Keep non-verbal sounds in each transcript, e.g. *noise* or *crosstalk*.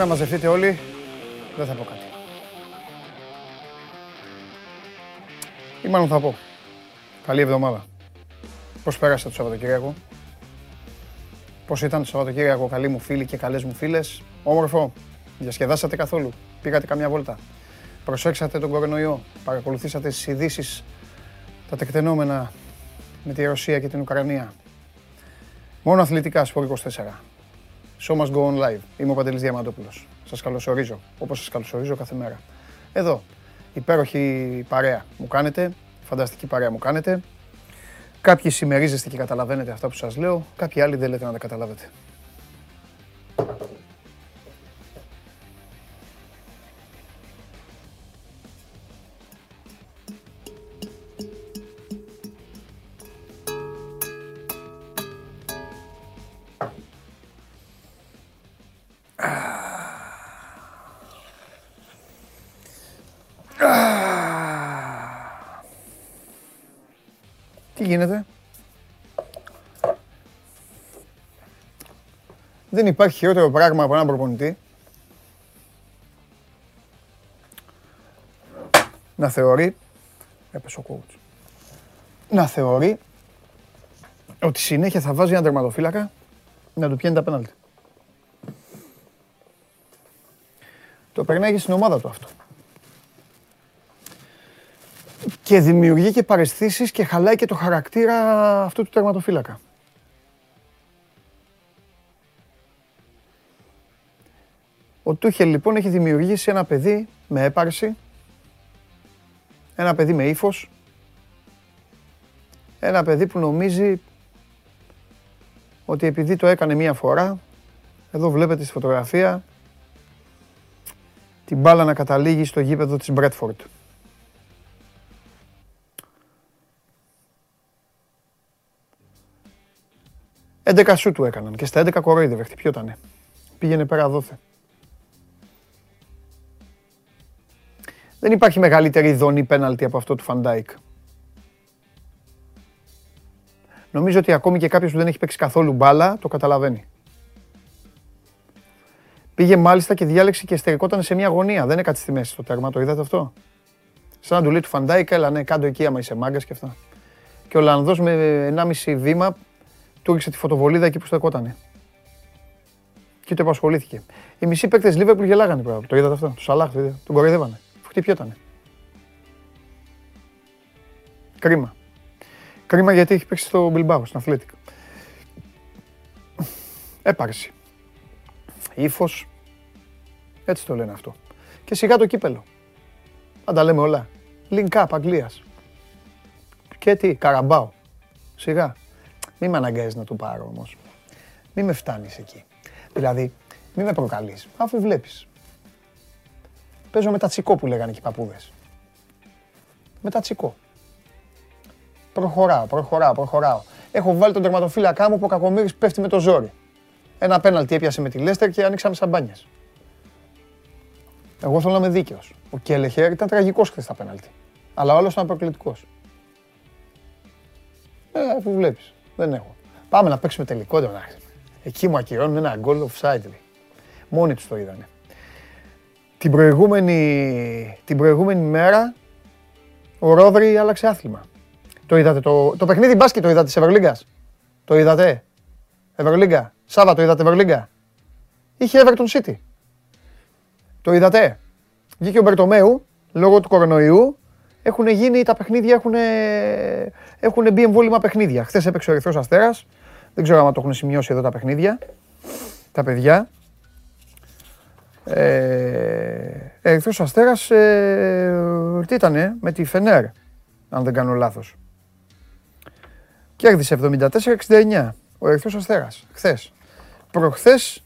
Μέχρι να μαζευτείτε όλοι, δεν θα πω κάτι. Ή μάλλον θα πω. Καλή εβδομάδα. Πώς πέρασε το Σαββατοκύριακο; Πώς ήταν το Σαββατοκύριακο, καλοί μου φίλοι και καλές μου φίλες; Όμορφο. Διασκεδάσατε καθόλου; Πήγατε καμιά βόλτα; Προσέξατε τον κορονοϊό; Παρακολουθήσατε τις ειδήσεις, τα τεκτενόμενα με τη Ρωσία και την Ουκρανία; Μόνο αθλητικά, Σπορ 24. Show must go on live. Είμαι ο Παντελής Διαμαντόπουλος. Σας καλωσορίζω, όπως σας καλωσορίζω κάθε μέρα. Εδώ, υπέροχη παρέα μου κάνετε, φανταστική παρέα μου κάνετε. Κάποιοι συμμερίζεστε και καταλαβαίνετε αυτά που σας λέω, κάποιοι άλλοι δεν λέτε να τα καταλάβετε. Γίνεται. Δεν υπάρχει χειρότερο πράγμα από έναν προπονητή να θεωρεί έπεσε ο coach να θεωρεί ότι συνέχεια θα βάζει έναν τερματοφύλακα να του πιάνει τα πέναλτι. Το περνάει και στην ομάδα του αυτό. Και δημιουργεί και παρεστήσεις και χαλάει και το χαρακτήρα αυτού του τερματοφύλακα. Ο Τούχελ λοιπόν έχει δημιουργήσει ένα παιδί με έπαρση, ένα παιδί με ύφος, ένα παιδί που νομίζει ότι επειδή το έκανε μία φορά, εδώ βλέπετε στη φωτογραφία, την μπάλα να καταλήγει στο γήπεδο της Μπρέντφορντ. Έντεκα σουτ του έκαναν και στα 11 κορόιδευε. Χτυπιότανε. Πήγαινε πέρα δώθε. Δεν υπάρχει μεγαλύτερη δονή πέναλτι από αυτό του Φαν Ντάικ. Νομίζω ότι ακόμη και κάποιος που δεν έχει παίξει καθόλου μπάλα το καταλαβαίνει. Πήγε μάλιστα και διάλεξε και στερικόταν σε μια γωνία. Δεν έκατσε στη μέση στο τέρμα, το είδατε αυτό; Σαν να του λέει του Φαντάικα, έλα ναι, κάτω εκεί άμα είσαι μάγκας και αυτά. Και ο Λανδός με 1,5 βήμα του ρίξε τη φωτοβολίδα εκεί που στεκότανε. Και το επασχολήθηκε. Οι μισοί παίκτες Λίβερπουλ γελάγανε πράγμα. Το είδατε αυτό; Τους Σαλάχ, τον κοροϊδεύανε. Χτυπιότανε. Κρίμα. Κρίμα γιατί έχει παίξει στο Μπιλμπάου, στην Αθλέτικ. Έπαρση. Ύφος. Έτσι το λένε αυτό. Και σιγά το κύπελο. Αν τα λέμε όλα. Link up Αγγλίας. Και τι, Καραμπάο. Σιγά. Μη με αναγκάζεις να το πάρω όμως. Μη με φτάνεις εκεί. Δηλαδή, μη με προκαλείς. Αφού βλέπεις. Παίζω με τα τσικό που λέγανε και οι παππούδες. Με τα τσικό. Προχωράω, προχωράω, προχωράω. Έχω βάλει τον τερματοφύλακά μου που ο Κακομύρης πέφτει με το ζόρι. Ένα πέναλτι έπιασε με τη Λέστερ και ανοίξαμε σαμπάνιες. Εγώ θέλω να είμαι δίκαιος. Ο Κέλεχερ ήταν τραγικός χθες στα πέναλτι. Αλλά ο άλλος ήταν προκλητικός. Ε, αφού βλέπεις. Δεν έχω. Πάμε να παίξουμε τελικό εντάξει. Εκεί μου ακυρώνουν ένα γκολ offside. Μόνοι τους το είδανε. Την προηγούμενη, την προηγούμενη μέρα ο Ρόδρυ άλλαξε άθλημα. Το είδατε το, το παιχνίδι μπάσκετ το είδατε της Ευρωλίγκας; Το είδατε; Ευρωλίγκα. Σάββατο είδατε Ευρωλίγκα; Είχε Everton City. Το είδατε; Βγήκε ο Μπερτομέου λόγω του κορονοϊού. Έχουν γίνει τα παιχνίδια, έχουν, έχουν μπει εμβόλυμα παιχνίδια. Χθες έπαιξε ο Ερυθρός Αστέρας. Δεν ξέρω αν το έχουν σημειώσει εδώ τα παιχνίδια. Τα παιδιά. Ε, Ερυθρός Αστέρας, ε, τι ήτανε, με τη Φενέρ, αν δεν κάνω λάθος. Κέρδισε 74-69 ο Ερυθρός Αστέρας, χθες. Προχθές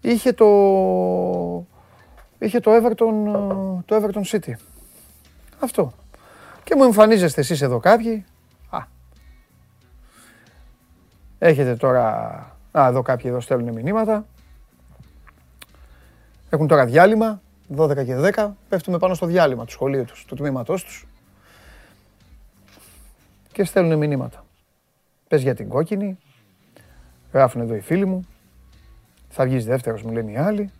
είχε το, είχε το Everton, το Everton City. Αυτό. Και μου εμφανίζεστε εσείς εδώ κάποιοι. Α. Έχετε τώρα... Α, εδώ κάποιοι εδώ στέλνουν μηνύματα. Έχουν τώρα διάλειμμα, 12 και 10. Πέφτουμε πάνω στο διάλειμμα του σχολείου τους, του τμήματός τους. Και στέλνουν μηνύματα. Πες για την κόκκινη. Γράφουν εδώ οι φίλοι μου. Θα βγεις δεύτερος, μου λένε οι άλλοι.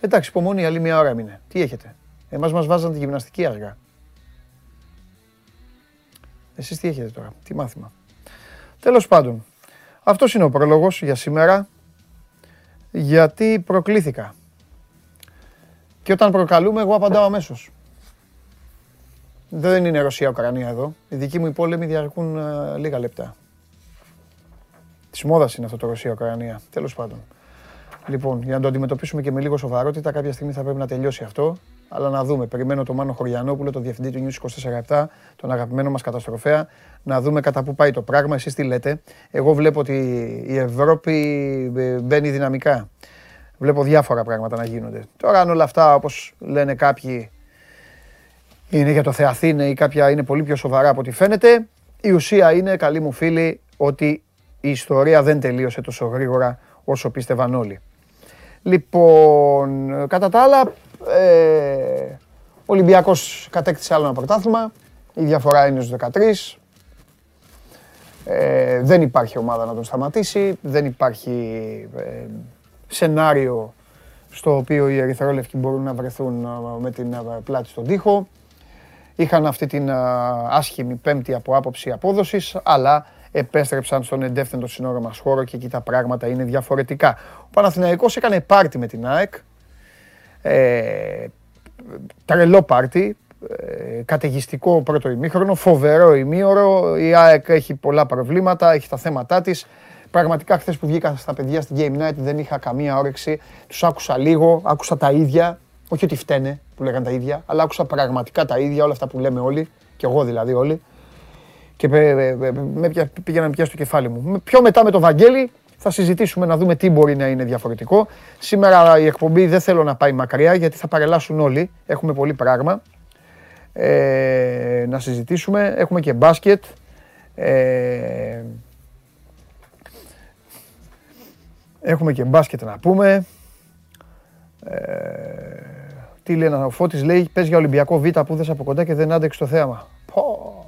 Εντάξει, υπομονή, άλλη μία ώρα έμεινε. Τι έχετε; Εμάς μας βάζαν τη γυμναστική αργά. Εσείς τι έχετε τώρα, τι μάθημα; Τέλος πάντων, αυτός είναι ο πρόλογος για σήμερα, γιατί προκλήθηκα. Και όταν προκαλούμε, εγώ απαντάω αμέσως. Δεν είναι Ρωσία-Ουκρανία εδώ. Οι δικοί μου οι πόλεμοι διαρκούν ε, λίγα λεπτά. Της μόδας είναι αυτό το Ρωσία-Ουκρανία. Τέλος πάντων. Λοιπόν, για να το αντιμετωπίσουμε και με λίγο σοβαρότητα, κάποια στιγμή θα πρέπει να τελειώσει αυτό. Αλλά να δούμε. Περιμένω τον Μάνο Χωριανόπουλο, τον διευθυντή του News 24 τον αγαπημένο μας καταστροφέα, να δούμε κατά πού πάει το πράγμα. Εσείς τι λέτε. Εγώ βλέπω ότι η Ευρώπη ε, μπαίνει δυναμικά. Βλέπω διάφορα πράγματα να γίνονται. Τώρα, αν όλα αυτά, όπως λένε κάποιοι, είναι για το Θεαθήνε ή κάποια είναι πολύ πιο σοβαρά από ό,τι φαίνεται, η ουσία είναι, καλοί μου φίλοι, ότι η ιστορία δεν τελείωσε τόσο γρήγορα όσο πίστευαν όλοι. Λοιπόν, κατά τα άλλα, ε, ο Ολυμπιακός κατέκτησε άλλο ένα πρωτάθλημα. Η διαφορά είναι στους 13. Ε, δεν υπάρχει ομάδα να τον σταματήσει. Δεν υπάρχει ε, σενάριο στο οποίο οι ερυθρόλευκοι μπορούν να βρεθούν ε, με την ε, πλάτη στον τοίχο. Είχαν αυτή την ε, άσχημη πέμπτη από άποψη απόδοσης, αλλά επέστρεψαν στον εντεύθυντο σύνορο μας χώρο και εκεί τα πράγματα είναι διαφορετικά. Ο Παναθηναϊκός έκανε πάρτι με την ΑΕΚ, ε, τρελό πάρτι, ε, καταιγιστικό πρώτο ημίχρονο, φοβερό ημίωρο, η ΑΕΚ έχει πολλά προβλήματα, έχει τα θέματά της. Πραγματικά χθες που βγήκα στα παιδιά στην Game Night δεν είχα καμία όρεξη. Τους άκουσα λίγο, άκουσα τα ίδια. Όχι ότι φταίνε που λέγανε τα ίδια, αλλά άκουσα πραγματικά τα ίδια όλα αυτά που λέμε όλοι, και εγώ δηλαδή όλοι και με πήγαινα να πιάσει το κεφάλι μου. Πιο μετά με το Βαγγέλη θα συζητήσουμε να δούμε τι μπορεί να είναι διαφορετικό. Σήμερα η εκπομπή δεν θέλω να πάει μακριά γιατί θα παρελάσουν όλοι. Έχουμε πολύ πράγμα ε, να συζητήσουμε. Έχουμε και μπάσκετ. Ε, έχουμε και μπάσκετ να πούμε. Ε, τι λένε, ο Φώτης λέει, πες για Ολυμπιακό Β που δες από κοντά και δεν άντεξε το θέαμα. Πω.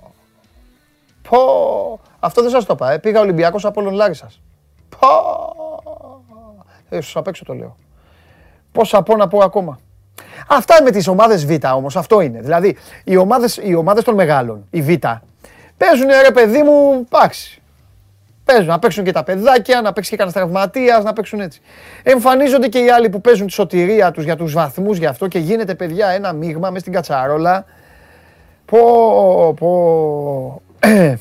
Πω, αυτό δεν σας το είπα, ε. πήγα Ολυμπιακός από όλων Λάρισας. Πω, ε, απ' έξω το λέω. Πόσα πω να πω ακόμα. Αυτά με τις ομάδες Β όμως, αυτό είναι. Δηλαδή, οι ομάδες, οι ομάδες των μεγάλων, οι Β, παίζουν ρε παιδί μου, εντάξει. Παίζουν, να παίξουν και τα παιδάκια, να παίξει και κανένα τραυματίας, να παίξουν έτσι. Εμφανίζονται και οι άλλοι που παίζουν τη σωτηρία τους για τους βαθμούς γι' αυτό και γίνεται παιδιά ένα μείγμα μες στην κατσαρόλα. Πω, πω. *clears throat*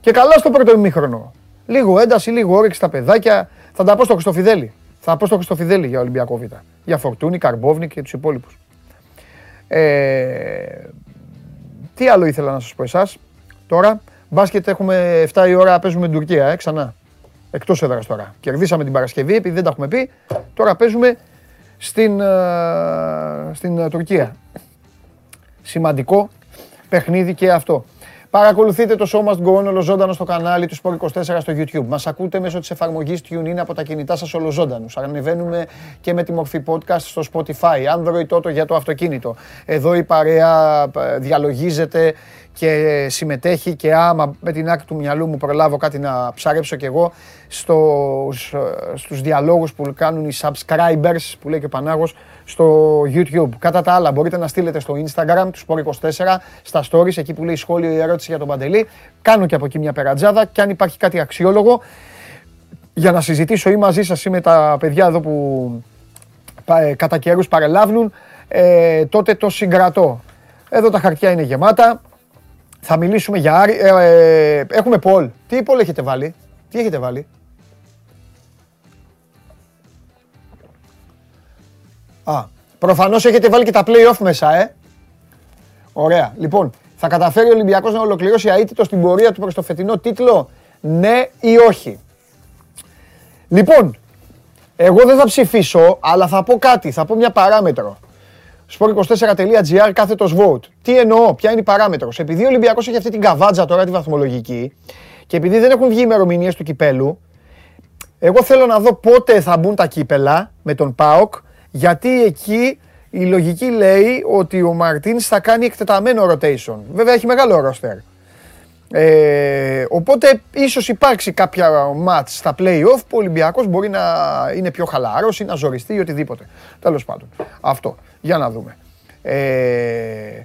και καλά στο πρώτο ημίχρονο. Λίγο ένταση, λίγο όρεξη στα παιδάκια. Θα τα πω στο Χριστοφιδέλη. Θα πω στο Χριστοφιδέλη για Ολυμπιακό Β. Για Φορτούνη, Καρμπόβνη και τους υπόλοιπους. Ε, τι άλλο ήθελα να σας πω εσάς. Τώρα, μπάσκετ έχουμε 7 η ώρα, παίζουμε την Τουρκία, ε, ξανά. Εκτός έδρας τώρα. Κερδίσαμε την Παρασκευή, επειδή δεν τα έχουμε πει. Τώρα παίζουμε στην, ε, στην ε, Τουρκία. Σημαντικό παιχνίδι και αυτό. Παρακολουθείτε το Show Must Go On ολοζώντανο στο κανάλι του Sport 24 στο YouTube. Μας ακούτε μέσω της εφαρμογής TuneIn από τα κινητά σας ολοζώντανους. Ανεβαίνουμε και με τη μορφή podcast στο Spotify, Android Auto για το αυτοκίνητο. Εδώ η παρέα ε, διαλογίζεται και συμμετέχει και άμα με την άκρη του μυαλού μου προλάβω κάτι να ψαρέψω κι εγώ στους, στους διαλόγους που κάνουν οι subscribers που λέει και ο Πανάγος στο YouTube. Κατά τα άλλα μπορείτε να στείλετε στο Instagram τους Sport24 στα stories εκεί που λέει σχόλιο ή ερώτηση για τον Παντελή. Κάνω και από εκεί μια περατζάδα και αν υπάρχει κάτι αξιόλογο για να συζητήσω ή μαζί σας ή με τα παιδιά εδώ που ε, κατά καιρούς παρελάβουν ε, τότε το συγκρατώ. Εδώ τα χαρτιά είναι γεμάτα. Θα μιλήσουμε για Άρη. Ε, ε, έχουμε Πολ. Τι Πολ έχετε βάλει; Τι έχετε βάλει; Α, προφανώς έχετε βάλει και τα play-off μέσα, ε. Ωραία. Λοιπόν, θα καταφέρει ο Ολυμπιακός να ολοκληρώσει αίτητο στην πορεία του προς το φετινό τίτλο, ναι ή όχι. Λοιπόν, εγώ δεν θα ψηφίσω, αλλά θα πω κάτι, θα πω μια παράμετρο sport24.gr κάθετος vote. Τι εννοώ, ποια είναι η παράμετρος. Επειδή ο Ολυμπιακός έχει αυτή την καβάτζα τώρα τη βαθμολογική και επειδή δεν έχουν βγει ημερομηνίες του κυπέλου, εγώ θέλω να δω πότε θα μπουν τα κύπελα με τον ΠΑΟΚ, γιατί εκεί η λογική λέει ότι ο Μαρτίνς θα κάνει εκτεταμένο rotation. Βέβαια έχει μεγάλο ρόστερ. Ε, οπότε ίσως υπάρξει κάποια μάτς στα play-off που ο Ολυμπιακός μπορεί να είναι πιο χαλαρός ή να ζοριστεί ή οτιδήποτε. Τέλος πάντων. Αυτό. Για να δούμε. Ε,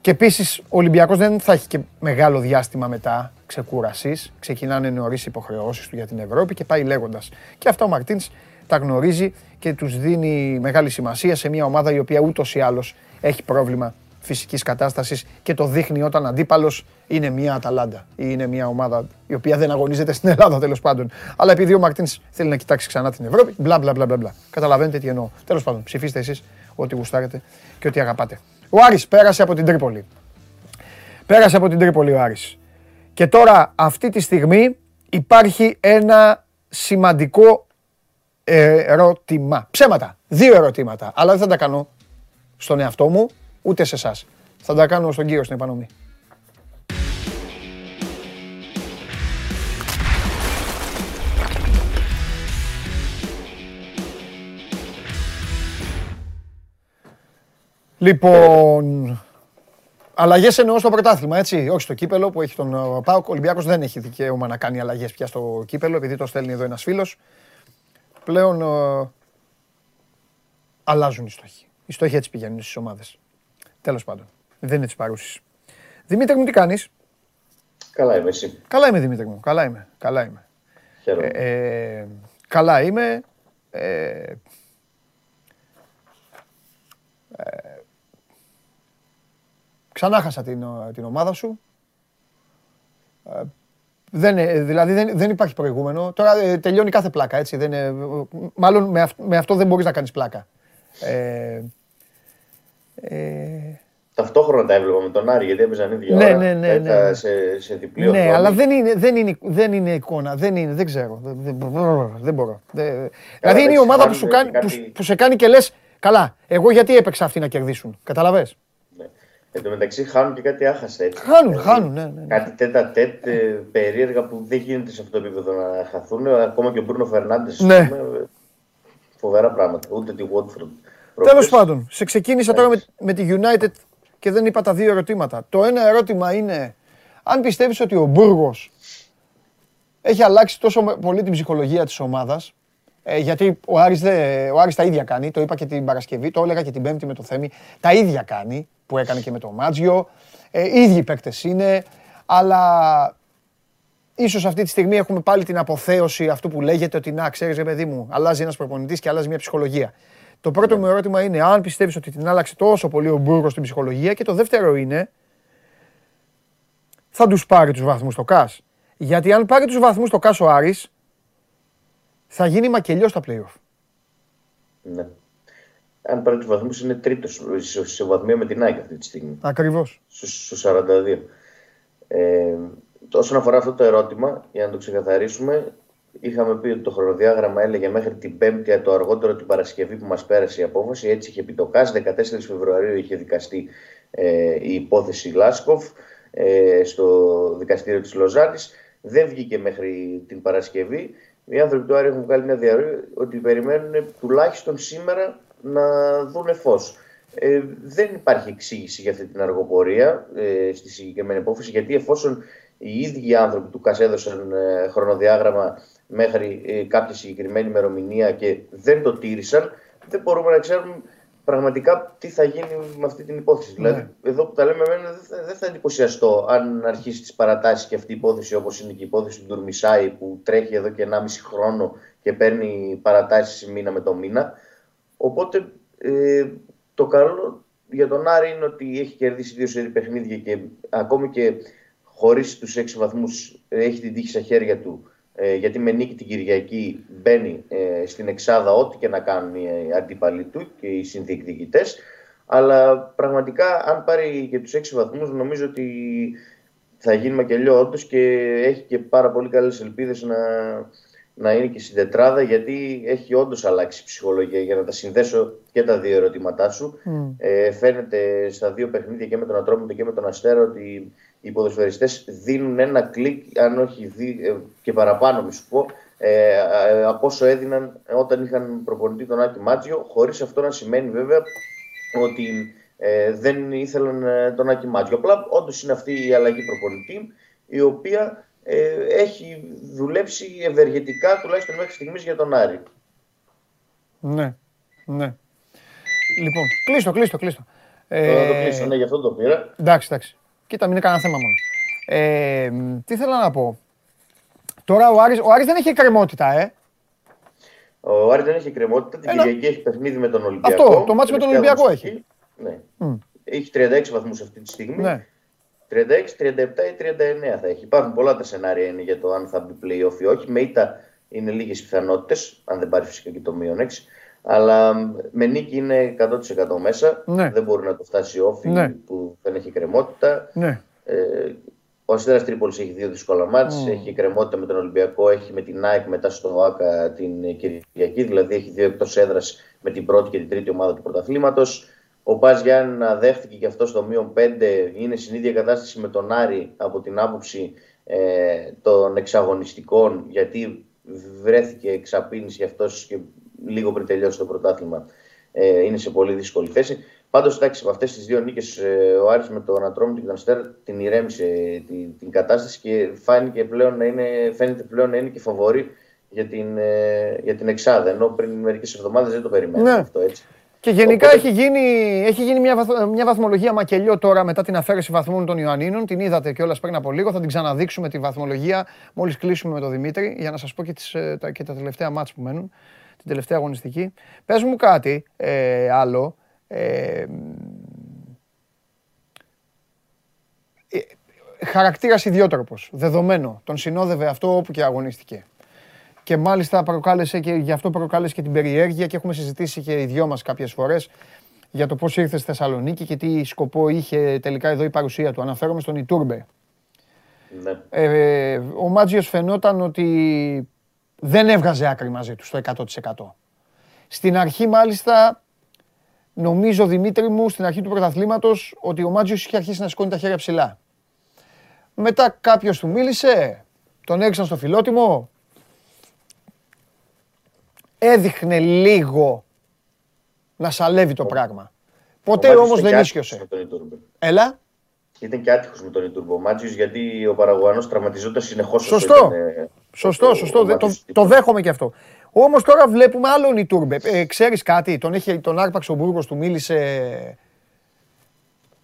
και επίσης ο Ολυμπιακός δεν θα έχει και μεγάλο διάστημα μετά ξεκούρασης. Ξεκινάνε νωρίς υποχρεώσεις του για την Ευρώπη και πάει λέγοντας. Και αυτά ο Μαρτίνς τα γνωρίζει και τους δίνει μεγάλη σημασία σε μια ομάδα η οποία ούτως ή άλλως έχει πρόβλημα φυσικής κατάστασης και το δείχνει όταν αντίπαλος είναι μια Αταλάντα ή είναι μια ομάδα η οποία δεν αγωνίζεται στην Ελλάδα τέλος πάντων. Αλλά επειδή ο Μαρτίνς θέλει να κοιτάξει ξανά την Ευρώπη, μπλα μπλα μπλα μπλα. Καταλαβαίνετε τι εννοώ. Τέλος πάντων, ψηφίστε εσείς ό,τι γουστάρετε και ό,τι αγαπάτε. Ο Άρης πέρασε από την Τρίπολη. Πέρασε από την Τρίπολη ο Άρης. Και τώρα αυτή τη στιγμή υπάρχει ένα σημαντικό ερώτημα. Ψέματα. Δύο ερωτήματα. Αλλά δεν θα τα κάνω στον εαυτό μου, ούτε σε εσάς. Θα τα κάνω στον κύριο στην επανομή. Λοιπόν, αλλαγές εννοώ στο πρωτάθλημα, έτσι. Όχι στο κύπελο που έχει τον ε, Πάοκ. Ο Ολυμπιάκο δεν έχει δικαίωμα να κάνει αλλαγές πια στο κύπελο, επειδή το στέλνει εδώ ένας φίλος. Πλέον ε, αλλάζουν οι στόχοι. Οι στόχοι έτσι πηγαίνουν στις ομάδες. Τέλος πάντων. Δεν είναι της παρούσης. Δημήτρη μου, τι κάνεις; Καλά είμαι, εσύ. Καλά είμαι, Δημήτρη μου. Καλά είμαι. Καλά είμαι. Χαίρομαι. Ε, ε, καλά είμαι. Ε, ε, ξανά χάσα την, ο- την ομάδα σου. Ε, δεν, ε, δηλαδή δεν, δεν υπάρχει προηγούμενο. Τώρα ε, τελειώνει κάθε πλάκα, έτσι. Δεν, είναι- μάλλον με, αυ- με αυτό δεν μπορείς να κάνεις πλάκα. Ε, ε, Ταυτόχρονα τα έβλεπα με τον Άρη γιατί έπαιζαν ίδια Ναι, ώρα. ναι, ναι, Έπαιζα ναι. Σε, σε διπλή ναι, οθόνη. αλλά δεν είναι, δεν, είναι, δεν είναι εικόνα. Δεν είναι, δεν ξέρω. Δεν, δεν, μπορώ, δεν μπορώ. Δεν- δηλαδή είναι η εντάξει, ομάδα που, σου χάνουν κάνει, κάτι- που, που σε κάνει και λες καλά, εγώ γιατί έπαιξα αυτοί να κερδίσουν. Καταλαβες; Ναι. Εν τω μεταξύ χάνουν και κάτι άχαστα έτσι. Χάνουν, Δηλαδή, χάνουν, ναι, ναι, ναι. Κάτι τέτα τέτ ε, περίεργα που δεν γίνεται σε αυτό το επίπεδο να χαθούν. Ακόμα και ο Μπρούνο Φερνάντες. Ναι. Φοβερά πράγματα. Ούτε τη Watford. Τέλος προχθές. πάντων, σε ξεκίνησα τώρα με, με τη United και δεν είπα τα δύο ερωτήματα. Το ένα ερώτημα είναι αν πιστεύεις ότι ο Μπούργος έχει αλλάξει τόσο με- πολύ την ψυχολογία της ομάδας ε, γιατί ο Άρης, δε, ο Άρης τα ίδια κάνει, το είπα και την Παρασκευή, το έλεγα και την Πέμπτη με το Θέμη, τα ίδια κάνει που έκανε και με το Μάτζιο, ε, οι ίδιοι παίκτες είναι, αλλά ίσως αυτή τη στιγμή έχουμε πάλι την αποθέωση αυτού που λέγεται ότι να ξέρεις ρε παιδί μου, αλλάζει ένας προπονητής και αλλάζει μια ψυχολογία. Το πρώτο μου ερώτημα είναι αν πιστεύεις ότι την άλλαξε τόσο πολύ ο Μπούργος στην ψυχολογία και το δεύτερο είναι θα τους πάρει τους βαθμούς το ΚΑΣ. Γιατί αν πάρει τους βαθμούς το ΚΑΣ ο Άρης θα γίνει μακελιός στα play-off. Ναι. Αν πάρει τους βαθμούς, είναι τρίτος σε, σε βαθμία με την ΑΕΚ αυτή τη στιγμή. Ακριβώς. Στου 42. Ε, όσον αφορά αυτό το ερώτημα, για να το ξεκαθαρίσουμε, είχαμε πει ότι το χρονοδιάγραμμα έλεγε μέχρι την Πέμπτη, το αργότερο την Παρασκευή που μας πέρασε η απόφαση. Έτσι είχε πει το ΚΑΣ. 14 Φεβρουαρίου είχε δικαστεί ε, η υπόθεση Λάσκοφ ε, στο δικαστήριο της Λοζάνης. Δεν βγήκε μέχρι την Παρασκευή. Οι άνθρωποι του Άρη έχουν βγάλει μια διαρροή ότι περιμένουν τουλάχιστον σήμερα να δούνε φως. Ε, δεν υπάρχει εξήγηση για αυτή την αργοπορία ε, στη συγκεκριμένη υπόθεση, γιατί εφόσον οι ίδιοι άνθρωποι του ΚΑΣ έδωσαν ε, χρονοδιάγραμμα μέχρι ε, κάποια συγκεκριμένη ημερομηνία και δεν το τήρησαν, δεν μπορούμε να ξέρουμε πραγματικά τι θα γίνει με αυτή την υπόθεση. Δηλαδή, εδώ που τα λέμε, εμένα δεν θα, δεν θα εντυπωσιαστώ αν αρχίσει τις παρατάσεις και αυτή η υπόθεση όπως είναι και η υπόθεση του Ντουρμισάη που τρέχει εδώ και 1,5 χρόνο και παίρνει παρατάσεις μήνα με το μήνα. Οπότε ε, το καλό για τον Άρη είναι ότι έχει κερδίσει δύο σερή παιχνίδια και ακόμη και χωρίς τους έξι βαθμούς έχει την τύχη στα χέρια του. Ε, γιατί με νίκη την Κυριακή μπαίνει ε, στην εξάδα ό,τι και να κάνουν οι αντίπαλοι του και οι συνδιεκδικητές. Αλλά πραγματικά αν πάρει και τους έξι βαθμούς νομίζω ότι θα γίνει μακελιό όντως και έχει και πάρα πολύ καλές ελπίδες να, να είναι και στην τετράδα γιατί έχει όντως αλλάξει η ψυχολογία για να τα συνδέσω και τα δύο ερωτήματά σου. Ε, φαίνεται στα δύο παιχνίδια και με τον Ατρόμητο και με τον Αστέρα ότι οι ποδοσφαιριστές δίνουν ένα κλικ, αν όχι δι, ε, και παραπάνω μη σου πω, ε, ε, από όσο έδιναν όταν είχαν προπονητή τον Άκη Μάτζιο, χωρίς αυτό να σημαίνει βέβαια ότι ε, δεν ήθελαν ε, τον Άκη Μάτζιο. Απλά όντως είναι αυτή η αλλαγή προπονητή η οποία ε, έχει δουλέψει ευεργετικά τουλάχιστον μέχρι στιγμής για τον Άρη. Ναι, ναι. Λοιπόν, κλείστο, κλείστο, κλείστο. Ε, το κλείσω, ναι, γι' αυτό το πήρα. Εντάξει, εντάξει. Κοίτα, μην είναι κανένα θέμα μόνο. Ε, τι θέλω να πω. Τώρα ο Άρης, ο Άρης δεν έχει εκκρεμότητα, ε. Ο Άρης δεν έχει εκκρεμότητα. Την Κυριακή έχει παιχνίδι με τον Ολυμπιακό. Αυτό, το μάτι με τον Ολυμπιακό έχει. Ναι. Mm. Έχει 36 βαθμούς αυτή τη στιγμή. Ναι. 36, 37 ή 39 θα έχει. Υπάρχουν πολλά τα σενάρια είναι για το αν θα μπει playoff ή όχι. Με ήττα είναι λίγες πιθανότητες, αν δεν πάρει φυσικά και το μείον 6. Αλλά με νίκη είναι 100% μέσα. Ναι. Δεν μπορεί να το φτάσει όφη ναι. που δεν έχει κρεμότητα. Ναι. Ε, ο Αστέρας Τρίπολης έχει δύο δύσκολα μάτς. Mm. Έχει κρεμότητα με τον Ολυμπιακό, έχει με την ΑΕΚ μετά στο ΆΚΑ την Κυριακή. Δηλαδή έχει δύο εκτός έδρας με την πρώτη και την τρίτη ομάδα του πρωταθλήματος. Ο Πας Γιάννα δέχτηκε και αυτός στο μείον 5. Είναι στην ίδια κατάσταση με τον Άρη από την άποψη ε, των εξαγωνιστικών, γιατί βρέθηκε εξαπίνηση αυτός και λίγο πριν τελειώσει το πρωτάθλημα. Ε, είναι σε πολύ δύσκολη θέση. Πάντως, εντάξει, με αυτές τις δύο νίκες, ε, ο Άρης με τον Ατρόμητο και τον Αστέρ την ηρέμησε την, την κατάσταση και φάνηκε πλέον να είναι, φαίνεται πλέον να είναι και φαβορή για την, ε, για την Εξάδα. Ενώ πριν μερικές εβδομάδες δεν το περιμέναμε ναι. αυτό έτσι. Και γενικά Οπότε... έχει γίνει, έχει γίνει μια, βαθ, μια βαθμολογία μακελιό τώρα μετά την αφαίρεση βαθμών των Ιωαννίνων. Την είδατε κιόλας πριν από λίγο. Θα την ξαναδείξουμε τη βαθμολογία μόλις κλείσουμε με τον Δημήτρη για να σας πω και, τις, ε, τα, και τα τελευταία μάτς που μένουν. Την τελευταία αγωνιστική. Πες μου κάτι ε, άλλο. Ε, ε, χαρακτήρας ιδιότροπος, δεδομένο. Τον συνόδευε αυτό όπου και αγωνίστηκε και μάλιστα προκάλεσε και γι' αυτό προκάλεσε και την περιέργεια και έχουμε συζητήσει και οι δυο μας κάποιες φορές για το πώς ήρθε στη Θεσσαλονίκη και τι σκοπό είχε τελικά εδώ η παρουσία του. Αναφέρομαι στον Ιτούρμπε. Ναι. Ε, ο Μάτζιος φαινόταν ότι δεν έβγαζε άκρη μαζί του στο 100%. Στην αρχή μάλιστα, νομίζω Δημήτρη μου, στην αρχή του πρωταθλήματος, ότι ο Μάτζιος είχε αρχίσει να σηκώνει τα χέρια ψηλά. Μετά κάποιος του μίλησε, τον έριξαν στο φιλότιμο, έδειχνε λίγο να σαλεύει το πράγμα. Ποτέ όμως δεν ίσχυσε. Έλα. Ήταν και άτυχος με τον Ιτούρμπο Μάτζιος γιατί ο Παραγουανό τραυματιζόταν συνεχώς. Σωστό. Ε, σωστό, σωστό. το, το δέχομαι και αυτό. Όμως τώρα βλέπουμε άλλον Ιτούρμπε. Ε, Ξέρεις κάτι, τον, έχει, τον άρπαξε ο Μπούργος, του μίλησε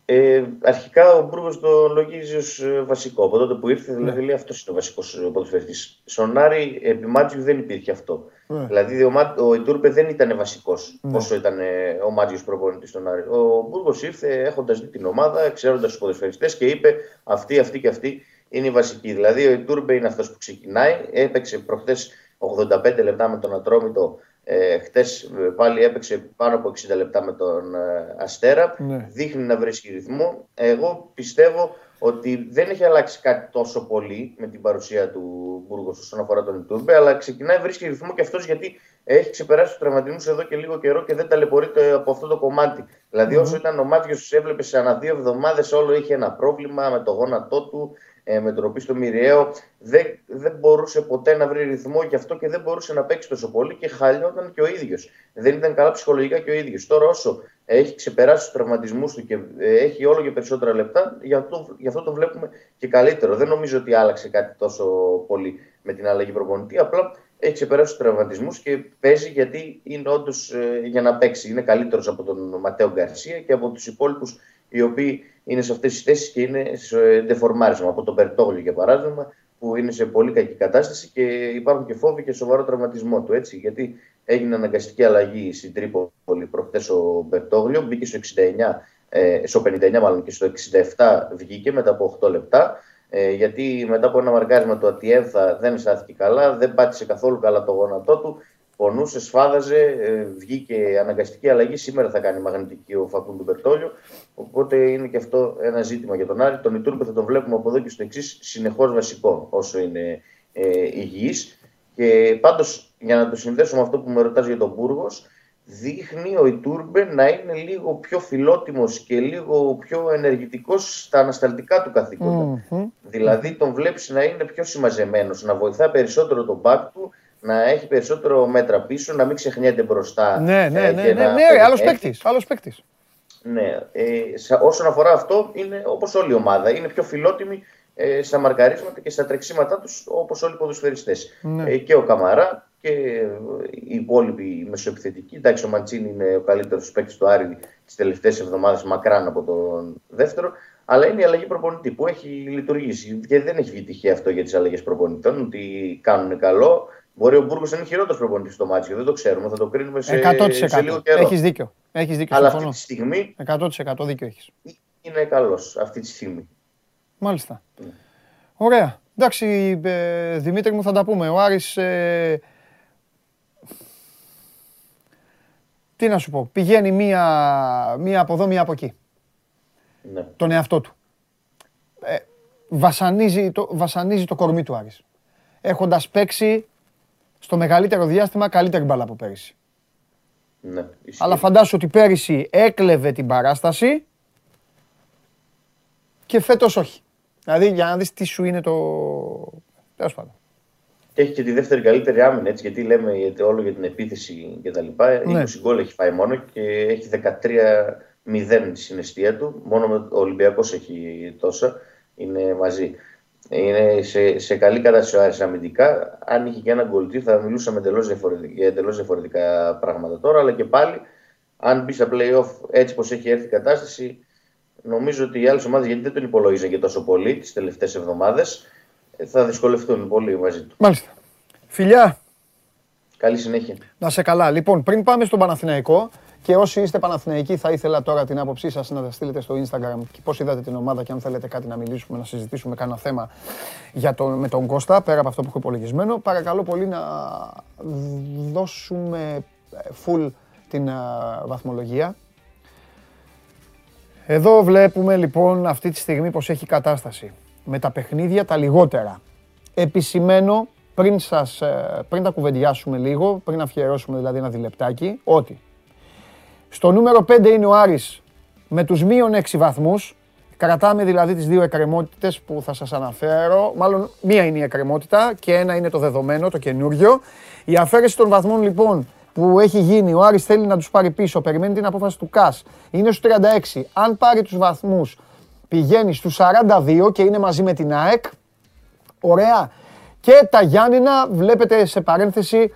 ε, αρχικά ο Μπούργος το λογίζει ως ε, βασικό. Από τότε που ήρθε, δηλαδή ναι. λέει αυτός είναι ο βασικός ποδοσφαιριστής. Στον Άρη, επί Μάτζιου δεν υπήρχε αυτό. Ναι. Δηλαδή ο, ο Ιτούρπε δεν ήταν βασικός ναι. όσο ήταν ε, ο Μάτζιος προπονητής στον Άρη. Ο Μπούργος ήρθε έχοντας δει την ομάδα, ξέροντας τους ποδοσφαιριστές και είπε αυτή, αυτή και αυτή είναι η βασική. Δηλαδή ο Ιτούρπε είναι αυτός που ξεκινάει. Έπαιξε προχθές 85 λεπτά με τον Ατρόμητο ε, Χθε ε, πάλι έπαιξε πάνω από 60 λεπτά με τον ε, Αστέρα. Ναι. Δείχνει να βρίσκει ρυθμό. Εγώ πιστεύω ότι δεν έχει αλλάξει κάτι τόσο πολύ με την παρουσία του Μπούργος όσον αφορά τον Ιτούρμπε, αλλά ξεκινάει να βρίσκει ρυθμό και αυτός γιατί έχει ξεπεράσει τους τραυματισμούς εδώ και λίγο καιρό και δεν ταλαιπωρείται από αυτό το κομμάτι. Δηλαδή, όσο ήταν ο Μάτιος, έβλεπε σε ανά δύο εβδομάδες όλο είχε ένα πρόβλημα με το γόνατό του, ε, με τον οποίο στο Μοιριαίο δεν, δεν μπορούσε ποτέ να βρει ρυθμό γι' αυτό και δεν μπορούσε να παίξει τόσο πολύ και χαλιόταν και ο ίδιος. Δεν ήταν καλά ψυχολογικά και ο ίδιος. Τώρα, όσο έχει ξεπεράσει τους τραυματισμούς του και ε, έχει όλο και περισσότερα λεπτά, γι' αυτό, γι αυτό το βλέπουμε και καλύτερο. Δεν νομίζω ότι άλλαξε κάτι τόσο πολύ με την αλλαγή προπονητή. Απλά έχει ξεπεράσει τους τραυματισμούς και παίζει γιατί είναι όντως ε, για να παίξει. Είναι καλύτερος από τον Ματέο Γκαρσία και από τους υπόλοιπους οι οποίοι είναι σε αυτές τις θέσεις και είναι σε ντεφορμάρισμα. Από τον Περτόγλιο, για παράδειγμα, που είναι σε πολύ κακή κατάσταση και υπάρχουν και φόβοι και σοβαρό τραυματισμό του. Έτσι, γιατί έγινε αναγκαστική αλλαγή στην Τρίπολη προχθέ ο Μπερτόγλιο, μπήκε στο 69, ε, στο 59 μάλλον και στο 67 βγήκε μετά από 8 λεπτά. Ε, γιατί μετά από ένα μαρκάρισμα του Ατιέβθα δεν στάθηκε καλά, δεν πάτησε καθόλου καλά το γόνατό του πονούσε, σφάδαζε, ε, βγήκε αναγκαστική αλλαγή. Σήμερα θα κάνει μαγνητική ο Φακούντου Μπερτόλιο. Οπότε είναι και αυτό ένα ζήτημα για τον Άρη. Τον Ιτούρπε θα τον βλέπουμε από εδώ και στο εξής συνεχώς βασικό όσο είναι ε, υγιής. Και πάντως για να το συνδέσω με αυτό που με ρωτάς για τον Μπούργος, δείχνει ο Ιτούρμπε να είναι λίγο πιο φιλότιμος και λίγο πιο ενεργητικός στα ανασταλτικά του καθηκοντα Δηλαδή τον βλέπεις να είναι πιο συμμαζεμένος, να βοηθά περισσότερο τον μπακ του, να έχει περισσότερο μέτρα πίσω, να μην ξεχνιέται μπροστά. Ναι, ναι, ε, ναι, ναι, ναι, ναι άλλος παίκτης, άλλος παίκτης. Ναι, ε, όσον αφορά αυτό, είναι όπως όλη η ομάδα. Είναι πιο φιλότιμη ε, στα μαρκαρίσματα και στα τρεξίματά τους όπως όλοι οι ποδοσφαιριστές. Ναι. Ε, και ο Καμαρά και οι υπόλοιποι μεσοεπιθετικοί. Εντάξει, ο Μαντσίνη είναι ο καλύτερος παίκτης του Άρη τις τελευταίες εβδομάδες, μακράν από τον δεύτερο. Αλλά είναι η αλλαγή προπονητή που έχει λειτουργήσει. Και δεν έχει βγει τυχαία αυτό για τις αλλαγές προπονητών, ότι κάνουν καλό. Μπορεί ο Μπούργος να είναι χειρότερος προπονητής στο μάτσο, δεν το ξέρουμε. Θα το κρίνουμε σε, 100%. σε λίγο καιρό. Έχεις δίκιο. Έχεις δίκιο Αλλά αυτή τη στιγμή. 100% δίκιο έχεις. Είναι καλός αυτή τη στιγμή. Μάλιστα. Mm. Ωραία. Εντάξει, ε, Δημήτρη μου, θα τα πούμε. Ο Άρης ε, τι να σου πω, πηγαίνει μία, μία από εδώ, μία από εκεί. Ναι. Τον εαυτό του. Ε, βασανίζει, το, βασανίζει το κορμί του Άρης. Έχοντας παίξει στο μεγαλύτερο διάστημα καλύτερη μπάλα από πέρυσι. Ναι, Αλλά φαντάσου ότι πέρυσι έκλεβε την παράσταση και φέτος όχι. Δηλαδή για να δεις τι σου είναι το... Τέλος πάντων και έχει και τη δεύτερη καλύτερη άμυνα, έτσι, γιατί λέμε όλο για την επίθεση κτλ. Ναι. 20 γκολ έχει φάει μόνο και έχει 13-0 στην αιστεία του. Μόνο ο Ολυμπιακός έχει τόσα, είναι μαζί. Είναι σε, σε καλή κατάσταση αμυντικά. Αν είχε και ένα γκολτή θα μιλούσαμε εντελώς διαφορετικά, για εντελώς διαφορετικά πράγματα τώρα, αλλά και πάλι αν μπει στα playoff έτσι πως έχει έρθει η κατάσταση, νομίζω ότι οι άλλες ομάδες, γιατί δεν τον υπολογίζαν και τόσο πολύ τις τελευταίες εβδομάδες, θα δυσκολευτούν πολύ μαζί του. Μάλιστα. Φιλιά. Καλή συνέχεια. Να σε καλά. Λοιπόν, πριν πάμε στον Παναθηναϊκό και όσοι είστε Παναθηναϊκοί θα ήθελα τώρα την άποψή σας να τα στείλετε στο Instagram και πώς είδατε την ομάδα και αν θέλετε κάτι να μιλήσουμε, να συζητήσουμε κανένα θέμα για το, με τον Κώστα, πέρα από αυτό που έχω υπολογισμένο. Παρακαλώ πολύ να δώσουμε ε, full την ε, βαθμολογία. Εδώ βλέπουμε λοιπόν αυτή τη στιγμή πως έχει κατάσταση με τα παιχνίδια τα λιγότερα. Επισημένω πριν, σας, ε, πριν τα κουβεντιάσουμε λίγο, πριν αφιερώσουμε δηλαδή ένα διλεπτάκι, ότι στο νούμερο 5 είναι ο Άρης με τους μείον 6 βαθμούς, κρατάμε δηλαδή τις δύο εκκρεμότητες που θα σας αναφέρω, μάλλον μία είναι η εκκρεμότητα και ένα είναι το δεδομένο, το καινούριο. Η αφαίρεση των βαθμών λοιπόν που έχει γίνει, ο Άρης θέλει να τους πάρει πίσω, περιμένει την απόφαση του ΚΑΣ, είναι στους 36. Αν πάρει τους βαθμούς πηγαίνει στους 42 και είναι μαζί με την ΑΕΚ. Ωραία. Και τα Γιάννηνα, βλέπετε σε παρένθεση,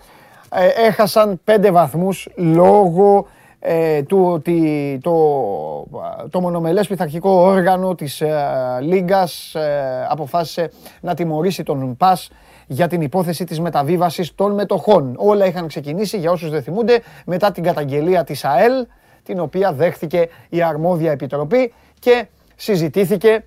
ε, έχασαν 5 βαθμούς λόγω ε, του ότι το, το μονομελές πειθαρχικό όργανο της ε, Λίγκας ε, αποφάσισε να τιμωρήσει τον ΠΑΣ για την υπόθεση της μεταβίβασης των μετοχών. Όλα είχαν ξεκινήσει, για όσους δεν θυμούνται, μετά την καταγγελία της ΑΕΛ, την οποία δέχθηκε η αρμόδια επιτροπή και συζητήθηκε,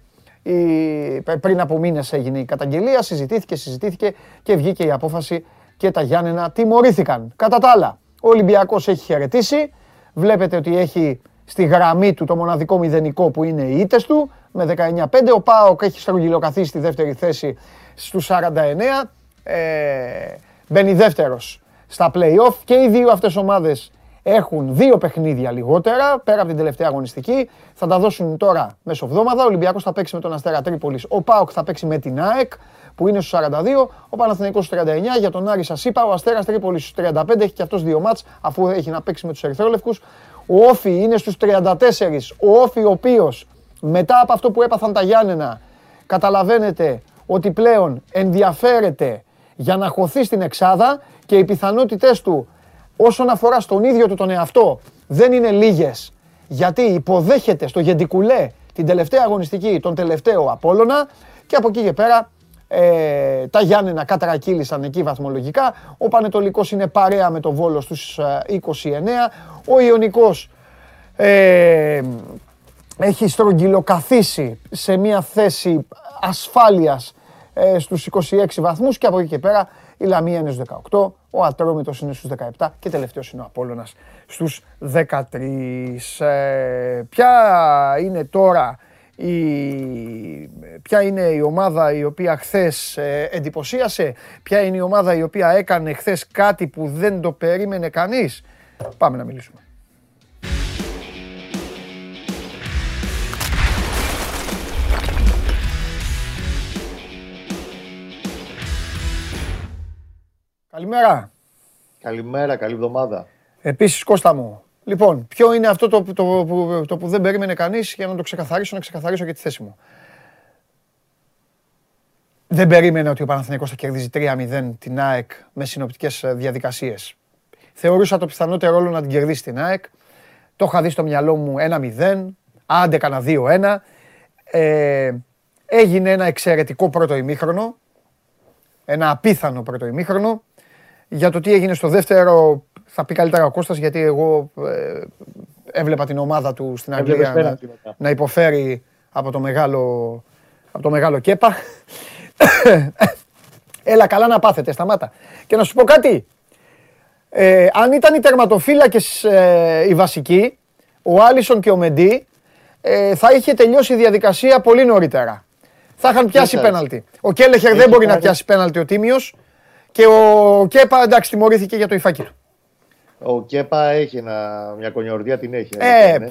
πριν από μήνες έγινε η καταγγελία, συζητήθηκε, συζητήθηκε και βγήκε η απόφαση και τα Γιάννενα τιμωρήθηκαν. Κατά τα άλλα, ο Ολυμπιακός έχει χαιρετήσει, βλέπετε ότι έχει στη γραμμή του το μοναδικό μηδενικό που είναι οι ήττες του, με 19-5. Ο Πάοκ έχει στρογγυλοκαθίσει στη δεύτερη θέση στους 49. Ε, μπαίνει δεύτερος στα play-off και οι δύο αυτές ομάδες έχουν δύο παιχνίδια λιγότερα πέρα από την τελευταία αγωνιστική. Θα τα δώσουν τώρα μέσω εβδόμαδα. Ο Ολυμπιακός θα παίξει με τον Αστέρα Τρίπολης. Ο Πάοκ θα παίξει με την ΑΕΚ που είναι στους 42. Ο Παναθηναϊκός στους 39. Για τον Άρη σας είπα. Ο Αστέρας Τρίπολης στους 35. Έχει και αυτός δύο μάτς αφού έχει να παίξει με τους Ερυθρόλευκους. Ο Όφη είναι στους 34. Ο Όφη ο οποίος μετά από αυτό που έπαθαν τα Γιάννενα καταλαβαίνετε ότι πλέον ενδιαφέρεται για να χωθεί στην Εξάδα και οι πιθανότητες του όσον αφορά στον ίδιο του τον εαυτό δεν είναι λίγες γιατί υποδέχεται στο Γεντικουλέ την τελευταία αγωνιστική, τον τελευταίο Απόλλωνα και από εκεί και πέρα ε, τα Γιάννενα κατρακύλησαν εκεί βαθμολογικά. Ο Πανετολικός είναι παρέα με το Βόλος στους 29. Ε, Ο Ιωνικός ε, έχει στρογγυλοκαθίσει σε μια θέση ασφάλειας ε, στους 26 βαθμούς και από εκεί και πέρα η Λαμία είναι στους 18, ο Ατρόμητος είναι στους 17 και τελευταίος είναι ο Απόλλωνας στους 13. Ε, ποια είναι τώρα η, ποια είναι η ομάδα η οποία χθες ε, εντυπωσίασε, ποια είναι η ομάδα η οποία έκανε χθες κάτι που δεν το περίμενε κανείς; Πάμε να μιλήσουμε. Καλημέρα. Καλημέρα, καλή εβδομάδα. Επίσης Κώστα μου. Λοιπόν, ποιο είναι αυτό το, το, το, το που δεν περίμενε κανείς για να το ξεκαθαρίσω, να ξεκαθαρίσω και τη θέση μου. δεν περίμενε ότι ο Παναθηναϊκός θα κερδίζει 3-0 την ΑΕΚ με συνοπτικές ε, διαδικασίες. Θεωρούσα το πιθανότερο ρόλο να την κερδίσει την ΑΕΚ. Το είχα δει στο μυαλό μου 1-0, άντε κανένα 2-1. Ε, έγινε ένα εξαιρετικό πρώτο ημίχρονο, ένα απίθανο πρώτο ημίχρονο. Για το τι έγινε στο δεύτερο θα πει καλύτερα ο Κώστας γιατί εγώ ε, έβλεπα την ομάδα του στην Αγγλία να, να, υποφέρει από το μεγάλο, από το μεγάλο κέπα. Έλα καλά να πάθετε, σταμάτα. Και να σου πω κάτι. Ε, αν ήταν οι τερματοφύλακες ε, οι βασικοί, ο Άλισον και ο Μεντί, ε, θα είχε τελειώσει η διαδικασία πολύ νωρίτερα. Θα είχαν πιάσει πέναλτι. Ο Κέλεχερ δεν μπορεί να πιάσει πέναλτι ο τίμιος και ο Κέπα εντάξει τιμωρήθηκε για το υφάκι του. Ο Κέπα έχει ένα, μια κωλοφαρδία την έχει. Ε, ναι.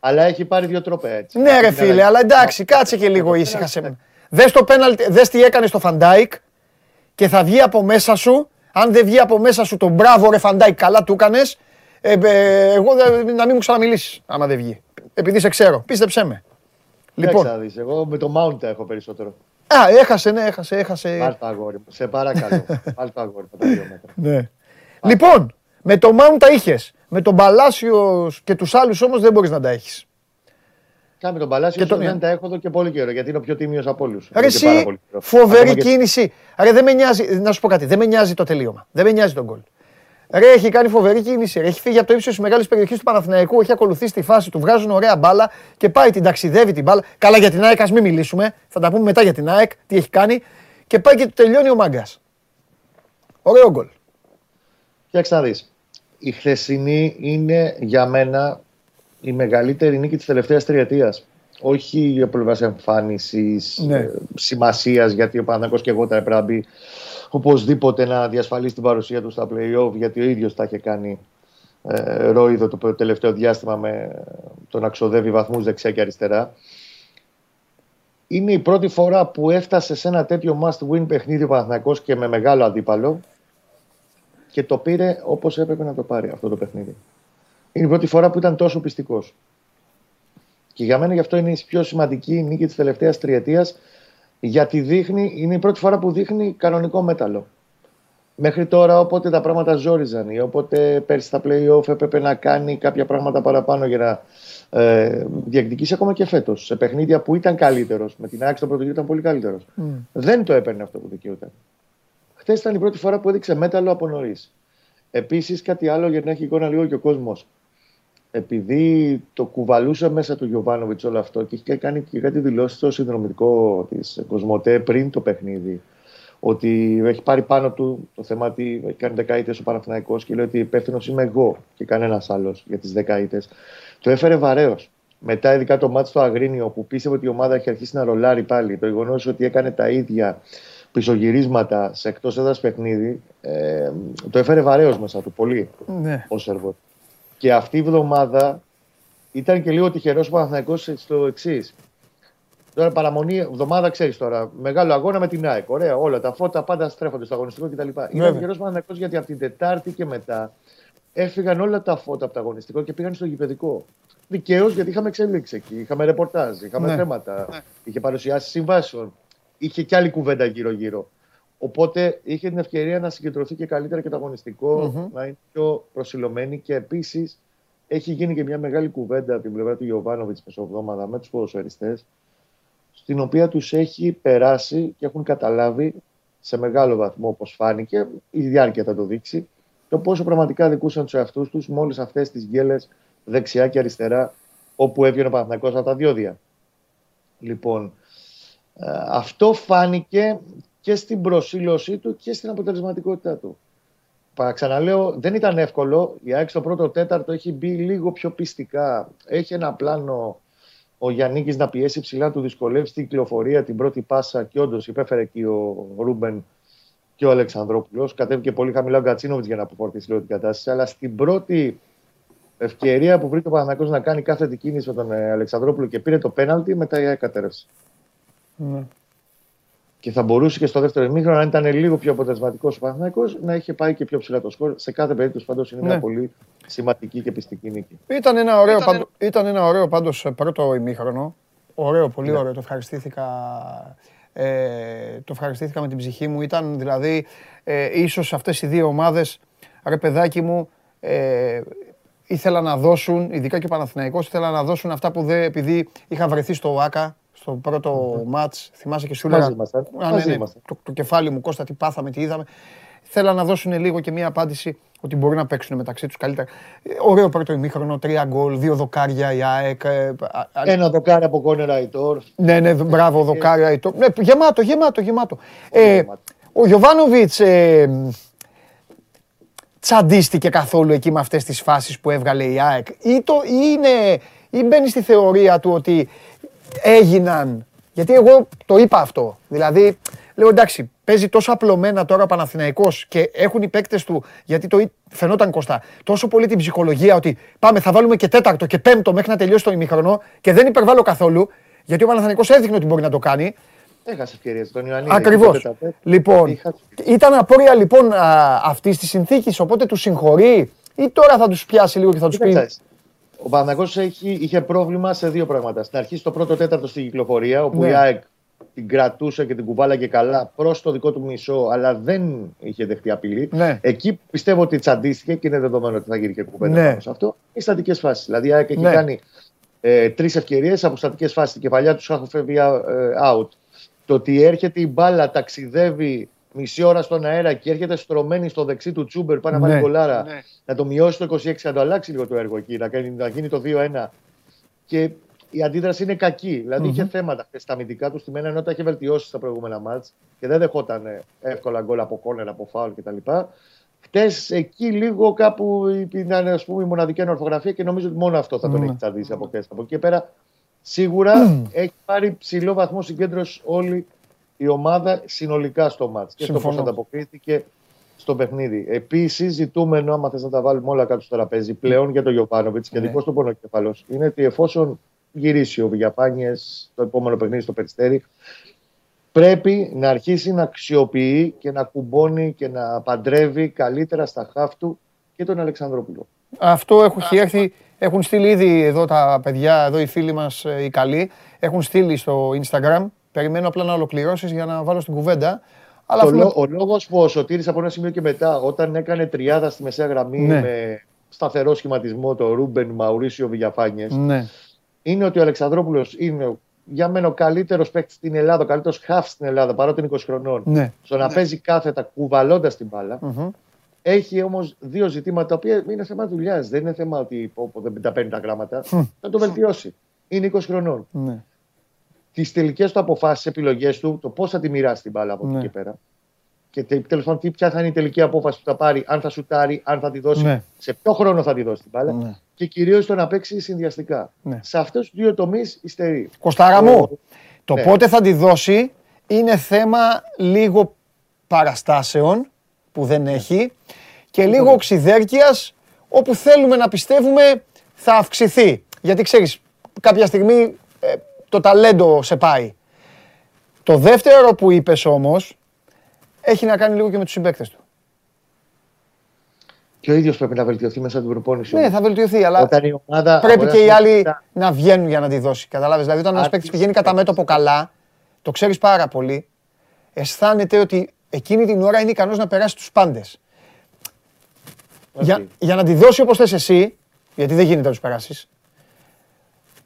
Αλλά έχει πάρει δύο τρόπαια έτσι. Ναι, ρε φίλε, αλλά εντάξει, κάτσε και λίγο ήσυχα σε Δες το πέναλτι, δες τι έκανε στο Φαν Ντάικ και θα βγει από μέσα σου. Αν δεν βγει από μέσα σου το μπράβο ρε Φαν Ντάικ, καλά του έκανες. Ε, ε, εγώ να μην μου ξαναμιλήσεις άμα δεν βγει. Επειδή σε ξέρω, πίστεψέ με. Λοιπόν. Δεις, εγώ με το Mount έχω περισσότερο. Α, έχασε, ναι, έχασε, έχασε. Πάρ' το αγόρι μου, σε παρακαλώ. *laughs* Πάρ' το αγόρι μου, Ναι. Λοιπόν, με το Mount τα είχες. Με τον Παλάσιος και τους άλλους όμως δεν μπορείς να τα έχεις. Κάμε τον Παλάσιος και δεν τα έχω εδώ και πολύ καιρό γιατί είναι ο πιο τίμιος από όλους. Εσύ, φοβερή κίνηση. Ρε, δεν με νοιάζει, να σου πω κάτι, δεν με νοιάζει το τελείωμα. Δεν με νοιάζει τον γκολ. Ρε, έχει κάνει φοβερή κίνηση. Ρε, έχει φύγει από το ύψος της μεγάλης περιοχής του Παναθηναϊκού. Έχει ακολουθήσει τη φάση του. Βγάζουν ωραία μπάλα και πάει την ταξιδεύει την μπάλα. Καλά για την ΑΕΚ, ας μην μιλήσουμε. Θα τα πούμε μετά για την ΑΕΚ, τι έχει κάνει. Και πάει και τελειώνει ο μάγκας. Ωραίο γκολ. Κοιτάξτε να δεις. Η χθεσινή είναι για μένα η μεγαλύτερη νίκη της τελευταίας τριετίας. Όχι για πλευρά εμφάνισης, ναι. Ε, σημασίας, γιατί ο Παναγό και εγώ τα έπρεπε να μπει οπωσδήποτε να διασφαλίσει την παρουσία του στα playoff, γιατί ο ίδιος τα είχε κάνει ε, ρόιδο το τελευταίο διάστημα με το να ξοδεύει βαθμούς δεξιά και αριστερά. Είναι η πρώτη φορά που έφτασε σε ένα τέτοιο must-win παιχνίδι ο Παναθηναϊκός και με μεγάλο αντίπαλο και το πήρε όπως έπρεπε να το πάρει αυτό το παιχνίδι. Είναι η πρώτη φορά που ήταν τόσο πιστικός. Και για μένα γι' αυτό είναι η πιο σημαντική νίκη της τελευταίας τριετίας, γιατί δείχνει, είναι η πρώτη φορά που δείχνει κανονικό μέταλλο. Μέχρι τώρα, όποτε τα πράγματα ζόριζαν ή όποτε πέρσι στα playoff έπρεπε να κάνει κάποια πράγματα παραπάνω για να ε, διεκδικήσει ακόμα και φέτος. Σε παιχνίδια που ήταν καλύτερος, με την άξιο το πρώτο ήταν πολύ καλύτερος. Mm. Δεν το έπαιρνε αυτό που δικαιούταν. Χθες ήταν η πρώτη φορά που έδειξε μέταλλο από νωρίς. Επίσης, κάτι άλλο για να έχει εικόνα λίγο και ο κόσμος επειδή το κουβαλούσε μέσα του Γιωβάνοβιτς όλο αυτό και είχε κάνει και κάτι δηλώσεις στο συνδρομητικό της Κοσμοτέ πριν το παιχνίδι. Ότι έχει πάρει πάνω του το θέμα ότι έχει κάνει δεκαετίες ο Παναθηναϊκός και λέει ότι υπεύθυνος είμαι εγώ και κανένας άλλος για τις δεκαετίες. Το έφερε βαρέως. Μετά, ειδικά το μάτι στο Αγρίνιο, που πίστευε ότι η ομάδα έχει αρχίσει να ρολάρει πάλι, το γεγονός ότι έκανε τα ίδια πισωγυρίσματα σε εκτός έδρας παιχνίδι, ε, το έφερε βαρέως μέσα του πολύ ναι. ο Σερβότ. Και αυτή η εβδομάδα ήταν και λίγο τυχερός ο Παναθυναϊκό στο εξής. Τώρα παραμονή, εβδομάδα ξέρεις τώρα. Μεγάλο αγώνα με την ΑΕΚ. Ωραία, όλα τα φώτα πάντα στρέφονται στο αγωνιστικό κτλ. Ήταν τυχερός ο Παναθυναϊκό γιατί από την Τετάρτη και μετά έφυγαν όλα τα φώτα από το αγωνιστικό και πήγαν στο γηπαιδικό. Δικαίως γιατί είχαμε εξέλιξη εκεί. Είχαμε ρεπορτάζ, είχαμε ναι. θέματα. Ναι. Είχε παρουσιάσει συμβάσεων. Είχε και άλλη κουβέντα γύρω-γύρω. Οπότε είχε την ευκαιρία να συγκεντρωθεί και καλύτερα και το αγωνιστικο να είναι πιο προσιλωμένη και επίσης έχει γίνει και μια μεγάλη κουβέντα από την πλευρά του Ιωβάνοβιτς μεσοβδόμαδα με τους ποδοσφαιριστές, στην οποία τους έχει περάσει και έχουν καταλάβει σε μεγάλο βαθμό, όπω φάνηκε, η διάρκεια θα το δείξει, το πόσο πραγματικά δικούσαν τους εαυτούς τους με όλε αυτές τις γκέλες δεξιά και αριστερά, όπου έβγαινε ο Παναθυνακό από τα διόδια. Λοιπόν, ε, αυτό φάνηκε και στην προσήλωσή του και στην αποτελεσματικότητά του. Ξαναλέω, δεν ήταν εύκολο. Η ΑΕΚ στο πρώτο τέταρτο έχει μπει λίγο πιο πιστικά. Έχει ένα πλάνο ο Γιάννη να πιέσει ψηλά, του δυσκολεύσει την κυκλοφορία, την πρώτη πάσα και όντως υπέφερε εκεί ο Ρούμπεν και ο Αλεξανδρόπουλος. Κατέβηκε πολύ χαμηλά ο Γκατσίνοβιτς για να αποφορτήσει λίγο την κατάσταση. Αλλά στην πρώτη ευκαιρία που βρήκε ο Παναγιώ να κάνει κάθε την κίνηση με τον ε, Αλεξανδρόπουλο και πήρε το πέναλτι, μετά η ΑΕΚ κατέρευσε. Ναι και θα μπορούσε και στο δεύτερο ημίχρονο, αν ήταν λίγο πιο αποτελεσματικός ο Παναθυναϊκό, να είχε πάει και πιο ψηλά το σκορ. Σε κάθε περίπτωση πάντως είναι ναι. μια πολύ σημαντική και πιστική νίκη. Ήταν ένα ωραίο, ήταν... Πάντο, ήταν ένα ωραίο πάντως πρώτο ημίχρονο. Ωραίο, πολύ ναι. ωραίο. Το ευχαριστήθηκα Ε, το ευχαριστήθηκα με την ψυχή μου. Ήταν δηλαδή ε, ίσως αυτές οι δύο ομάδες, ρε παιδάκι μου, ε, ήθελα να δώσουν, ειδικά και ο Παναθηναϊκός, ήθελα να δώσουν αυτά που δεν, επειδή είχα βρεθεί στο ΆΚΑ, στο πρώτο mm-hmm. μάτς, θυμάσαι και σου έλεγα, ναι, ναι, το, το κεφάλι μου, Κώστα, τι πάθαμε, τι είδαμε. Θέλα να δώσουν λίγο και μία απάντηση ότι μπορεί να παίξουν μεταξύ τους καλύτερα. Ωραίο πρώτο ημίχρονο, τρία γκολ, δύο δοκάρια η ΑΕΚ. Ε, Ένα δοκάρι από κόνερα Αϊτόρ. Ναι, ναι, μπράβο, δοκάρια Αϊτόρ. Ναι, γεμάτο, γεμάτο, γεμάτο. Ε, ο Γιωβάνοβιτς ε, τσαντίστηκε καθόλου εκεί με αυτές τις φάσεις που έβγαλε η ΑΕΚ, ή, το, ή, είναι, ή μπαίνει στη θεωρία του ότι έγιναν. Γιατί εγώ το είπα αυτό. Δηλαδή, λέω εντάξει, παίζει τόσο απλωμένα τώρα ο Παναθηναϊκός και έχουν οι παίκτες του, γιατί το φαινόταν κοστά, τόσο πολύ την ψυχολογία ότι πάμε, θα βάλουμε και τέταρτο και πέμπτο μέχρι να τελειώσει το ημιχρονό και δεν υπερβάλλω καθόλου, γιατί ο Παναθηναϊκός έδειχνε ότι μπορεί να το κάνει. Έχασε ευκαιρίες τον Ιωαννίδη. Ακριβώς. Λοιπόν, ήταν απόρρια λοιπόν αυτή της συνθήκης, οπότε τους συγχωρεί ή τώρα θα τους πιάσει λίγο και θα τους πει. Ο Παναθηναϊκός είχε πρόβλημα σε δύο πράγματα. Στην αρχή, στο πρώτο τέταρτο στην κυκλοφορία, όπου ναι. η ΑΕΚ την κρατούσε και την κουβάλαγε καλά προς το δικό του μισό, αλλά δεν είχε δεχτεί απειλή. Ναι. Εκεί πιστεύω ότι τσαντίστηκε και είναι δεδομένο ότι θα γίνει και κουβέντα ναι. πάνω σε αυτό. Οι στατικές φάσεις. Δηλαδή, η ΑΕΚ έχει ναι. κάνει ε, τρεις ευκαιρίες από στατικές φάσεις. Την κεφαλιά τους έχουν φεύγει ε, out. Το ότι έρχεται η μπάλα, ταξιδεύει μισή ώρα στον αέρα και έρχεται στρωμένη στο δεξί του Τσούμπερ, πάει να βάλει ναι. κολάρα, ναι. να το μειώσει το 26, να το αλλάξει λίγο το έργο εκεί, να, να γίνει το 2-1. Και η αντίδραση είναι κακή. Δηλαδή mm-hmm. είχε θέματα στα αμυντικά του στη μένα ενώ τα είχε βελτιώσει στα προηγούμενα μάτς και δεν δεχόταν εύκολα γκολ από κόνερ, από φάουλ κτλ. Χτε εκεί λίγο κάπου ήταν ας πούμε, η μοναδική ανορθογραφία και νομίζω ότι μόνο αυτό θα τον mm. έχει τσαντήσει από χθες. Από εκεί πέρα σίγουρα mm. έχει πάρει ψηλό βαθμό συγκέντρωση όλη η ομάδα συνολικά στο μάτς. Και στο πώς ανταποκρίθηκε στο παιχνίδι. Επίσης, ζητούμενο, άμα θες να τα βάλουμε όλα κάτω στο τραπέζι, πλέον για τον Γιωβάνοβιτς και ναι. δικός του πονοκεφαλός, είναι ότι εφόσον γυρίσει ο Βηγιαπάνιε το επόμενο παιχνίδι στο Περιστέρι, πρέπει να αρχίσει να αξιοποιεί και να κουμπώνει και να παντρεύει καλύτερα στα χάφ του και τον Αλεξανδρόπουλο. Αυτό έχουν έρθει, έχουν στείλει ήδη εδώ τα παιδιά, εδώ οι φίλοι μας ε, οι καλοί, έχουν στείλει στο Instagram. Περιμένω απλά να ολοκληρώσεις για να βάλω στην κουβέντα. Αλλά το, Ο λόγος που ο Σωτήρης από ένα σημείο και μετά, όταν έκανε τριάδα στη μεσαία γραμμή ναι. με σταθερό σχηματισμό το Ρούμπεν Μαουρίσιο Βηγιαφάνιε, ναι είναι ότι ο Αλεξανδρόπουλος είναι για μένα ο καλύτερος παίκτης στην Ελλάδα, ο καλύτερος χαφ στην Ελλάδα παρότι είναι 20 χρονών. Ναι. Στο να ναι. παίζει κάθετα κουβαλώντας την μπάλα. Mm-hmm. Έχει όμως δύο ζητήματα τα οποία είναι θέμα δουλειάς. Δεν είναι θέμα ότι πω, πω, δεν τα παίρνει τα γράμματα. Mm. Θα το βελτιώσει. Είναι 20 χρονών. Ναι. Τις τελικές του αποφάσεις, επιλογές του, το πώς θα τη μοιράσει την μπάλα από εκεί ναι. και πέρα. Και τέλος πάντων, ποια θα είναι η τελική απόφαση που θα πάρει, αν θα σουτάρει, αν θα τη δώσει, ναι. σε ποιο χρόνο θα τη δώσει την μπάλα. Ναι. Και κυρίως το να παίξει συνδυαστικά. Ναι. Σε αυτούς τους δύο τομείς υστερεί. Κοστάρα μου, το ναι. πότε θα τη δώσει είναι θέμα λίγο παραστάσεων που δεν έχει και λίγο οξυδέρκειας όπου θέλουμε να πιστεύουμε θα αυξηθεί. Γιατί ξέρεις, κάποια στιγμή ε, το ταλέντο σε πάει. Το δεύτερο που είπες όμως έχει να κάνει λίγο και με τους συμπαίκτες του. Και ο ίδιος πρέπει να βελτιωθεί μέσα από την προπόνηση. Ναι, θα βελτιωθεί, αλλά πρέπει και οι άλλοι να βγαίνουν για να τη δώσει. Κατάλαβε. Δηλαδή, όταν ένας παίκτης πηγαίνει κατά μέτωπο καλά, το ξέρεις πάρα πολύ, αισθάνεται ότι εκείνη την ώρα είναι ικανός να περάσει τους πάντες. Για, για να τη δώσει όπως θες εσύ, γιατί δεν γίνεται να τους περάσεις,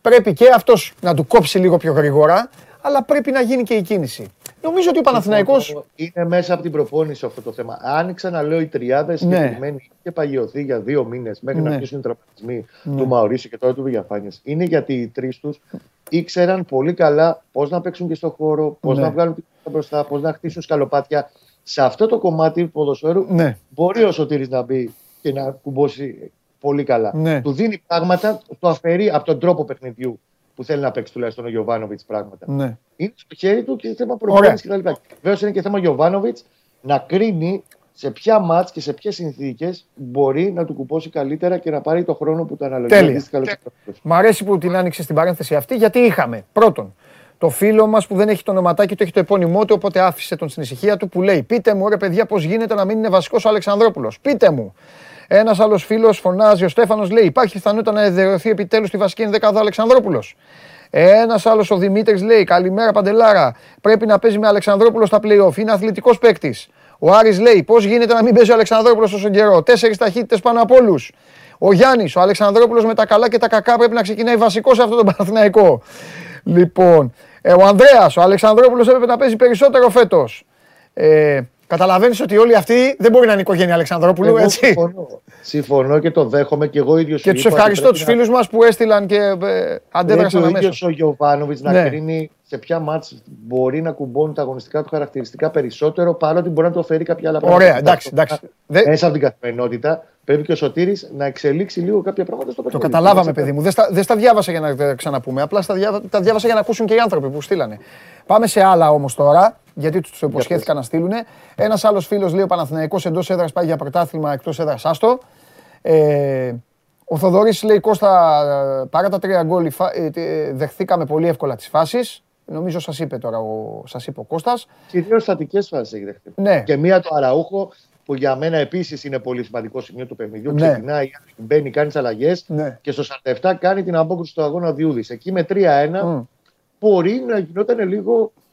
πρέπει και αυτός να του κόψει λίγο πιο γρήγορα, αλλά πρέπει να γίνει και η κίνηση. Νομίζω ότι ο Παναθηναϊκός... Είναι μέσα από την προπόνηση αυτό το θέμα. Άνοιξαν να λέω οι τριάδες ναι. συγκεκριμένοι και παγιωθεί για δύο μήνες μέχρι ναι. να αρχίσουν οι τραυματισμοί ναι. του Μαωρίσου και τώρα του Βηγιαφάνια. Είναι γιατί οι τρεις τους ήξεραν πολύ καλά πώς να παίξουν και στον χώρο, πώς ναι. να βγάλουν την μπροστά, πώς να χτίσουν σκαλοπάτια. Σε αυτό το κομμάτι του ποδοσφαίρου ναι. μπορεί ο Σωτήρης να μπει και να κουμπώσει πολύ καλά. Ναι. Του δίνει πράγματα, το αφαιρεί από τον τρόπο παιχνιδιού που θέλει να παίξει τουλάχιστον ο Γιωβάνοβιτς πράγματα. Ναι. Είναι στο χέρι του και θέμα προπόνηση κτλ. Βέβαια είναι και θέμα Γιωβάνοβιτς να κρίνει σε ποια μάτς και σε ποιες συνθήκες μπορεί να του κουπώσει καλύτερα και να πάρει το χρόνο που του αναλογεί. Μ' αρέσει που την άνοιξε στην παρένθεση αυτή γιατί είχαμε πρώτον το φίλο μας που δεν έχει το ονοματάκι του, έχει το επώνυμό του, οπότε άφησε τον στην ησυχία του που λέει: Πείτε μου, ρε παιδιά, πώς γίνεται να μην είναι βασικό ο Αλεξανδρόπουλος. Πείτε μου. Ένας άλλος φίλος φωνάζει, ο Στέφανος λέει: Υπάρχει πιθανότητα να εδρεωθεί επιτέλους στη βασική ενδεκάδα ο Αλεξανδρόπουλος. Ένας άλλος ο Δημήτρης λέει: Καλημέρα Παντελάρα. Πρέπει να παίζει με Αλεξανδρόπουλο στα playoff. Είναι αθλητικός παίκτης. Ο Άρης λέει: Πώς γίνεται να μην παίζει ο Αλεξανδρόπουλος τόσο καιρό; Τέσσερις ταχύτητες πάνω από όλους. Ο Γιάννης, ο Αλεξανδρόπουλος με τα καλά και τα κακά πρέπει να ξεκινάει βασικός σε αυτό το Παναθηναϊκό. Λοιπόν, ε, ο Ανδρέας, ο Αλεξανδρόπουλος έπρεπε να παίζει περισσότερο φέτος. Ε, Καταλαβαίνεις ότι όλοι αυτοί δεν μπορεί να είναι οικογένεια Αλεξανδρόπουλου, εγώ έτσι; Συμφωνώ. συμφωνώ και το δέχομαι και εγώ ίδιος. Και τους ευχαριστώ τους φίλους μας που έστειλαν και ε, αντέδρασαν αμέσω. Ο ίδιος ο Γιωβάνοβιτς να ναι. κρίνει σε ποια μάτς μπορεί να κουμπώνει τα αγωνιστικά του χαρακτηριστικά περισσότερο παρότι μπορεί να του φέρει κάποια άλλα πράγματα. Ωραία, εντάξει. εντάξει. Μέσα από την καθημερινότητα πρέπει και ο Σωτήρης να εξελίξει λίγο κάποια πράγματα στο παιχνίδι. Το καταλάβαμε, παιδί μου. Δεν στα, δεν στα διάβασα για να τα ξαναπούμε. Απλά στα διά, τα διάβασα για να ακούσουν και οι άνθρωποι που στείλανε. Πάμε σε άλλα όμως τώρα, γιατί τους το υποσχέθηκαν να στείλουν. Ένας άλλος φίλος λέει: Ο Παναθηναϊκός εντός έδρας πάει για πρωτάθλημα, εκτός έδρας άστο. Ε, ο Θοδωρής λέει: Κώστα, παρά τα τρία γκολ, ε, δεχθήκαμε πολύ εύκολα τις φάσεις. Νομίζω σας είπε τώρα ο, σας είπε ο Κώστας. Κυρίως στατικές φάσεις έχει δεχτεί. Ναι. Και μία το Αραούχο που για μένα επίσης είναι πολύ σημαντικό σημείο του παιχνιδιού. Ναι. Ξεκινάει, μπαίνει, κάνει τις αλλαγές ναι. και στο 47 κάνει την απόκριση του αγώνα Διούδης. Εκεί με 3-1 mm. μπορεί να γινόταν λίγο ε,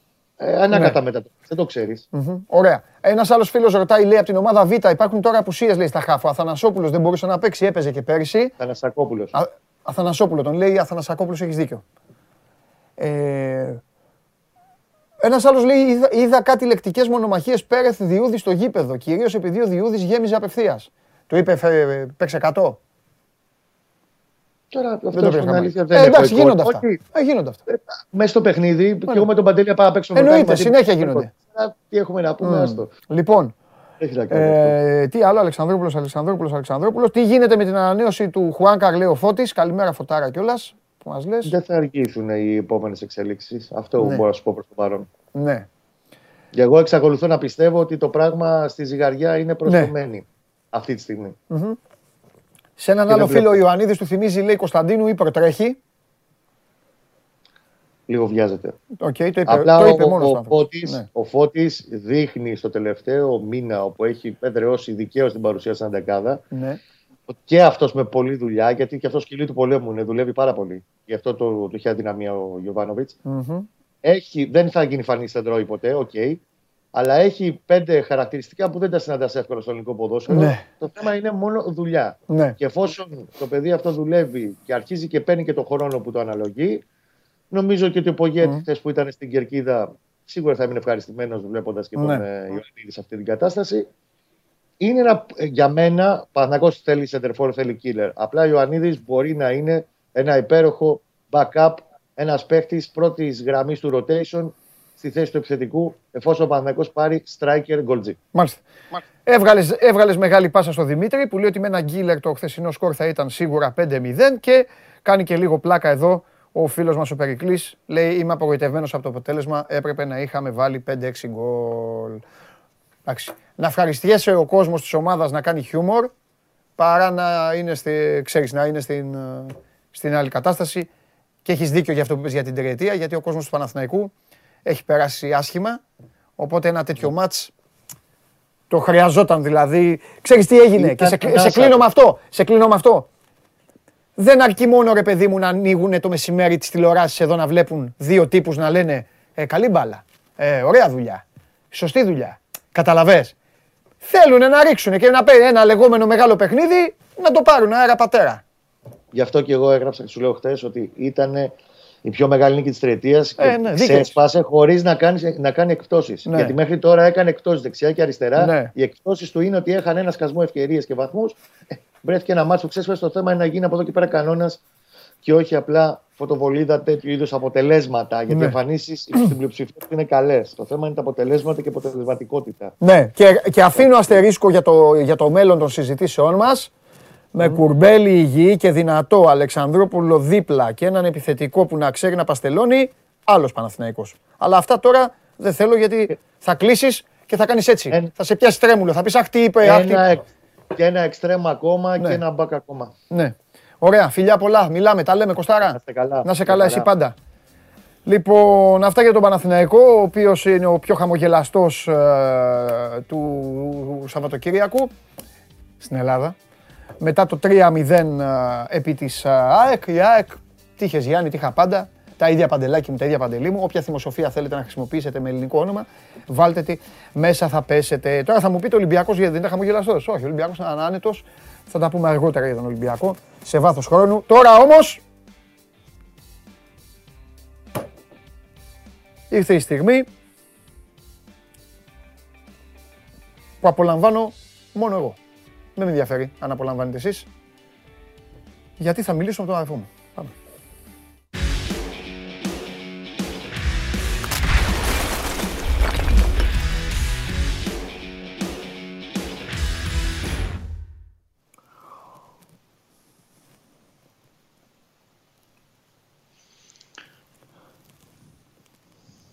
ανάκατα ναι. μετά. Δεν το ξέρεις. Mm-hmm. Ωραία. Ένας άλλος φίλος ρωτάει, λέει από την ομάδα Β υπάρχουν τώρα απουσίες λέει στα χάφου. Αθανασόπουλος δεν μπορούσε να παίξει, έπαιζε και πέρυσι. Αθανασακόπουλος. Αθανασόπουλο τον λέει, Αθανασακόπουλος έχεις δίκιο. Ε, ένας άλλος λέει: είδα, είδα κάτι λεκτικές μονομαχίες Πέρεθ Διούδης στο γήπεδο. Κυρίως επειδή ο Διούδης γέμιζε απευθείας. Του είπε: Παίξε 100. Τώρα αυτό δεν το αλήθεια δεν ε, εντάξει, γίνονται αυτά. Ε, γίνονται αυτά. Ε, μέσα στο παιχνίδι, και εγώ με τον Παντέλια πάω να παίξω Εννοείται, συνέχεια γίνονται. Τι έχουμε να πούμε, mm. Λοιπόν, ε, τι άλλο, Αλεξανδρόπουλο, Αλεξανδρόπουλο, Αλεξανδρόπουλο. Τι γίνεται με την ανανέωση του Χουάν Καρλέο Φώτη. Καλημέρα, φωτάρα κιόλας που μας λες. Δεν θα αργήσουν οι επόμενες εξελίξεις. Αυτό ναι. μπορώ να σου πω προς το παρόν. Ναι. Και εγώ εξακολουθώ να πιστεύω ότι το πράγμα στη ζυγαριά είναι προσωμένη ναι. αυτή τη στιγμή. Mm-hmm. Σε έναν άλλο φίλο ο Ιωαννίδης του θυμίζει, λέει Κωνσταντίνου ή προτρέχει. Λίγο βιάζεται. Okay, το είπε, Απλά το είπε ο, μόνος ο, Φώτης, ναι. ο Φώτης δείχνει στο τελευταίο μήνα όπου έχει εδραιώσει δικαίως την παρουσία στην Αντεκάδα ναι και αυτός με πολλή δουλειά, γιατί και αυτός σκυλί του πολέμου είναι, δουλεύει πάρα πολύ. Γι' αυτό το, το έχει αδυναμία ο γιωβανοβιτ Έχει, δεν θα γίνει Φαν Νίστελροϊ ποτέ, OK. Okay, αλλά έχει πέντε χαρακτηριστικά που δεν τα συναντάς εύκολα στο ελληνικό ποδόσφαιρο. Ναι. Το θέμα είναι μόνο δουλειά. Ναι. Και εφόσον το παιδί αυτό δουλεύει και αρχίζει και παίρνει και το χρόνο που το αναλογεί, νομίζω και ότι ο Πογέτ μμ. που ήταν στην κερκίδα σίγουρα θα είναι ευχαριστημένος βλέποντας και ναι. τον ε, Ιωαννίδη σε αυτή την κατάσταση είναι ένα, για μένα, Παναγό θέλει σέντερ φορ, θέλει killer. Απλά ο Ιωαννίδης μπορεί να είναι ένα υπέροχο backup, ένας παίχτη πρώτης γραμμής του rotation στη θέση του επιθετικού, εφόσον ο Παναγό πάρει striker goalji. Μάλιστα. Έβγαλες, έβγαλες μεγάλη πάσα στο Δημήτρη που λέει ότι με ένα γκίλερ το χθεσινό σκορ θα ήταν σίγουρα 5-0 και κάνει και λίγο πλάκα εδώ ο φίλος μας ο Περικλής. Λέει είμαι απογοητευμένος από το αποτέλεσμα, έπρεπε να είχαμε βάλει 5-6 γκολ. Εντάξει. Να ευχαριστιέσαι ο κόσμος της ομάδας να κάνει χιούμορ παρά να είναι, στη, ξέρεις, να είναι στην, στην άλλη κατάσταση. Και έχεις δίκιο για αυτό που πες για την τριετία, γιατί ο κόσμος του Παναθηναϊκού έχει περάσει άσχημα. Οπότε ένα τέτοιο μάτ το χρειαζόταν δηλαδή. Ξέρεις τι έγινε; Και σε, σε κλείνω με αυτό. Σε κλείνω με αυτό. Δεν αρκεί μόνο ρε παιδί μου να ανοίγουν το μεσημέρι τις τηλεοράσεις εδώ να βλέπουν δύο τύπους να λένε ε, καλή μπάλα, ε, ωραία δουλειά, σωστή δουλειά. Καταλαβες. Θέλουν να ρίξουν και να παίρνει ένα λεγόμενο μεγάλο παιχνίδι να το πάρουν αέρα πατέρα. Γι' αυτό και εγώ έγραψα και σου λέω χθες ότι ήταν η πιο μεγάλη νίκη της τριετίας ε, ναι, και ξέσπασε χωρίς να, κάνει, να κάνει εκπτώσεις. Ναι. Γιατί μέχρι τώρα έκανε εκτό δεξιά και αριστερά. Ναι. Οι εκπτώσεις του είναι ότι έχανε ένα σκασμό ευκαιρίες και βαθμούς. Ε, βρέθηκε ένα μάτσο που ξέσπασε. Το θέμα είναι να γίνει από εδώ και πέρα κανόνας και όχι απλά φωτοβολίδα τέτοιου είδους αποτελέσματα. Γιατί οι εμφανίσεις *clears throat* στην πλειοψηφία είναι καλές. Το θέμα είναι τα αποτελέσματα και η αποτελεσματικότητα. Ναι, και, και αφήνω αστερίσκο για το, για το μέλλον των συζητήσεών μας. Με κουρμπέλι υγιή και δυνατό Αλεξανδρόπουλο δίπλα και έναν επιθετικό που να ξέρει να παστελώνει, άλλος Παναθηναϊκός. Αλλά αυτά τώρα δεν θέλω γιατί θα κλείσεις και θα κάνεις έτσι. Θα σε πιάσει τρέμουλο. Θα πεις Αχ, τι είπε, Αχ, Και ένα εξτρέμα ακόμα ναι. και ένα μπακ ακόμα. Ναι. Ωραία, φιλιά πολλά. Μιλάμε, τα λέμε Κωστάρα. Να σε καλά. Να σε καλά, εσύ πάντα. Λοιπόν, αυτά για τον Παναθηναϊκό, ο οποίος είναι ο πιο χαμογελαστός ε, του Σαββατοκύριακου στην Ελλάδα. Μετά το 3-0 ε, επί της ε, ΑΕΚ, η ΑΕΚ, τι είχες Γιάννη, τι είχα πάντα, τα ίδια παντελάκι μου, τα ίδια παντελή μου. Όποια θυμοσοφία θέλετε να χρησιμοποιήσετε με ελληνικό όνομα, βάλτε τη μέσα θα πέσετε. Τώρα θα μου πείτε Ολυμπιακός γιατί δεν ήταν χαμογελαστό. Όχι, ο Ολυμπιακός ήταν άνετο. Θα τα πούμε αργότερα για τον Ολυμπιακό σε βάθος χρόνου. Τώρα όμως. Ήρθε η στιγμή που απολαμβάνω μόνο εγώ. Δεν με ενδιαφέρει αν απολαμβάνετε εσείς. Γιατί θα μιλήσω με τον αδερφό μου. Πάμε.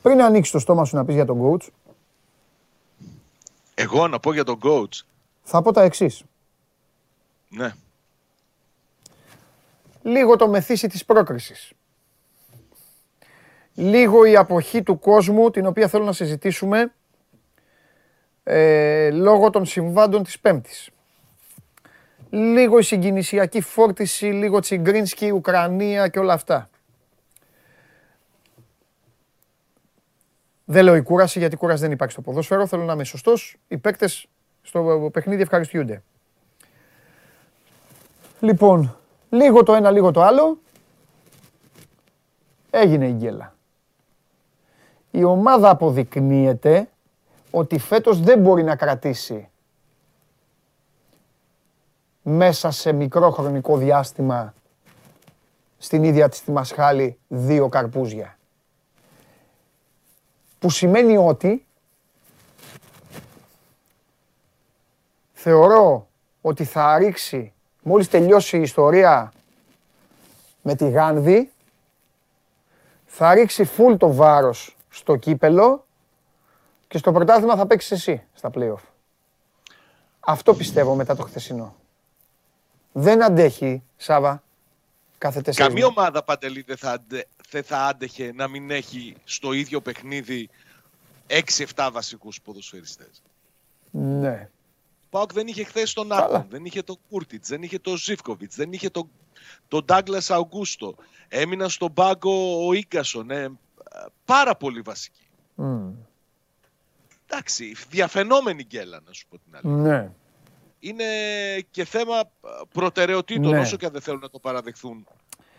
Πριν ανοίξεις το στόμα σου να πεις για τον coach, Εγώ να πω για τον coach. θα πω τα εξής. Ναι. λίγο το μεθύσι της πρόκρισης. Λίγο η αποχή του κόσμου, την οποία θέλω να συζητήσουμε, ε, λόγω των συμβάντων της Πέμπτης. Λίγο η συγκινησιακή φόρτιση, λίγο Τσιγκρίνσκι, Ουκρανία και όλα αυτά. Δεν λέω η κούραση, γιατί κούραση δεν υπάρχει στο ποδόσφαιρο. Θέλω να είμαι σωστός. Οι παίκτες στο παιχνίδι ευχαριστιούνται. Λοιπόν, λίγο το ένα, λίγο το άλλο. Έγινε η γκέλα. Η ομάδα αποδεικνύεται ότι φέτος δεν μπορεί να κρατήσει μέσα σε μικρό χρονικό διάστημα στην ίδια της τη μασχάλη δύο καρπούζια. Που σημαίνει ότι θεωρώ ότι θα ρίξει μόλις τελειώσει η ιστορία με τη Γάνδη θα ρίξει φουλ το βάρος στο κύπελο και στο πρωτάθλημα θα παίξεις εσύ στα play-off. Αυτό πιστεύω μετά το χθεσινό. Δεν αντέχει, Σάβα, κάθε τέσσερις Καμία μέρες. ομάδα παντελή δεν θα, αντε- δεν θα άντεχε να μην έχει στο ίδιο παιχνίδι 6-7 βασικούς ποδοσφαιριστές. Ναι. Ο Πάοκ δεν είχε χθες τον Καλά. Άκον, δεν είχε τον Κούρτιτς, δεν είχε τον Ζήφκοβιτς, δεν είχε τον, τον Ντάγκλας Αουγκούστο. Έμειναν στον πάγκο ο Ίγκασον. Ε, πάρα πολύ βασική. Μμ. Εντάξει, διαφαινόμενη γκέλα να σου πω την αλήθεια. Ναι. Είναι και θέμα ε, προτεραιοτήτων Ναι. όσο και αν δεν θέλουν να το παραδεχθούν.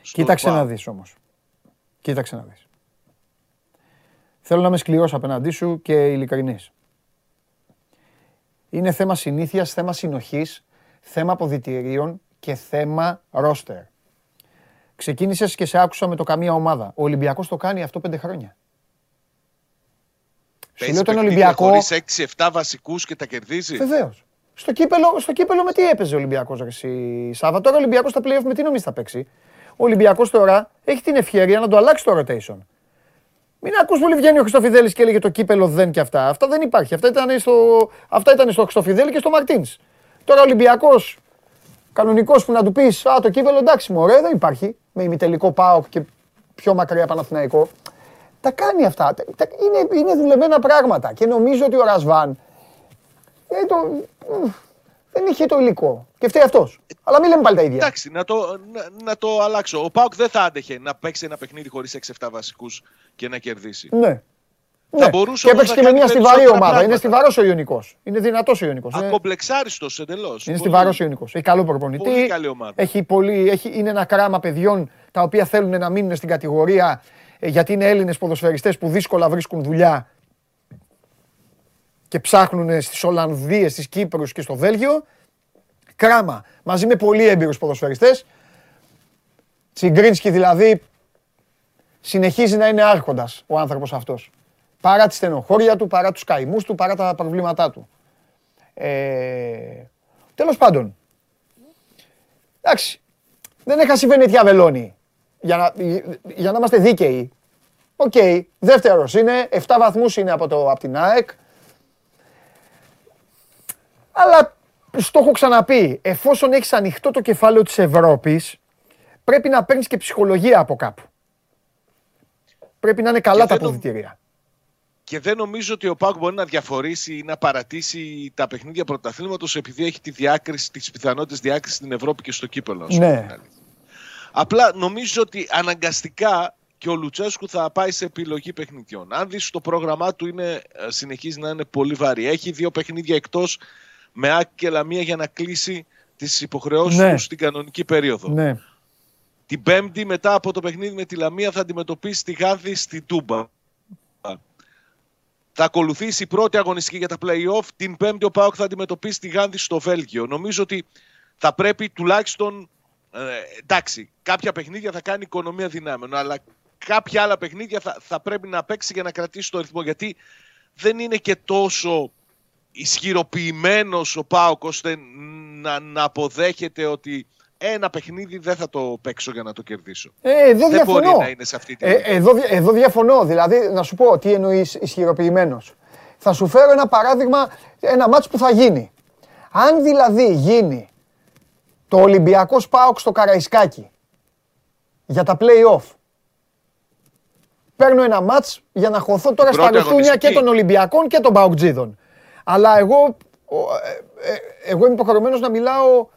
στον Κοίταξε να ΠΑΟΚ. δεις όμως. Κοίταξε να δεις. Θέλω να είμαι σκληρός απέναντί σου και ειλικρινής. Είναι θέμα συνήθειας, θέμα συνοχής, θέμα αποδητηρίων και θέμα ρόστερ. Ξεκίνησες και σε άκουσα με το καμία ομάδα. Ο Ολυμπιακός το κάνει αυτό πέντε χρόνια. Σου Παίζεις λέω τον παιχνίδια Ολυμπιακό. χωρίς 6-7 βασικούς και τα κερδίζει; Βεβαίως. Στο κύπελο, στο κύπελο με τι έπαιζε ο Ολυμπιακός Ρεσί Σάβα; Τώρα ο Ολυμπιακός στα playoff με τι νομίζεις θα παίξει; Ο Ολυμπιακός τώρα έχει την ευκαιρία να το αλλάξει το rotation. Μην ακούς πολύ βγαίνει ο Χριστοφιδέλης και έλεγε το κύπελο δεν και αυτά. Αυτά δεν υπάρχει. Αυτά ήταν στο, αυτά ήταν στο Χριστοφιδέλη και στο Μαρτίνς. Τώρα ο Ολυμπιακός κανονικός που να του πεις Α, το κύπελο εντάξει, μου δεν υπάρχει. Με ημιτελικό ΠΑΟΚ και πιο μακριά Παναθηναϊκό. Τα κάνει αυτά. Τα- τα- είναι, είναι δουλεμένα πράγματα. Και νομίζω ότι ο Ρασβάν δεν, το, δεν είχε το υλικό. Και φταίει αυτός. Αλλά μην λέμε πάλι τα ίδια. Εντάξει, να το, να, να το αλλάξω. Ο Πάουκ δεν θα άντεχε να παίξει ένα παιχνίδι χωρίς 6-7 βασικούς και να κερδίσει. Ναι. Θα Ναι. μπορούσε και όμως έπαιξε να και με κάνει μια στιβαρή περισσότερα ομάδα. Είναι πράγματα. στιβαρός ο Ιωνικός. Είναι δυνατός ο Ιωνικός. Είναι, Ακομπλεξάριστος εντελώς. είναι Πολύ. στιβαρός ο Ιωνικός. Έχει καλό προπονητή. Πολύ καλή ομάδα. Έχει πολύ, έχει, είναι ένα κράμα παιδιών τα οποία θέλουν να μείνουν στην κατηγορία ε, γιατί είναι Έλληνες ποδοσφαιριστές που δύσκολα βρίσκουν δουλειά και ψάχνουν στις Ολλανδίες, στις Κύπρους και στο Βέλγιο. Κράμα. Μαζί με πολύ έμπειρους ποδοσφαιριστές. Τσιγκρίνσκι δηλαδή συνεχίζει να είναι άρχοντας ο άνθρωπος αυτός. Παρά τη στενοχώρια του, παρά τους καημούς του, παρά τα προβλήματά του. Ε, τέλος πάντων. Εντάξει. Δεν έχασε η Βενετιά βελόνι. Για να, για να είμαστε δίκαιοι. Οκ. Δεύτερος είναι. 7 βαθμούς είναι από, το, από την ΑΕΚ. Αλλά στο έχω ξαναπεί. Εφόσον έχεις ανοιχτό το κεφάλαιο της Ευρώπης, πρέπει να παίρνεις και ψυχολογία από κάπου. Πρέπει να είναι καλά Και τα δεν νομ- αποδυτήρια. Και δεν νομίζω ότι ο ΠΑΟΚ μπορεί να αδιαφορήσει ή να παρατήσει τα παιχνίδια πρωταθλήματος επειδή έχει τη διάκριση, τις πιθανότητες διάκρισης στην Ευρώπη και στο κύπελο. ας πούμε, Ναι. την αλήθεια. Απλά νομίζω ότι αναγκαστικά και ο Λουτσέσκου θα πάει σε επιλογή παιχνιδιών. Αν δεις το πρόγραμμά του είναι, ε, συνεχίζει να είναι πολύ βαρύ. Έχει δύο παιχνίδια εκτός με άκη και λαμία για να κλείσει τις υποχρεώσεις Ναι. τους στην κανονική περίοδο. Ναι. Την Πέμπτη μετά από το παιχνίδι με τη Λαμία θα αντιμετωπίσει τη Γάνδη στη Τούμπα. Θα ακολουθήσει η πρώτη αγωνιστική για τα play-off. Την Πέμπτη ο Πάοκ θα αντιμετωπίσει τη Γάνδη στο Βέλγιο. Νομίζω ότι θα πρέπει τουλάχιστον. Ε, εντάξει, κάποια παιχνίδια θα κάνει οικονομία δυνάμεων, αλλά κάποια άλλα παιχνίδια θα, θα πρέπει να παίξει για να κρατήσει το ρυθμό. Γιατί δεν είναι και τόσο ισχυροποιημένος ο Πάοκ ώστε να, να αποδέχεται ότι ένα παιχνίδι δεν θα το παίξω για να το κερδίσω. Ε, εδώ δεν μπορεί διαφωνώ. να είναι σε αυτή τη Ε, εδώ, δια- εδώ διαφωνώ. Δηλαδή, να σου πω τι εννοείς ισχυροποιημένος. Θα σου φέρω ένα παράδειγμα, ένα μάτς που θα γίνει. Αν δηλαδή γίνει το Ολυμπιακός Πάοκ στο Καραϊσκάκι για τα play-off. Παίρνω ένα μάτς για να χωθώ τώρα στα πρώτη λεφτούνια και αγωνιστική. των Ολυμπιακών και των Παοκτζίδων. Αλλά εγώ, ο, ε, ε, εγώ είμαι υποχρεωμένος να μιλάω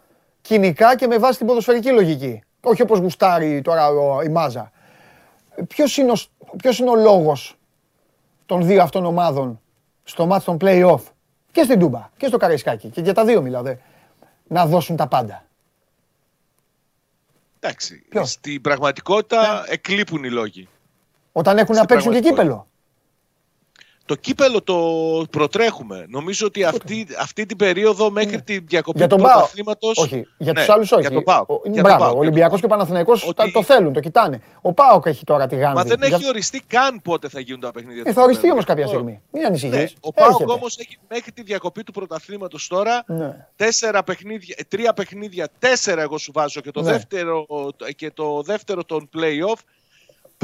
κοινικά και με βάση την ποδοσφαιρική λογική. Όχι όπως γουστάρει τώρα ο- η Μάζα. Ποιος είναι, ο, σ- ποιος είναι ο λόγος των δύο αυτών ομάδων στο μάτς των play-off; Και στην Τούμπα και στο Καραϊσκάκι και για τα δύο μιλάω δε, να δώσουν τα πάντα. Εντάξει, Ποιος; στην πραγματικότητα εκλείπουν οι λόγοι. Όταν έχουν να Στην παίξουν και πραγματικότητα. κύπελο. Το κύπελο το προτρέχουμε. Νομίζω ότι αυτή, αυτή την περίοδο μέχρι τη διακοπή Για του τον Πάο. πρωταθλήματος... Όχι, για Ναι, τους άλλους όχι. Για τον Πάο. Ο- Μπράβο, ο Ολυμπιακός και ο Παναθηναϊκός Ότι- τα- το θέλουν, το κοιτάνε. Ο Πάοκ έχει τώρα τη γάνδη. Μα δεν Για- έχει οριστεί καν πότε θα γίνουν τα παιχνίδια. Ε, του θα οριστεί κυπέλλου. όμως κάποια Λοιπόν, στιγμή. Μην Ναι, ανησυχείς. ο Πάοκ Έρχεται. όμως έχει μέχρι τη διακοπή του πρωταθλήματο τώρα Ναι. τέσσερα παιχνίδια, ε, τρία παιχνίδια, τέσσερα εγώ σου βάζω και το, Ναι. δεύτερο, και το δεύτερο των play-off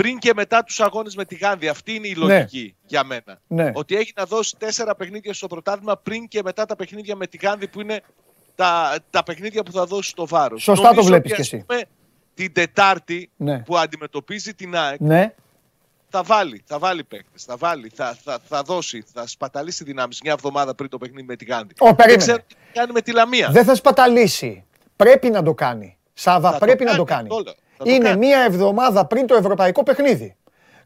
πριν και μετά τους αγώνες με τη Γάνδη. Αυτή είναι η λογική για μένα. Ναι. Ότι έχει να δώσει τέσσερα παιχνίδια στο πρωτάθλημα πριν και μετά τα παιχνίδια με τη Γάνδη που είναι τα, τα παιχνίδια που θα δώσει το βάρος. Σωστά το Νομίζω βλέπεις ότι, κι ας εσύ. πούμε, Την Τετάρτη Ναι. που αντιμετωπίζει την ΑΕΚ Ναι. θα βάλει, θα βάλει παίκτες, θα βάλει, θα, θα, θα δώσει, θα σπαταλήσει δυνάμεις μια εβδομάδα πριν το παιχνίδι με τη Γάνδη. Ω, περίμενε. Δεν ξέρω τι θα κάνει με τη Λαμία. Δεν θα σπαταλήσει. Πρέπει να το κάνει. Σάβα, Θα το πρέπει να το κάνει, κάνει. το λέω. Θα το Είναι κάνει. μία εβδομάδα πριν το ευρωπαϊκό παιχνίδι.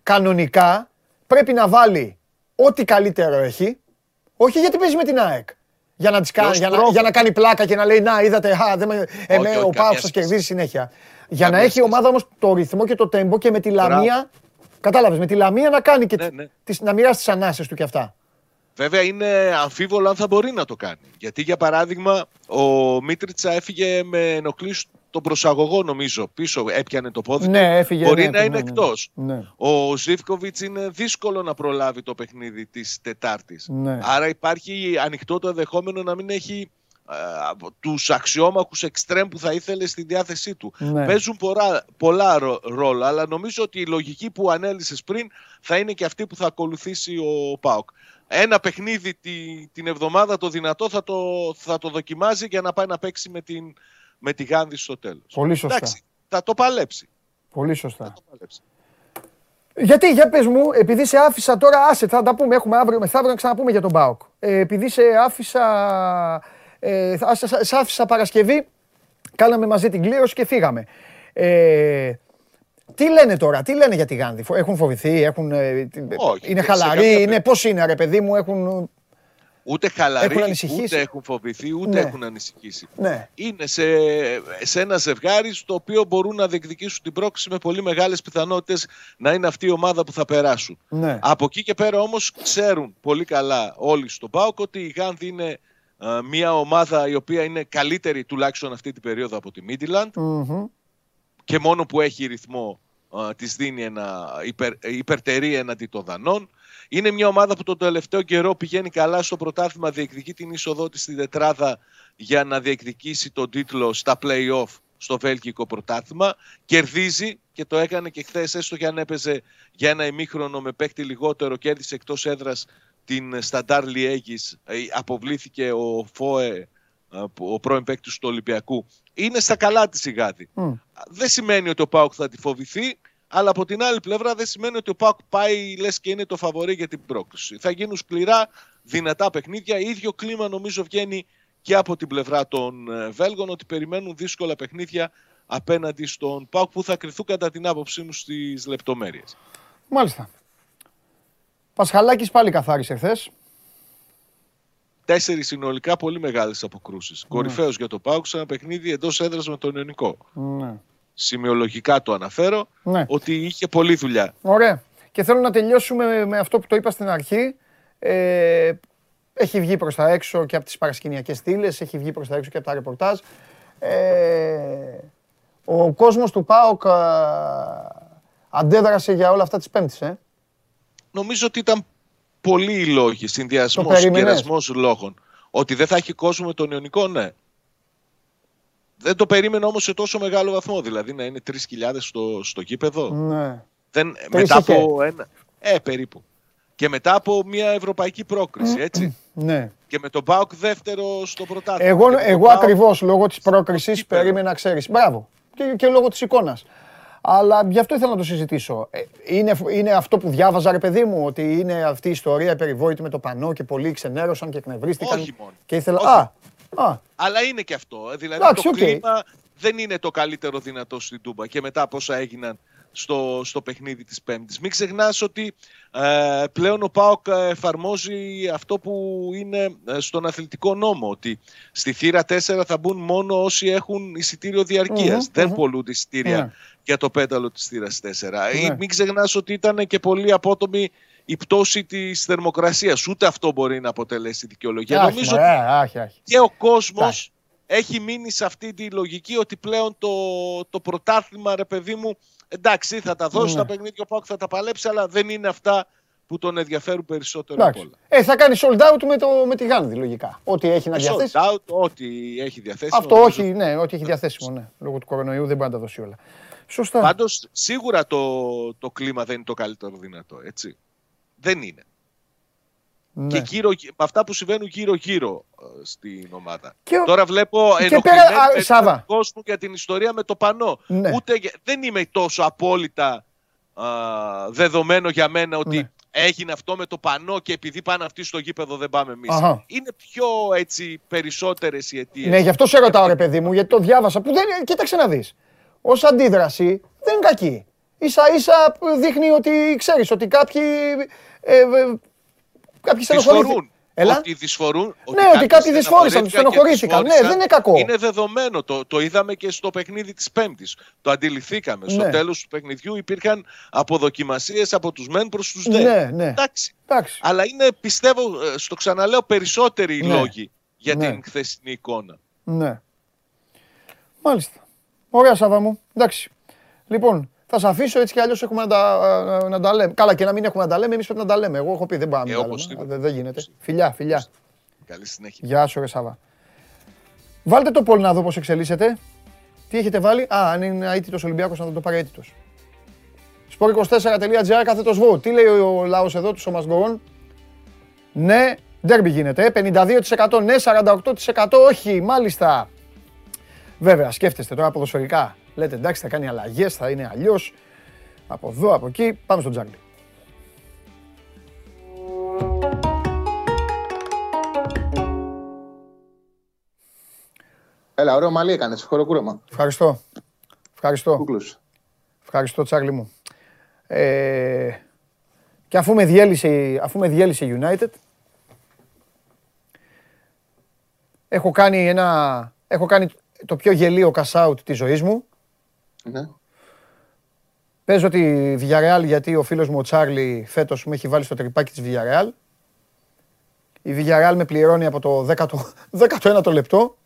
Κανονικά πρέπει να βάλει ό,τι καλύτερο έχει. Όχι γιατί παίζει με την ΑΕΚ. Για να, τις κα- ως για, να, τρόπο. για να κάνει πλάκα και να λέει Να, είδατε, α, δεν με, ε, με- όχι, ο καμία Πάος σα σχέση. κερδίζει συνέχεια. Για να Καμία έχει η σχέση. ομάδα όμως το ρυθμό και το τέμπο και με τη Μπράβο. Λαμία. Κατάλαβες, με τη Λαμία να κάνει και Ναι, τις- ναι. τις- να μοιράσει τις ανάσες του και αυτά. Βέβαια είναι αμφίβολο αν θα μπορεί να το κάνει. Γιατί για παράδειγμα ο Μίτριτσα έφυγε με ενοχλήσει τον προσαγωγό νομίζω πίσω, έπιανε το πόδι Ναι, του. έφυγε, Μπορεί ναι, να ναι, είναι ναι, ναι. εκτός. Ναι. Ο Ζήφκοβιτς είναι δύσκολο να προλάβει το παιχνίδι της Τετάρτης. Ναι. Άρα υπάρχει ανοιχτό το ενδεχόμενο να μην έχει ε, τους αξιόμαχους εξτρέμ που θα ήθελε στη διάθεσή του. Ναι. Παίζουν πολλά, πολλά ρο- ρόλο, αλλά νομίζω ότι η λογική που ανέλησες πριν θα είναι και αυτή που θα ακολουθήσει ο ΠΑΟΚ. Ένα παιχνίδι τη, την εβδομάδα το δυνατό θα το, θα το δοκιμάζει για να πάει να παίξει με, την, με τη Γάνδη στο τέλος. Πολύ σωστά. Εντάξει, θα το παλέψει. Πολύ σωστά. Θα το παλέψει. Γιατί, για πες μου, επειδή σε άφησα τώρα, άσε, θα τα πούμε, έχουμε αύριο μεθαύριο να ξαναπούμε για τον ΠΑΟΚ. Ε, επειδή σε άφησα, ε, θα- σε, σε άφησα Παρασκευή, κάναμε μαζί την κλήρωση και φύγαμε. Ε, τι λένε τώρα, τι λένε για τη Γάνδη, Φο- έχουν φοβηθεί, έχουν, ε, τι- Όχι, είναι σε χαλαροί, κάποια είναι, περι- πώς είναι ρε παιδί μου, έχουν, Ούτε χαλαροί, Έχουν ανησυχήσει. ούτε έχουν φοβηθεί, ούτε Ναι. έχουν ανησυχήσει. ναι, Είναι σε, σε ένα ζευγάρι στο οποίο μπορούν να διεκδικήσουν την πρόκληση με πολύ μεγάλες πιθανότητες να είναι αυτή η ομάδα που θα περάσουν. ναι. Από εκεί και πέρα όμως ξέρουν πολύ καλά όλοι στον ΠΑΟΚ ότι η Γάνδη είναι ε, μια ομάδα η οποία είναι καλύτερη τουλάχιστον αυτή την περίοδο από τη Μίτιλαντ Μμμ. και μόνο που έχει ρυθμό ε, της δίνει ένα υπερ, υπερτερή έναντι των Δανών. Είναι μια ομάδα που τον τελευταίο καιρό πηγαίνει καλά στο πρωτάθλημα, διεκδικεί την είσοδό της στην τετράδα για να διεκδικήσει τον τίτλο στα play-off στο Βέλγικο πρωτάθλημα. Κερδίζει και το έκανε και χθες, έστω και αν έπαιζε για ένα ημίχρονο με παίκτη λιγότερο, κέρδισε εκτός έδρας την Σταντάρ Λιέγης, Ε, αποβλήθηκε ο Φόε, ε, που- ο πρώην παίκτης του Ολυμπιακού. Είναι στα καλά της η Γάδη. Μμ. Δεν σημαίνει ότι ο Πάουκ θα τη φοβηθεί, αλλά από την άλλη πλευρά δεν σημαίνει ότι ο Πάουκ πάει λες και είναι το φαβορή για την πρόκληση. Θα γίνουν σκληρά, δυνατά παιχνίδια. Ίδιο κλίμα νομίζω βγαίνει και από την πλευρά των ε, Βέλγων ότι περιμένουν δύσκολα παιχνίδια απέναντι στον ΠΑΟΚ που θα κρυθούν κατά την άποψή μου στις λεπτομέρειες. Μάλιστα. Πασχαλάκης πάλι καθάρισε χθες. Τέσσερις συνολικά πολύ μεγάλες αποκρούσεις. Ναι. Κορυφαίος για το ΠΑΟΚ σε ένα παιχνίδι εντός έδρας με τον Ιωνικό. Ναι. Σημειολογικά το αναφέρω Ναι. ότι είχε πολλή δουλειά. Ωραία. Και θέλω να τελειώσουμε με αυτό που το είπα στην αρχή. Ε, έχει βγει προς τα έξω και από τις παρασκηνιακές στήλες, έχει βγει προς τα έξω και από τα ρεπορτάζ. Ε, ο κόσμος του ΠΑΟΚ α, αντέδρασε για όλα αυτά τις Πέμπτης, ε. Νομίζω ότι ήταν πολλοί οι λόγοι, συνδυασμός, περίμενες; συγκερασμό λόγων. Ότι δεν θα έχει κόσμο με τον Ιωνικό, ναι. Δεν το περίμενα όμως σε τόσο μεγάλο βαθμό. Δηλαδή να είναι 3.000 στο, στο γήπεδο. Ναι. Δεν, Τρεις μετά είχε. από ένα. Ε, περίπου. Και μετά από μια ευρωπαϊκή πρόκριση, έτσι. Ναι. Και με τον Μπάουκ δεύτερο στο πρωτάθλημα. Εγώ, Και με τον εγώ ΠΑΟΚ ακριβώς λόγω της πρόκρισης κύπελλο. περίμενα, ξέρεις. Μπράβο. Και, και λόγω της εικόνας. Αλλά γι' αυτό ήθελα να το συζητήσω. Ε, Είναι, είναι αυτό που διάβαζα, ρε παιδί μου, ότι είναι αυτή η ιστορία περιβόητη με το πανό και πολλοί ξενέρωσαν και εκνευρίστηκαν. Όχι μόνο. Και ήθελα. Όχι. Α, α, Αλλά είναι και αυτό. ε, Δηλαδή Εντάξει, το οκ. κλίμα δεν είναι το καλύτερο δυνατό στην Τούμπα και μετά από όσα έγιναν στο, στο παιχνίδι της Πέμπτης. Μην ξεχνάς ότι ε, πλέον ο ΠΑΟΚ ε, εφαρμόζει αυτό που είναι ε, στον αθλητικό νόμο, ότι στη θύρα 4 θα μπουν μόνο όσοι έχουν εισιτήριο διαρκείας. Μμμ, δεν μμμ. πολλούνται εισιτήρια Ναι. για το πέταλο της θύρας 4. Ή Ναι. Μην ξεχνάς ότι ήταν και πολύ απότομη η πτώση της θερμοκρασίας. Ούτε αυτό μπορεί να αποτελέσει δικαιολογία. άχι, Νομίζω μωρέ, άχι, άχι. και ο κόσμος Εντάξει. έχει μείνει σε αυτή τη λογική ότι πλέον το, το πρωτάθλημα, ρε παιδί μου, εντάξει θα τα δώσει Ναι. τα παιχνίδια, ο Πάουκ θα τα παλέψει, αλλά δεν είναι αυτά που τον ενδιαφέρουν περισσότερο Εντάξει. από όλα. Ε, θα κάνει sold out με, το, με τη Γάνδη, λογικά. Ό,τι έχει να Ε, διαθέσει. sold out, ό,τι έχει διαθέσιμο. Αυτό νομίζω. όχι, ναι, ό,τι έχει διαθέσιμο, ναι. Λόγω του κορονοϊού δεν μπορεί να τα δώσει όλα. Σωστά. Πάντως σίγουρα το, το κλίμα δεν είναι το καλύτερο δυνατό, έτσι. Δεν είναι. Ναι. Και γύρω, με αυτά που συμβαίνουν γύρω-γύρω ε, στην ομάδα. Και ο- Τώρα βλέπω και ενοχλημένο πέρα- α, με Σάβα. τον κόσμο για την ιστορία με το πανό. Ναι. Ούτε, για- δεν είμαι τόσο απόλυτα α, δεδομένο για μένα ότι Ναι. έγινε αυτό με το πανό και επειδή πάνε αυτοί στο γήπεδο δεν πάμε εμείς. Αχα. Είναι πιο έτσι περισσότερες οι αιτίες. Ναι, γι' αυτό σε ρωτάω, ρε παιδί μου, γιατί το διάβασα. Που δεν, κοίταξε να δεις. Ω αντίδραση δεν είναι κακή. σα ίσα δείχνει ότι ξέρεις ότι κάποιοι. Ε, ε, κάποιοι στενοχωρήθηκαν. Δυσφορούν. Έλα. Ότι δυσφορούν. Ναι, ότι κάποιοι δυσφόρησαν, στενοχωρήθηκαν. Ναι, δεν είναι κακό. Είναι δεδομένο. Το, το είδαμε και στο παιχνίδι της Πέμπτης. Το αντιληφθήκαμε. Στο Ναι. τέλος του παιχνιδιού υπήρχαν αποδοκιμασίες από τους μεν προς τους δε. Ναι, ναι. Εντάξει. Εντάξει. Αλλά είναι, πιστεύω, ε, στο ξαναλέω, περισσότεροι οι Ναι. λόγοι για Ναι. την χθεσινή εικόνα. Ναι. Μάλιστα. Ωραία, Σάβα μου. Εντάξει. Λοιπόν, θα σε αφήσω έτσι κι αλλιώς έχουμε να τα, να τα λέμε. Καλά, και να μην έχουμε να τα λέμε, εμείς πρέπει να τα λέμε. Εγώ έχω πει δεν πάμε Ε, να τα όπως λέμε. τίποτε. Δεν, δεν γίνεται. Φιλιά, φιλιά. Καλή συνέχεια. Γεια σου, ρε Σάβα. Βάλτε το πόλ να δω πώς εξελίσσεται. Τι έχετε βάλει; Α, αν είναι αίτητος Ολυμπιάκος να το πάρει αίτητος. Sport24.gr κάθετος βου. Τι λέει ο λαός εδώ, τους Σόμας Γκορών. Ναι, ντέρμπι γίνεται. ε. 52% ναι, 48% όχι. Μάλιστα. Βέβαια, σκέφτεστε τώρα ποδοσφαιρικά. Λέτε εντάξει, θα κάνει αλλαγές, θα είναι αλλιώς. Από εδώ, από εκεί. Πάμε στον Τζάγκλι. Έλα, ωραίο μαλλί έκανες. Χωροκούρεμα. Ευχαριστώ. Ευχαριστώ. Κούκλου. Ευχαριστώ, Τσάρλι μου. Ε, και αφού με διέλυσε, αφού με διέλυσε η United, έχω κάνει, ένα, έχω κάνει το πιο γελίο cash out της ζωής μου. Ναι. Παίζω τη Villarreal γιατί ο φίλος μου ο Τσάρλι φέτος με έχει βάλει στο τρυπάκι της Villarreal. Η Villarreal με πληρώνει από το 10ο, 19ο *laughs* λεπτό.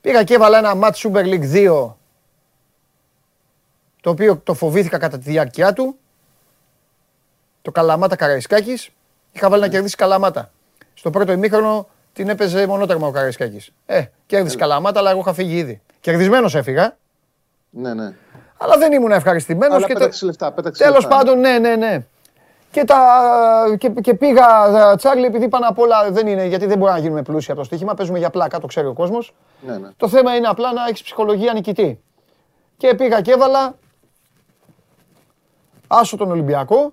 Πήγα και έβαλα ένα match Super League 2 το οποίο το φοβήθηκα κατά τη διάρκεια του. Το Καλαμάτα Καραϊσκάκης. Είχα βάλει να κερδίσει Καλαμάτα. Στο πρώτο ημίχρονο την έπαιζε μονότερμα ο Καραϊσκάκης. Ε, κέρδισε Καλαμάτα, αλλά εγώ είχα φύγει ήδη. Κερδισμένος έφυγα, Ναι, ναι. αλλά δεν ήμουν ευχαριστημένος. Αλλά και πέταξε λεφτά. Πέταξε Τέλος λεφτά. πάντων, ναι, ναι, ναι. Και, τα, και, και πήγα, Τσάρλι, επειδή πάνω απ' όλα δεν είναι, γιατί δεν μπορούμε να γίνουμε πλούσιοι από το στοίχημα, παίζουμε για πλάκα, το ξέρει ο κόσμος. Ναι, ναι. Το θέμα είναι απλά να έχεις ψυχολογία νικητή. Και πήγα και έβαλα άσο τον Ολυμπιακό,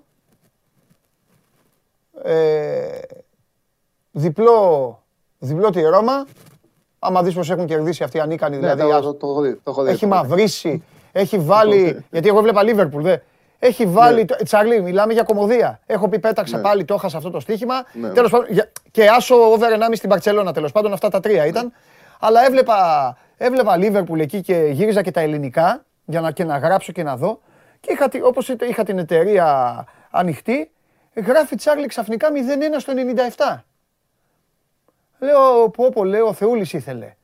ε, διπλό, διπλό τη Ρώμα Άμα δεις πω έχουν κερδίσει αυτοί οι ανίκανοι, Ναι, δηλαδή. το, ας- το, το, έχω δει, το έχω δει. έχει το έχω δει. μαυρίσει, έχει βάλει. γιατί εγώ βλέπα Λίβερπουλ, δε. Έχει βάλει. το- Τσαρλί, μιλάμε για κομμωδία. Έχω πει πέταξα Ναι. πάλι, το έχασα αυτό το στοίχημα. Ναι. Τέλος πάντων, για- και άσο over 1,5 στην Παρσελώνα τέλος πάντων. Αυτά τα τρία ήταν. Αλλά έβλεπα, έβλεπα Λίβερπουλ εκεί και γύριζα και τα ελληνικά για να, και να γράψω και να δω. Και είχα, τη- όπως είτε- είχα την εταιρεία ανοιχτή, γράφει Τσάρλι ξαφνικά 0-1 στο 97. Λέω, πω πω, λέω, ο Θεούλης ήθελε.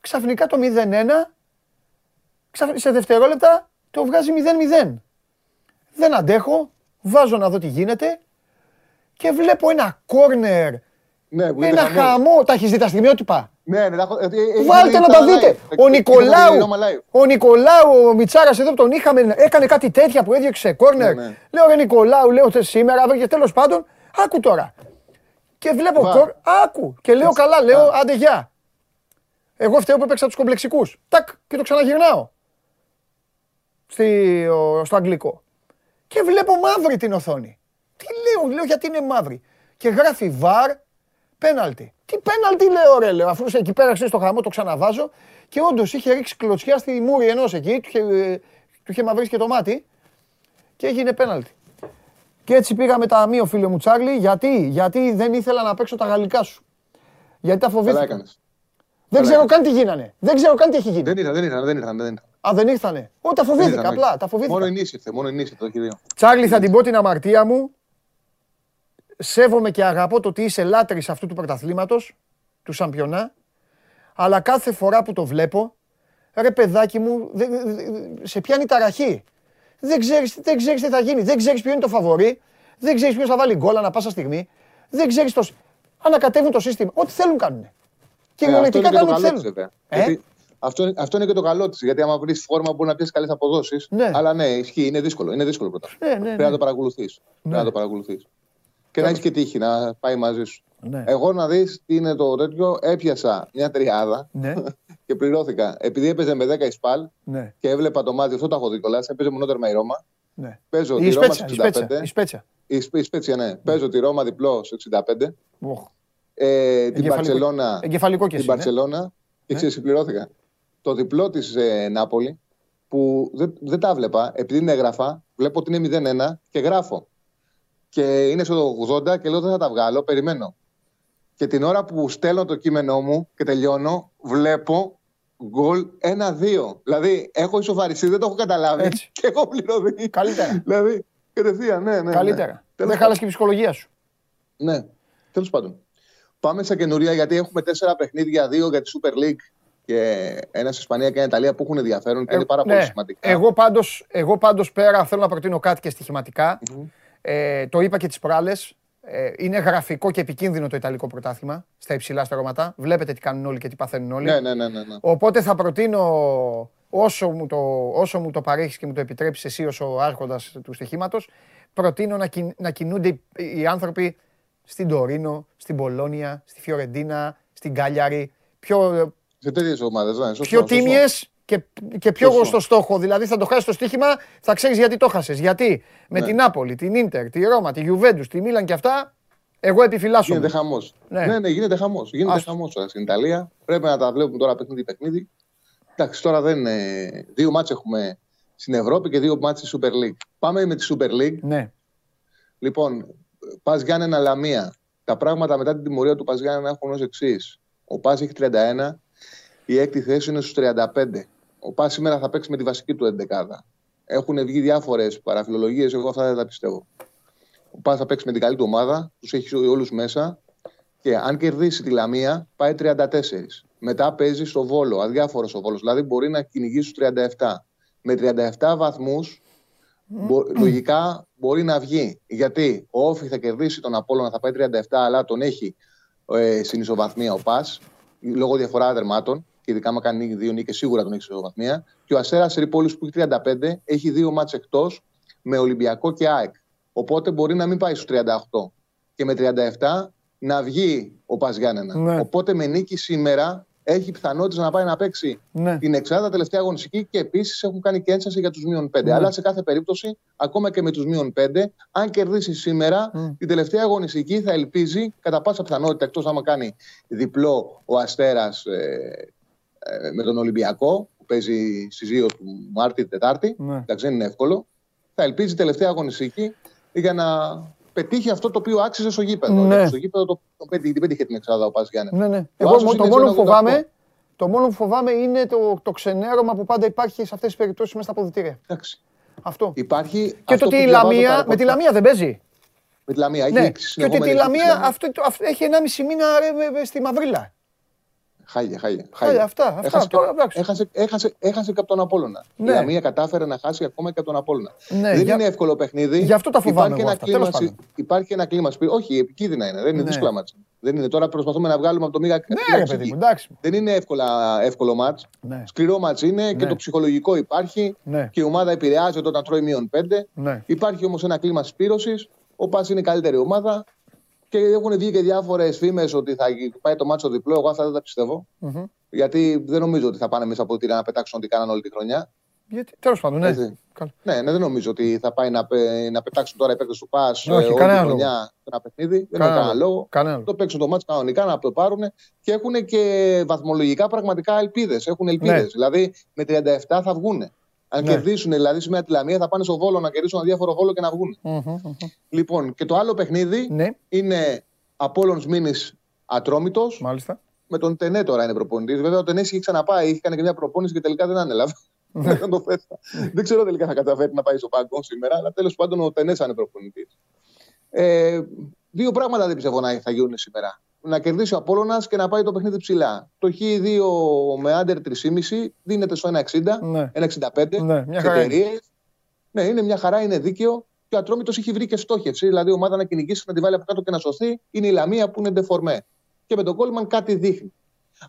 Ξαφνικά το 0-1 ξαφ- σε δευτερόλεπτα το βγάζει 0-0. Δεν αντέχω, βάζω να δω τι γίνεται και βλέπω ένα κόρνερ, Ναι, που γίνεται ένα χαμός. χαμό. Τα έχεις δει τα στιγμιότυπα; Ναι, ναι, τα έχω- ε, ε, Βάλτε ε, να τα τα live. δείτε. Τα- Ο τα- Νικολάου, τα- τα- live. ο Νικολάου, ο Μιτσάρας εδώ που τον είχαμε, έκανε κάτι τέτοια που έδιωξε κόρνερ. Ναι, ναι. Λέω ρε Νικολάου, λέω «τε σήμερα, βρε, και τέλος πάντων, άκου τώρα. Και βλέπω Βα. κορ... άκου και λέω καλά, λέω άντε γεια. Εγώ φταίω που έπαιξα τους κομπλεξικούς. Τάκ και το ξαναγυρνάω. Στη, ο- στο αγγλικό. Και βλέπω μαύρη την οθόνη. Τι λέω, λέω γιατί είναι μαύρη. Και γράφει βαρ, πέναλτι. Τι πέναλτι λέω ρε, λέω, αφού είσαι εκεί πέρα ξέρεις, στο χαμό το ξαναβάζω και όντως είχε ρίξει κλωτσιά στη μούρη ενός εκεί, του είχε, ε, του είχε μαυρίσει και το μάτι και έγινε πέναλτι. Και έτσι πήγαμε τα μία, φίλε μου Τσάρλι, γιατί, γιατί δεν ήθελα να παίξω τα γαλλικά σου. Γιατί τα Καλά φοβήθηκα. έκανες. Δεν Καλά ξέρω καν τι γίνανε. Δεν ξέρω καν τι έχει γίνει. Δεν ήρθαν, δεν ήρθαν, δεν ήρθαν. Δεν ήρθαν. Α, δεν ήρθανε. Ό, τα Δεν φοβήθηκα ήρθαν, απλά. όχι. Τα φοβήθηκα. Μόνο η νύση ήρθε, μόνο η νύση ήρθε, όχι δύο. Τσάρλι, θα την πω την αμαρτία μου. Σέβομαι και αγαπώ το ότι είσαι λάτρης αυτού του πρωταθλήματος, του Σαμπιονά. Αλλά κάθε φορά που το βλέπω, ρε παιδάκι μου, δε- δε- δε- σε πιάνει ταραχή. Δεν ξέρεις, δεν ξέρεις τι θα γίνει. Δεν ξέρεις ποιο είναι το φαβορί. Δεν ξέρεις ποιος θα βάλει γκολ ανά πάσα στιγμή. Δεν ξέρεις το... σ- Ανακατεύουν το σύστημα. Ό,τι θέλουν κάνουν. Και Ε, αυτό κυριολεκτικά είναι και το κάνουν ό,τι καλό της θέλουν. βέβαια. Ε; Γιατί αυτό, είναι- αυτό είναι και το καλό της. Γιατί άμα βρεις φόρμα μπορεί να πιέσει καλές αποδόσεις. Ναι. Αλλά ναι, ισχύει, είναι δύσκολο. Είναι δύσκολο πρώτα. Ναι, ναι, Πρέπει ναι. να το παρακολουθείς. Πρέπει να το παρακολουθείς. Και να έχεις και τύχη να πάει μαζί σου. Ναι. Εγώ να δεις τι είναι το τέτοιο, έπιασα μια τριάδα Ναι, *laughs* και πληρώθηκα. Επειδή έπαιζε με 10 η Σπαλ ναι, και έβλεπα το μάτι, αυτό το έχω δει κιόλας. Έπαιζε μονότερμα η Ρώμα. ναι. Παίζω Η τη Ρώμα Σπέτσια, στο η Σπέτσια, 65. η Σπέτσια. Η Σπ- η Σπέτσια, ναι. Παίζω τη Ρώμα διπλό στο 65. Οχ. Ε, την Εγκεφαλικό- Παρσελώνα Εγκεφαλικό και την εσύ, ναι. Παρσελώνα και Ναι. ξέρεις, συμπληρώθηκα. Το διπλό της ε, Νάπολη που δεν, δεν τα βλέπα, επειδή την έγραφα, βλέπω ότι είναι 0-1 και γράφω. Και είναι στο 80 και λέω δεν θα τα βγάλω, περιμένω. Και την ώρα που στέλνω το κείμενό μου και τελειώνω, βλέπω γκολ 1-2. Δηλαδή έχω ισοφαριστεί, δεν το έχω καταλάβει Έτσι. *laughs* και έχω πληρωθεί. Καλύτερα. δηλαδή, κατευθείαν, ναι, ναι. ναι. Καλύτερα. Τέλος Δεν πάντων. χάλασε και η ψυχολογία σου. Ναι, τέλος πάντων. Πάμε στα καινούρια γιατί έχουμε τέσσερα παιχνίδια, δύο για τη Super League και ένας στη Ισπανία και ένα Ιταλία που έχουν ενδιαφέρον και είναι πάρα πολύ Ναι. σημαντικά. Εγώ πάντως, εγώ πάντως πέρα θέλω να προτείνω κάτι και στοιχηματικά. Ε, το είπα και τις προάλλες. Ε, είναι γραφικό και επικίνδυνο το Ιταλικό πρωτάθλημα στα υψηλά στρώματα. Βλέπετε τι κάνουν όλοι και τι παθαίνουν όλοι. Ναι, ναι, ναι, ναι, ναι. Οπότε θα προτείνω όσο μου το, όσο μου το παρέχεις και μου το επιτρέψεις εσύ ως ο άρχοντας του στοιχήματος, προτείνω να, κιν- να κινούνται οι, οι άνθρωποι στην Τωρίνο, στην Πολόνια, στη Φιωρεντίνα, στην Κάλιαρη, πιο, Σε τέτοιες ομάδες. Ναι, σωστό, πιο σωστό. Τίμιες και, και πιο Σωστό. γνωστό στόχο. Δηλαδή θα το χάσεις το στοίχημα, θα ξέρεις γιατί το χάσες. Γιατί με Ναι. την Νάπολη, την Ίντερ, τη Ρώμα, τη Γιουβέντους, τη Μίλαν και αυτά, εγώ επιφυλάσσομαι. Γίνεται χαμός. Ναι. Ναι. ναι, γίνεται χαμός. Γίνεται Άστο. χαμός τώρα στην Ιταλία. Πρέπει να τα βλέπουμε τώρα παιχνίδι-παιχνίδι. Εντάξει, τώρα δεν είναι. Δύο μάτς έχουμε στην Ευρώπη και δύο μάτς στη Super League. Πάμε με τη Super League. Ναι. Λοιπόν, Πας Γιάννενα Λαμία. Τα πράγματα μετά την τιμωρία του Πας Γιάννενα έχουν ως εξής. Ο Πας έχει 31, η έκτη θέση είναι στους 35. Ο Πας σήμερα θα παίξει με τη βασική του 11. Έχουν βγει διάφορες παραφιλολογίες, εγώ αυτά δεν τα πιστεύω. Ο Πας θα παίξει με την καλή του ομάδα, τους έχεις όλους μέσα και αν κερδίσει τη Λαμία πάει 34. Μετά παίζει στο Βόλο, αδιάφορος ο Βόλος. Δηλαδή μπορεί να κυνηγήσει στου 37. Με 37 βαθμούς λογικά μπορεί να βγει. Γιατί ο Όφη θα κερδίσει τον Απόλλωνα, θα πάει 37, αλλά τον έχει ε, στην ισοβαθμία ο Πας, λόγω διαφορά δερμάτων. Και ειδικά άμα κάνει δύο νίκες, σίγουρα τον έχει στην ισοβαθμία. Και ο Αστέρα Τρίπολη που έχει 35 έχει δύο μάτς εκτός με Ολυμπιακό και ΑΕΚ. Οπότε μπορεί να μην πάει στους 38. Και με 37 να βγει ο Πας Γιάννενα. Ναι. Οπότε με νίκη σήμερα έχει πιθανότητες να πάει να παίξει Ναι. την εξάδα τελευταία αγωνιστική και επίσης έχουν κάνει και ένσταση για τους μείον 5. Ναι. Αλλά σε κάθε περίπτωση, ακόμα και με τους μείον 5, αν κερδίσει σήμερα, Μμ. την τελευταία αγωνιστική θα ελπίζει κατά πάσα πιθανότητα, εκτός άμα κάνει διπλό ο Αστέρας ε, με τον Ολυμπιακό, που παίζει στι 2 του Μάρτη Τετάρτη. Ναι. Εντάξει, δεν είναι εύκολο. Θα ελπίζει τελευταία αγωνιστική για να πετύχει αυτό το οποίο άξιζε στο γήπεδο. Ναι. Γιατί Στο γήπεδο το, το πέτυχε, την πέτυχε την εξάδα ο Πας Γιάννης. Ναι, ναι. Ο Εγώ Άσος το είναι μόνο που 1,88. φοβάμαι, το μόνο που φοβάμαι είναι το, το ξενέρωμα που πάντα υπάρχει σε αυτές τις περιπτώσεις μέσα στα αποδητήρια. Εντάξει. Αυτό. Υπάρχει Και αυτό το ότι που η διαβάζω Λαμία, τα με τη ρεπορτάζ. Λαμία δεν παίζει. Με τη Λαμία. Έχει Ναι. έξι Και ότι τη συνεχόμενες Λαμία νίκες. αυτό, το- αυτό, έχει 1,5 μήνα ρε, με- με- στη Μαυρίλα. Χάλια, χάλια. Χάλια, αυτά, αυτά, Έχασε, τώρα, και- εντάξει. έχασε, έχασε, έχασε και από τον Απόλλωνα. Ναι. Η Λαμία κατάφερε να χάσει ακόμα και από τον Απόλλωνα. Ναι, δεν για- είναι εύκολο παιχνίδι. Γι' αυτό τα φοβάμαι υπάρχει εγώ ένα, αυτά, κλίμα, τέλος πάντων. συ- υπάρχει ένα κλίμα. σπι- Όχι, επικίνδυνα είναι. Δεν είναι Ναι. δύσκολα μάτς. Δεν είναι. Τώρα προσπαθούμε να βγάλουμε από το μίγα. Ναι, ρε παιδί μου, εντάξει. Δεν είναι εύκολα, εύκολο μάτς. Ναι. Σκληρό μάτς είναι και Ναι. το ψυχολογικό υπάρχει. Ναι. Και η ομάδα επηρεάζεται όταν τρώει μείον πέντε. Ναι. Υπάρχει όμως ένα κλίμα σπήρωσης. Ο Πας είναι η καλύτερη ομάδα. Και έχουν βγει και διάφορες φήμες ότι θα πάει το μάτσο διπλό. Εγώ αυτά δεν τα πιστεύω. Μμμ. Γιατί δεν νομίζω ότι θα πάνε μέσα από τη να πετάξουν ό,τι κάναν όλη τη χρονιά. Γιατί, τέλος πάντων, ναι. Έτσι. Καλά. Ναι, ναι, δεν νομίζω ότι θα πάει να, πε- να πετάξουν τώρα οι παίκτες του Πας Όχι, όλη τη κανένα χρονιά σε ένα παιχνίδι. Δεν Κανένα έχει κανένα λόγο. λόγο. Κανένα λόγο. Το παίξουν το μάτς κανονικά, να το πάρουν και έχουν και βαθμολογικά πραγματικά ελπίδες. Έχουν ελπίδες. Ναι. Δηλαδή με 37 θα βγουν. Αν Ναι. κερδίσουν, δηλαδή σήμερα τη Λαμία θα πάνε στο βόλο να κερδίσουν ένα διάφορο βόλο και να βγουν. Μμμ, μμμ. Λοιπόν, και το άλλο παιχνίδι Ναι, είναι Απόλλωνος Μήνης Ατρόμητος. μάλιστα. Με τον Τενέ τώρα είναι προπονητής. Βέβαια, ο Τενές είχε ξαναπάει, είχε κάνει και μια προπόνηση και τελικά δεν ανέλαβε. Ναι. *laughs* Δεν το θέστα. δεν ξέρω τελικά θα καταφέρει να πάει στο παγκόσμιο σήμερα, αλλά τέλος πάντων ο Τενές θα είναι προπονητής. Ε, δύο πράγματα δεν πιστεύω να θα γίνουν σήμερα. Να κερδίσει ο Απόλλωνας και να πάει το παιχνίδι ψηλά. Το Χ2 με άντερ 3,5 δίνεται στο 1,60, Ναι. 1,65 Ναι, μια σε χαρά είναι. εταιρείες. Ναι, είναι μια χαρά, είναι δίκαιο. Και ο Ατρόμητος έχει βρει και στόχευση. Δηλαδή, η ομάδα να κυνηγήσει, να τη βάλει από κάτω και να σωθεί. Είναι η Λαμία που είναι ντεφορμέ. Και με τον Κόλμαν κάτι δείχνει.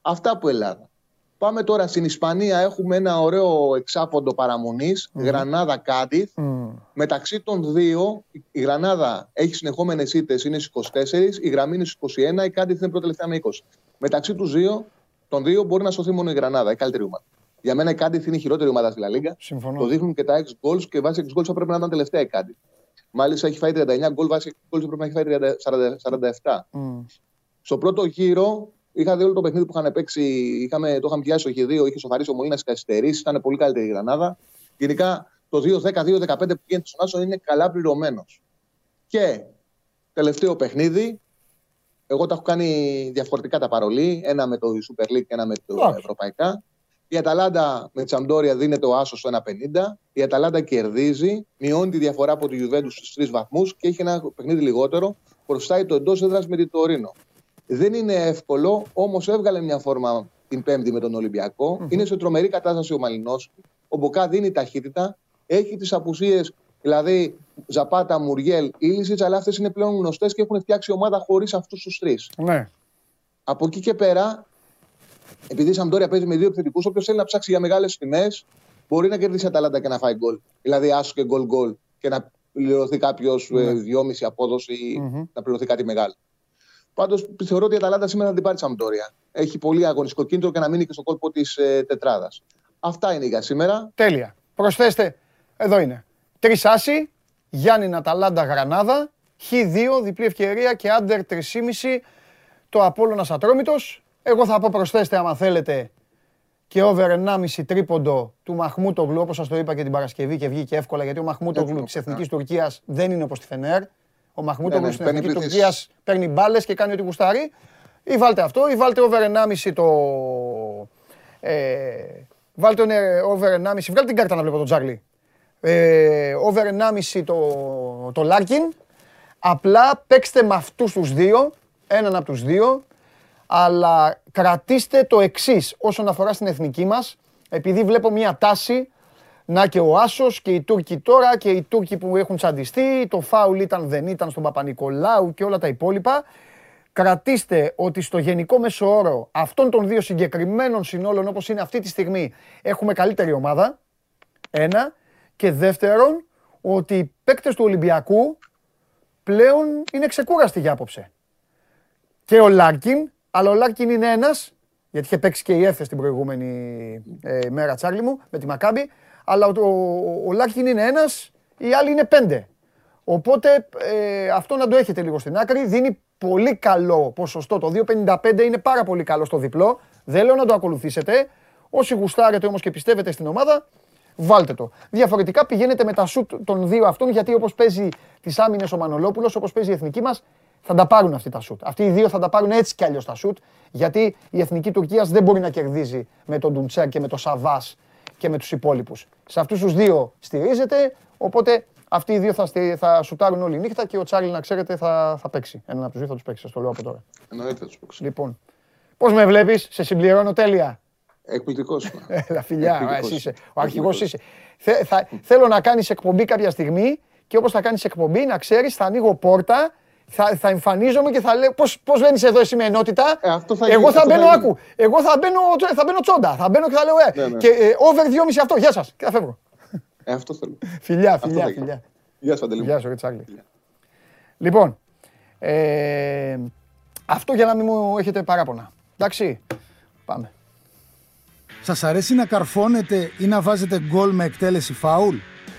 Αυτά που Ελλάδα. Πάμε τώρα στην Ισπανία. Έχουμε ένα ωραίο εξάποντο παραμονής, Γρανάδα Κάντιθ. Μμ. Μεταξύ των δύο, η Γρανάδα έχει συνεχόμενες ήττες, είναι στις 24, η Γραμμή είναι στις 21, η Κάντιθ είναι πρώτη τελευταία με 20. Μεταξύ τους δύο, των δύο μπορεί να σωθεί μόνο η Γρανάδα, η καλύτερη ομάδα. Για μένα η Κάντιθ είναι η χειρότερη ομάδα στη Λα Λίγκα. Συμφωνώ. Το δείχνουν και τα 6 goals και βάσει 6 goals θα πρέπει να ήταν τελευταία η Κάντιθ. Μάλιστα έχει φάει 39 γκολ, βάσει 6 goals πρέπει να έχει φάει 30 40 47. Μμ. Στο πρώτο γύρο είχα δει όλο το παιχνίδι που είχαν παίξει. Είχαμε, το είχαμε πιάσει στο Χ2, είχε σοφαρίσει ο Μολίνα καθυστερήσει. Ήταν πολύ καλύτερη η Γρανάδα. Γενικά το 2-10-2-15 που γίνεται στον Άσο είναι καλά πληρωμένος. Και τελευταίο παιχνίδι. Εγώ τα έχω κάνει διαφορετικά τα παρολί. Ένα με το Super League και ένα με το Εντάξει. Ευρωπαϊκά. Η Αταλάντα με τη Σαμπτόρια δίνεται ο Άσος στο 1,50. Η Αταλάντα κερδίζει, μειώνει τη διαφορά από τη Juventus στους 3 βαθμούς και έχει ένα παιχνίδι λιγότερο. Προστάει το εντός έδρας με την Τωρίνο. Δεν είναι εύκολο, όμως έβγαλε μια φόρμα την Πέμπτη με τον ολυμπιακο Είναι σε τρομερή κατάσταση ο Μαλινός. Ο Μποκά δίνει ταχύτητα. Έχει τις απουσίες, δηλαδή Ζαπάτα, Μουριέλ, Ήλισιτ, αλλά αυτές είναι πλέον γνωστές και έχουν φτιάξει ομάδα χωρίς αυτούς τους τρεις. Ναι. Από εκεί και πέρα, επειδή η Σαμπτόρια παίζει με δύο επιθετικούς, όποιος θέλει να ψάξει για μεγάλες τιμές, μπορεί να κερδίσει Αταλάντα και να φάει γκολ. Δηλαδή, άσο και γκολ γκολ και να πληρωθεί κάποιος Ναι. 2,5 απόδοση ή Μμμ. να πληρωθεί κάτι μεγάλο. Πάντως, θεωρώ ότι η Αταλάντα σήμερα θα την πάρει η Σαμπτόρια. Έχει πολύ αγωνιστικό κίνητρο και να μείνει και στο κόλπο της ε, τετράδας. Αυτά είναι για σήμερα. Τέλεια. Προσθέστε, εδώ είναι. Τρεις άσοι, Γιάννη Ναταλάντα Γρανάδα, Χ2, διπλή ευκαιρία και άντερ 3,5 το Απόλλωνας Ατρόμητος. Εγώ θα πω προσθέστε άμα θέλετε και over 1,5 τρίποντο του Μαχμούτογλου, όπως σας το είπα και την Παρασκευή και βγήκε εύκολα, γιατί ο Μαχμούτογλου Εύκολο, της Εθνικής Τουρκίας δεν είναι όπως τη Φενέρ. Ο Μαχμούτογλου Ναι, ναι, στην παίρνει Εθνική πληθύσεις. Τουρκίας παίρνει μπάλες και κάνει ό,τι γουστάρει. Ή βάλτε αυτό, ή βάλτε over 1,5 το... Ε, βάλτε ε, over 1,5, βγάλτε την κάρτα να βλέπω τον Τζάρλι. Ε, over 1,5 το, το Λάρκιν. Απλά παίξτε με αυτούς τους δύο, έναν από τους δύο, αλλά κρατήστε το εξής όσον αφορά στην εθνική μας, επειδή βλέπω μια τάση να και ο Άσος και οι Τούρκοι τώρα και οι Τούρκοι που έχουν τσαντιστεί, το φάουλ ήταν δεν ήταν στον Παπα-Νικολάου και όλα τα υπόλοιπα. Κρατήστε ότι στο γενικό μέσο όρο αυτών των δύο συγκεκριμένων συνόλων όπως είναι αυτή τη στιγμή έχουμε καλύτερη ομάδα. Ένα. Και δεύτερον, ότι οι παίκτες του Ολυμπιακού πλέον είναι ξεκούραστοι για απόψε. Και ο Λάρκιν, αλλά ο Λάρκιν είναι ένας Γιατί είχε παίξει και η Έφε την προηγούμενη ε, μέρα, Τσάρλι μου, με τη Μακάμπη. Αλλά ο, ο, ο Λάρκιν είναι ένας, οι άλλοι είναι πέντε. Οπότε ε, αυτό να το έχετε λίγο στην άκρη. Δίνει πολύ καλό ποσοστό. Το 2,55 είναι πάρα πολύ καλό στο διπλό. Δεν λέω να το ακολουθήσετε. Όσοι γουστάρετε όμως και πιστεύετε στην ομάδα, βάλτε το. Διαφορετικά πηγαίνετε με τα σουτ των δύο αυτών, γιατί όπως παίζει τις άμυνες ο Μανολόπουλος, όπως παίζει η εθνική μας, θα τα πάρουν αυτοί τα σουτ. Αυτοί οι δύο θα τα πάρουν έτσι κι αλλιώς τα σουτ, γιατί η εθνική Τουρκίας δεν μπορεί να κερδίζει με τον Ντουντσέρ και με τον Σαβά και με τους υπόλοιπους. Σε αυτούς τους δύο στηρίζεται, οπότε αυτοί οι δύο θα, θα σουτάρουν όλη νύχτα και ο Τσάρλι, να ξέρετε, θα, θα παίξει. Έναν από τους δύο θα τους παίξει, σας το λέω από τώρα. Εννοείται θα τους παίξει. Λοιπόν, πώς με βλέπεις, σε συμπληρώνω τέλεια. Εκπληκτικός. *laughs* Έλα, φιλιά, εσύ είσαι. Ο αρχηγός είσαι. θέλω να κάνεις εκπομπή κάποια στιγμή και όπως θα κάνεις εκπομπή, να ξέρεις, θα ανοίγω πόρτα θα, θα εμφανίζομαι και θα λέω πώς, πώς βαίνεις εδώ εσύ με ενότητα; Ε, αυτό θα εγώ θα αυτό μπαίνω, θα άκου. Εγώ θα μπαίνω, θα μπαίνω τσόντα. Θα μπαίνω και θα λέω, ε, Ναι, ναι. και ε, over 2,5 αυτό. Γεια σας. Και θα φεύγω. Ε, αυτό θέλω. Φιλιά, Αυτό φιλιά, θα γίνει. φιλιά. Γεια σου, Παντελή. Γεια σου, ρε Τσάρλι. Λοιπόν, ε, αυτό για να μην μου έχετε παράπονα. Εντάξει, πάμε. Σας αρέσει να καρφώνετε ή να βάζετε γκολ με εκτέλεση φάουλ;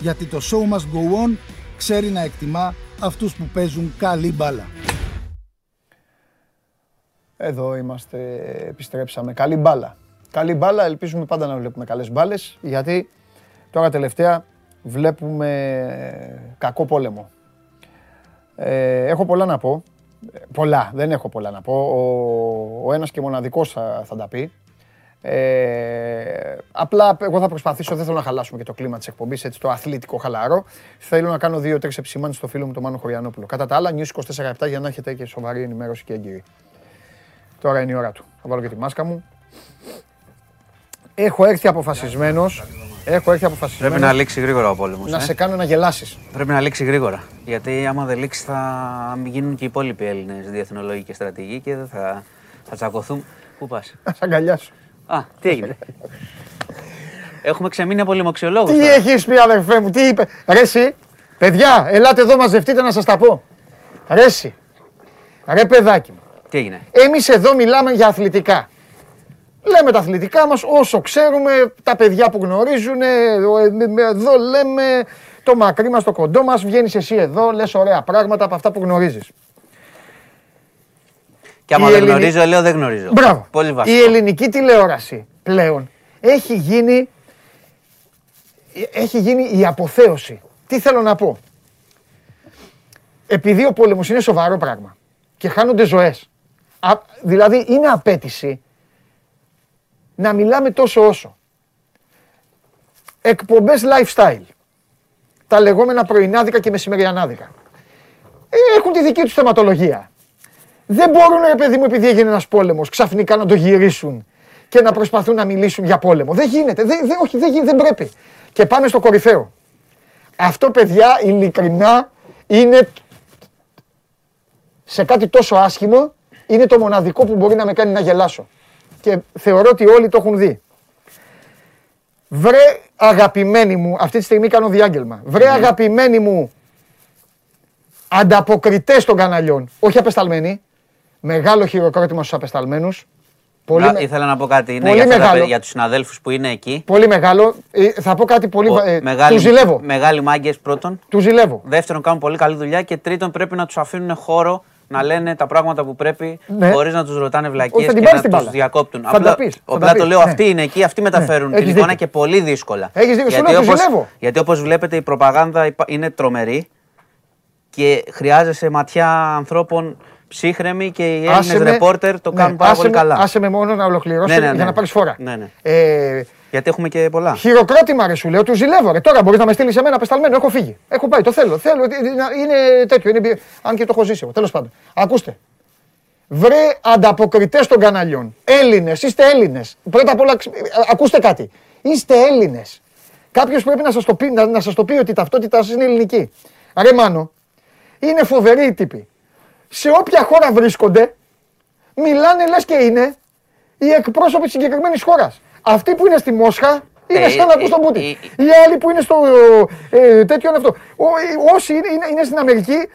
Γιατί το show must go on ξέρει να εκτιμά αυτούς που παίζουν καλή μπάλα. Εδώ είμαστε, επιστρέψαμε. Καλή μπάλα. Καλή μπάλα, ελπίζουμε πάντα να βλέπουμε καλές μπάλες, γιατί τώρα τελευταία βλέπουμε κακό πόλεμο. Ε, έχω πολλά να πω. Ε, Πολλά, δεν έχω πολλά να πω. Ο, ο ένας και μοναδικός θα, θα τα πει. Ε, απλά εγώ θα προσπαθήσω, δεν θέλω να χαλάσουμε και το κλίμα της εκπομπής, έτσι το αθλητικό χαλαρό. Θέλω να κάνω δύο-τρεις επισημάνσεις στο φίλο μου τον Μάνο Χωριανόπουλο. Κατά τα άλλα, News 24-7 για να έχετε και σοβαρή ενημέρωση και έγκυρη. Τώρα είναι η ώρα του. Θα βάλω και τη μάσκα μου. Έχω έρθει αποφασισμένος, έχω έρθει αποφασισμένος Πρέπει να λήξει γρήγορα ο πόλεμος. να σε κάνω να γελάσεις. Πρέπει να λήξει γρήγορα. Γιατί άμα δεν λήξει, θα γίνουν και οι υπόλοιποι Έλληνες διεθνολόγοι και στρατηγοί και δεν θα, θα τσακωθούμε. Πού πας; Να σε αγκαλιάσω. Α, τι έγινε. *laughs* Έχουμε ξεμείνει από λοιμοξιολόγους. Τι έχεις πει αδερφέ μου, τι είπε. Ρε εσύ, παιδιά, ελάτε εδώ μαζευτείτε να σας τα πω. Ρε εσύ, ρε παιδάκι μου. Τι έγινε; Εμείς εδώ μιλάμε για αθλητικά. Λέμε τα αθλητικά μας όσο ξέρουμε, τα παιδιά που γνωρίζουν, ε, εδώ λέμε το μακρύ μας, το κοντό μας, βγαίνεις εσύ εδώ, λες ωραία πράγματα από αυτά που γνωρίζεις. Και άμα η δεν Ελληνι- γνωρίζω, λέω δεν γνωρίζω. Μπράβο. Πολύ Η βασικό. ελληνική τηλεόραση πλέον έχει γίνει, έχει γίνει η αποθέωση. Τι θέλω να πω; Επειδή ο πόλεμος είναι σοβαρό πράγμα και χάνονται ζωές. Α, δηλαδή είναι απέτηση να μιλάμε τόσο όσο. Εκπομπές lifestyle. Τα λεγόμενα πρωινάδικα και μεσημεριανάδικα. Ε, Έχουν τη δική τους θεματολογία. Δεν μπορούν, ρε παιδί μου, επειδή έγινε ένας πόλεμος, ξαφνικά να το γυρίσουν και να προσπαθούν να μιλήσουν για πόλεμο. Δεν γίνεται. Δεν, δεν, όχι, δεν, γι- δεν πρέπει. Και πάμε στο κορυφαίο. Αυτό, παιδιά, ειλικρινά είναι σε κάτι τόσο άσχημο, είναι το μοναδικό που μπορεί να με κάνει να γελάσω. Και θεωρώ ότι όλοι το έχουν δει. Βρε αγαπημένη μου, αυτή τη στιγμή κάνω διάγγελμα. Βρε αγαπημένη μου ανταποκριτές των καναλιών, όχι απεσταλμένοι. Μεγάλο χειροκρότημα στους απεσταλμένους. Πολύ, Να- με- Ήθελα να πω κάτι. Είναι πολύ για, αυτά τα μεγάλο. παι- για τους συναδέλφους που είναι εκεί. πολύ μεγάλο. Ε, θα πω κάτι πολύ... Ο- βα- ε, μεγάλοι, του ζηλεύω. Μεγάλοι μάγκες πρώτον. Τους ζηλεύω. Δεύτερον, κάνουν πολύ καλή δουλειά. Και τρίτον, πρέπει να τους αφήνουν χώρο να λένε τα πράγματα που πρέπει Ναι. χωρίς να τους ρωτάνε Όχι, βλακίε θα και την πάρεις να την τους μπάλα. διακόπτουν. Θα τα πεις, θα απλά τα το πεις, λέω, ναι. αυτοί είναι εκεί, αυτοί μεταφέρουν Ναι, την έχεις εικόνα δίκιο. και πολύ δύσκολα. Έχεις δίκιο, σου γιατί λέω, τους όπως, ζηλεύω. γιατί όπως βλέπετε η προπαγάνδα υπα- είναι τρομερή και χρειάζεσαι ματιά ανθρώπων ψύχρεμη και οι Άσε Έλληνε με- ρεπόρτερ το ναι, κάνουν πάρα άσε πολύ με- καλά. Άσε με μόνο να ολοκληρώσω Ναι, ναι, για ναι. να πάρεις φορά. Ναι, ναι. Ε, Γιατί έχουμε και πολλά. χειροκρότημα ρε σου λέω, του ζηλεύω ρε. Τώρα μπορείς να με στείλεις εμένα απεσταλμένο, έχω φύγει. Έχω πάει, το θέλω. θέλω ε, ε, να- είναι τέτοιο, είναι, εμπει- αν και το έχω ζήσει εγώ. Τέλος πάντων. Ακούστε. Βρε ανταποκριτές των καναλιών. Έλληνες, είστε Έλληνες. Πρώτα απ' όλα, ακούστε κάτι. Είστε Έλληνες. Κάποιος πρέπει να σας το, πει, να, να σας το πει ότι η ταυτότητά σας είναι ελληνική. Ρε Μάνο, είναι φοβεροί οι τύποι. Σε όποια χώρα βρίσκονται, μιλάνε λες και είναι οι εκπρόσωποι της συγκεκριμένης χώρας. Αυτοί που είναι στη Μόσχα είναι Ε, σαν να ε, ακούς τον ε, Πούτιν. ε, Οι άλλοι που είναι στο ε, τέτοιο είναι αυτό. Ο- ε, Όσοι είναι, είναι, είναι στην Αμερική,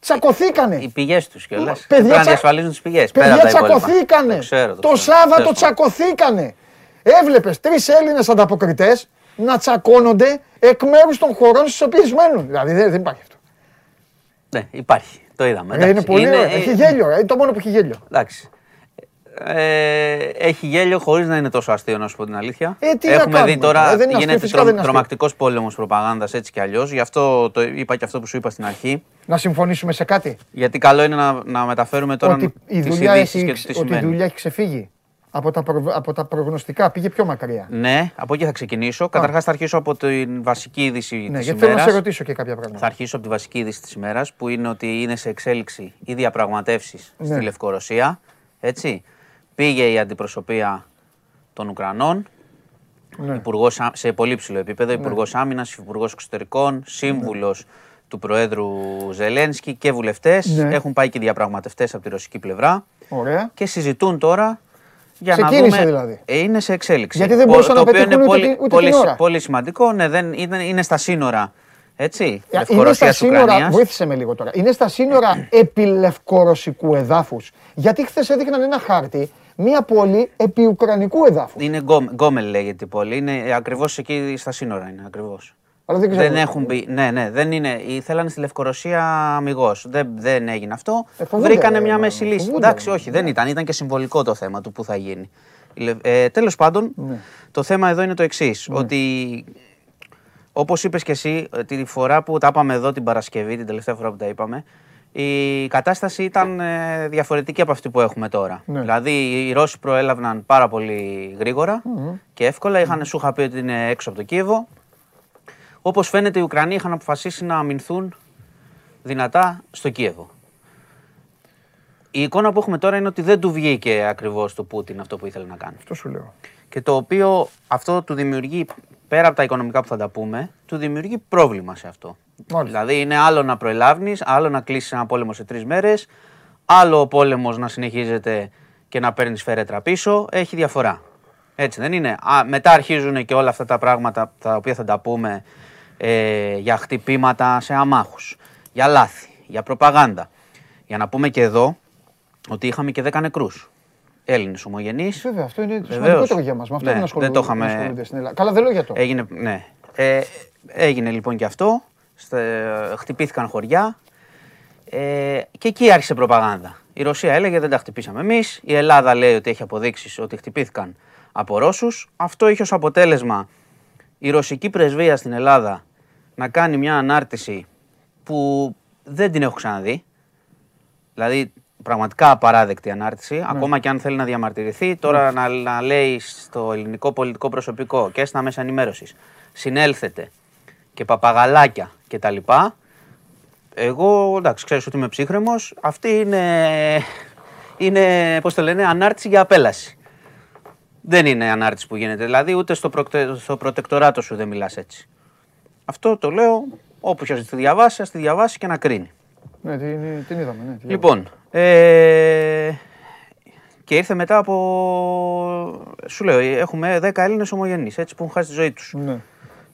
τσακωθήκανε. Οι πηγές τους κιόλα. Παιδιά, Πρέπει να τσα- διασφαλίζουν τις πηγές. Παιδιά τσακωθήκανε. Το, ξέρω, το ξέρω. Σάββατο Τέλος πάντων. τσακωθήκανε. Έβλεπες τρεις Έλληνες ανταποκριτές να τσακώνονται εκ μέρους των χωρών στις οποίες μένουν. Δηλαδή δεν, δεν υπάρχει αυτό. Ναι, υπάρχει. Το είδαμε. Ε, είναι εντάξει. πολύ ωραίο. ε, Έχει γέλιο. ρε. Είναι το μόνο που έχει γέλιο. Εντάξει. Ε, έχει γέλιο χωρίς να είναι τόσο αστείο, να σου πω την αλήθεια. Ε, τι να Έχουμε κάνουμε δει τώρα τώρα, δεν είναι αστείο, γίνεται φυσικά δεν είναι αστείο. τρομακτικός πόλεμος προπαγάνδας έτσι κι αλλιώς. Γι' αυτό το είπα και αυτό που σου είπα στην αρχή. Να συμφωνήσουμε σε κάτι; Γιατί καλό είναι να, να μεταφέρουμε τώρα ότι η τις δουλειά, ειδήσεις έχει, και το τι ότι η σημαίνει. δουλειά έχει ξεφύγει από τα, προ- από τα προγνωστικά. Πήγε πιο μακριά. Ναι, από εκεί θα ξεκινήσω. Καταρχάς θα αρχίσω από την βασική είδηση Ναι, της γιατί θέλω να ημέρας. σε ρωτήσω και κάποια πράγματα. Θα αρχίσω από τη βασική είδηση της ημέρας που είναι ότι είναι σε εξέλιξη οι διαπραγματεύσεις Ναι. στη Λευκορωσία. Έτσι. Πήγε η αντιπροσωπεία των Ουκρανών, Ναι. υπουργός, ά- σε πολύ ψηλό επίπεδο, Υπουργός Άμυνας, Υπουργός Εξωτερικών, Σύμβουλος του Προέδρου Ζελένσκι και βουλευτές. Ναι. Έχουν πάει και διαπραγματευτές από τη ρωσική πλευρά Ωραία. και συζητούν τώρα για να Ξεκίνησε δούμε. δηλαδή. Ε, είναι σε εξέλιξη. Γιατί δεν Ο- μπορούσαν το να οποίο πετύχουν είναι ούτε πολύ, την- ούτε πολύ, την ώρα. πολύ σημαντικό. Ναι, δεν, είναι, είναι στα σύνορα. Έτσι. Ε, Είναι στα Λευκορωσίας, σύνορα, Ουκρανίας. βοήθησε με λίγο τώρα. Είναι στα σύνορα *coughs* επιλευκορωσικού εδάφους. Γιατί χθες έδειχναν ένα χάρτη, μία πόλη επί ουκρανικού εδάφους. Είναι Γκόμ- Γκόμελ λέγεται η πόλη. Είναι ακριβώς εκεί στα σύνορα. Είναι ακριβώς. Αλλά δεν ξέρω. Δεν έχουν μπει. Ναι, ναι, δεν είναι. ή Θέλανε στη Λευκορωσία αμυγός. Δεν, δεν έγινε αυτό. Ε, φοβούνται, Βρήκανε ρε, μια μάλλον. μέση λύση. Φοβούνται, Εντάξει, ρε, όχι, δεν ήταν. Ήταν και συμβολικό το θέμα του που θα γίνει. Ε, Τέλος πάντων, Ναι. το θέμα εδώ είναι το εξής. Ότι όπως είπες και εσύ, ε, τη φορά που τα είπαμε εδώ την Παρασκευή, την τελευταία φορά που τα είπαμε, η κατάσταση ήταν ε, διαφορετική από αυτή που έχουμε τώρα. Ναι. Δηλαδή, οι Ρώσοι προέλαβαν πάρα πολύ γρήγορα και εύκολα. Είχαν σου είχα πει ότι είναι έξω από το Κίεβο. Όπως φαίνεται, οι Ουκρανοί είχαν αποφασίσει να αμυνθούν δυνατά στο Κίεβο. Η εικόνα που έχουμε τώρα είναι ότι δεν του βγήκε ακριβώς του Πούτιν αυτό που ήθελε να κάνει. Αυτό σου λέω. Και το οποίο αυτό του δημιουργεί, πέρα από τα οικονομικά που θα τα πούμε, του δημιουργεί πρόβλημα σε αυτό. Μάλιστα. Δηλαδή είναι άλλο να προελάβει, άλλο να κλείσεις ένα πόλεμο σε τρεις μέρες, άλλο ο πόλεμος να συνεχίζεται και να παίρνεις φέρετρα πίσω. Έχει διαφορά. Έτσι δεν είναι. Α, μετά αρχίζουν και όλα αυτά τα πράγματα τα οποία θα τα πούμε ε, για χτυπήματα σε αμάχους, για λάθη, για προπαγάνδα. Για να πούμε και εδώ ότι είχαμε και 10 νεκρούς. Έλληνες ομογενείς. Βέβαια, αυτό είναι το Βεβαίως. σημαντικότερο για μας. Με αυτό Ναι, δεν ασχολούνται, δεν το είχαμε- δεν ασχολούνται στην Ελλάδα. Καλά, δεν λέω για το. Έγινε, ναι. Ε, έγινε λοιπόν και αυτό. Στε- χτυπήθηκαν χωριά. Ε, και εκεί άρχισε προπαγάνδα. Η Ρωσία έλεγε δεν τα χτυπήσαμε εμείς. Η Ελλάδα λέει ότι έχει αποδείξεις ότι χτυπήθηκαν από Ρώσους. Αυτό είχε ως αποτέλεσμα η ρωσική πρεσβεία στην Ελλάδα να κάνει μια ανάρτηση που δεν την έχω ξαναδεί. Δηλαδή, πραγματικά απαράδεκτη ανάρτηση. Ακόμα και αν θέλει να διαμαρτυρηθεί, τώρα να, να λέει στο ελληνικό πολιτικό προσωπικό και στα μέσα ενημέρωσης συνέλθετε και παπαγαλάκια κτλ. Εγώ, εντάξει, ξέρεις ότι είμαι ψύχρεμος. Αυτή είναι, είναι πώς το λένε, ανάρτηση για απέλαση. Δεν είναι ανάρτηση που γίνεται. Δηλαδή, ούτε στο, προκτε- στο προτεκτοράτο σου δεν μιλάς έτσι. Αυτό το λέω. Όποιο τη διαβάσει, ας τη διαβάσει και να κρίνει. Ναι, την, την είδαμε. Ναι, τη Λοιπόν, ε, και ήρθε μετά από. Σου λέω, έχουμε 10 Έλληνες ομογενείς έτσι που έχουν χάσει τη ζωή τους. Ναι.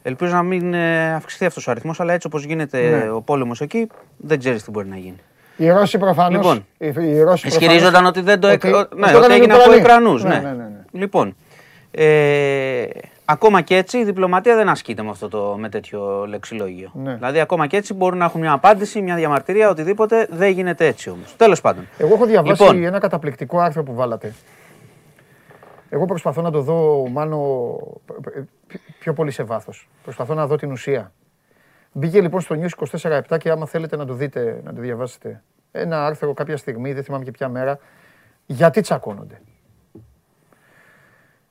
Ελπίζω να μην ε, αυξηθεί αυτός ο αριθμός, αλλά έτσι όπως γίνεται Ναι. ο πόλεμος εκεί, δεν ξέρεις τι μπορεί να γίνει. Οι Ρώσοι προφανώ. Λοιπόν, οι Ρώσοι Ισχυρίζονταν προφανώς- ότι δεν το ότι- έκ- ότι ναι, το ότι έκαναν οι έγινε από Ουκρανοί. Ουκρανούς. Ναι, Ναι. ναι, ναι, ναι. Λοιπόν, ε, ακόμα και έτσι η διπλωματία δεν ασκείται με, αυτό το, με τέτοιο λεξιλόγιο. Ναι. Δηλαδή, ακόμα και έτσι μπορούν να έχουν μια απάντηση, μια διαμαρτυρία, οτιδήποτε. Δεν γίνεται έτσι όμως. Τέλος πάντων. Εγώ έχω διαβάσει Λοιπόν. ένα καταπληκτικό άρθρο που βάλατε. Εγώ προσπαθώ να το δω, μάλλον πιο πολύ σε βάθος. Προσπαθώ να δω την ουσία. Μπήκε λοιπόν στο News 24-7 και άμα θέλετε να το δείτε, να το διαβάσετε, ένα άρθρο κάποια στιγμή, δεν θυμάμαι και ποια μέρα, γιατί τσακώνονται.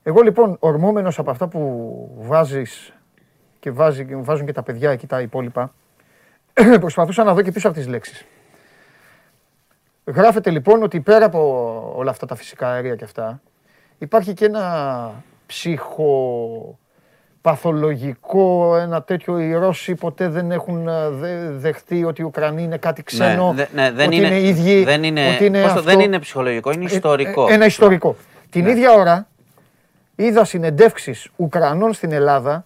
Εγώ λοιπόν, ορμόμενος από αυτά που βάζεις και βάζει, βάζουν και τα παιδιά εκεί τα υπόλοιπα, *clears throat* προσπαθούσα να δω και πίσω από τις λέξεις. Γράφεται λοιπόν ότι πέρα από όλα αυτά τα φυσικά αέρια και αυτά, υπάρχει και ένα ψυχοπαθολογικό, ένα τέτοιο. Οι Ρώσοι ποτέ δεν έχουν ε, δε- δεχτεί ότι οι Ουκρανοί είναι κάτι ξένο. Ναι, δε- ναι, δεν ότι είναι, είναι ίδιοι. δεν είναι, ότι είναι πώς το- αυτό. δεν είναι ψυχολογικό, είναι Ε, ιστορικό. ε, Ένα ιστορικό. Την Ναι. ίδια ώρα είδα συνεντεύξεις Ουκρανών στην Ελλάδα.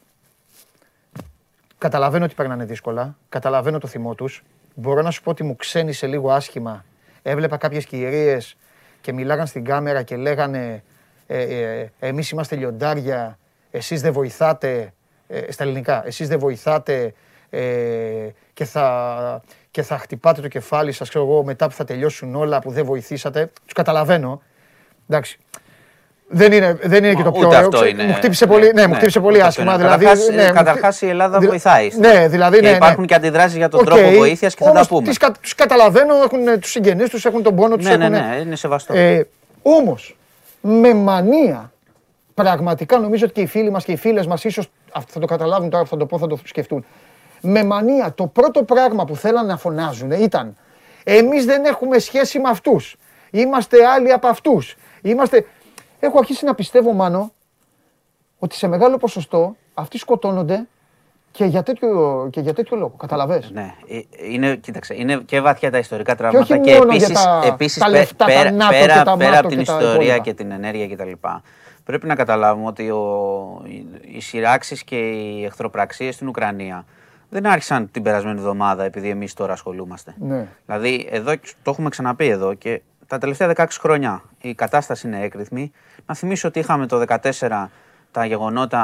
Καταλαβαίνω ότι περνάνε δύσκολα. Καταλαβαίνω το θυμό τους. Μπορώ να σου πω ότι μου ξένησε λίγο άσχημα. Έβλεπα κάποιες κυρίες και μιλάγαν στην κάμερα και λέγανε ε, ε, Εμείς είμαστε λιοντάρια. Εσείς δεν βοηθάτε. ε, στα ελληνικά. Εσείς δεν βοηθάτε ε, και, θα, και θα χτυπάτε το κεφάλι σας, ξέρω εγώ, μετά που θα τελειώσουν όλα που δεν βοηθήσατε. Τους καταλαβαίνω. Εντάξει. Δεν είναι, δεν είναι και το πιο Ούτε ωραίο. αυτό Ξέ- είναι. Μου χτύπησε πολύ, ναι, μου ναι, χτύπησε πολύ ούτε άσχημα. αυτό είναι. Δηλαδή, Καταρχάς, ναι, μου καταρχάς χτύ- η Ελλάδα δηλα- βοηθάει. Ναι, δηλαδή, Και ναι, ναι. υπάρχουν και αντιδράσεις για τον Οκ, τρόπο βοήθειας και θα τα όμως πούμε. τις κα- τους καταλαβαίνω, έχουν τους συγγενείς τους, έχουν τον πόνο τους. Ναι, ναι, έχουν- ναι, είναι σεβαστό. ε, όμως, με μανία, πραγματικά νομίζω ότι και οι φίλοι μας και οι φίλες μας ίσως αυτό θα το καταλάβουν τώρα που θα το πω, θα το σκεφτούν. Με μανία, το πρώτο πράγμα που θέλαν να φωνάζουν ήταν εμείς δεν έχουμε σχέση με αυτούς. Είμαστε άλλοι από αυτούς. Είμαστε... Έχω αρχίσει να πιστεύω, Μάνο, ότι σε μεγάλο ποσοστό αυτοί σκοτώνονται και για τέτοιο, και για τέτοιο λόγο. Καταλαβες; Ναι, ε, είναι, κοίταξε, είναι και βαθιά τα ιστορικά τραύματα όχι και μόνο για επίσης, τα- επίσης τα πε- λεφτά, τα πέρα, ΝΑΤΟ και πέρα, τα πέρα ΜΑΤΟ από την και τα ιστορία υπόλοιπα. και την ενέργεια κτλ. Πρέπει να καταλάβουμε ότι ο, οι, οι σειράξεις και οι εχθροπραξίες στην Ουκρανία δεν άρχισαν την περασμένη εβδομάδα επειδή εμείς τώρα ασχολούμαστε. Ναι. Δηλαδή, εδώ, το έχουμε ξαναπεί εδώ και τα τελευταία 16 χρόνια η κατάσταση είναι έκρηθμη. Να θυμίσω ότι είχαμε το 2014 τα γεγονότα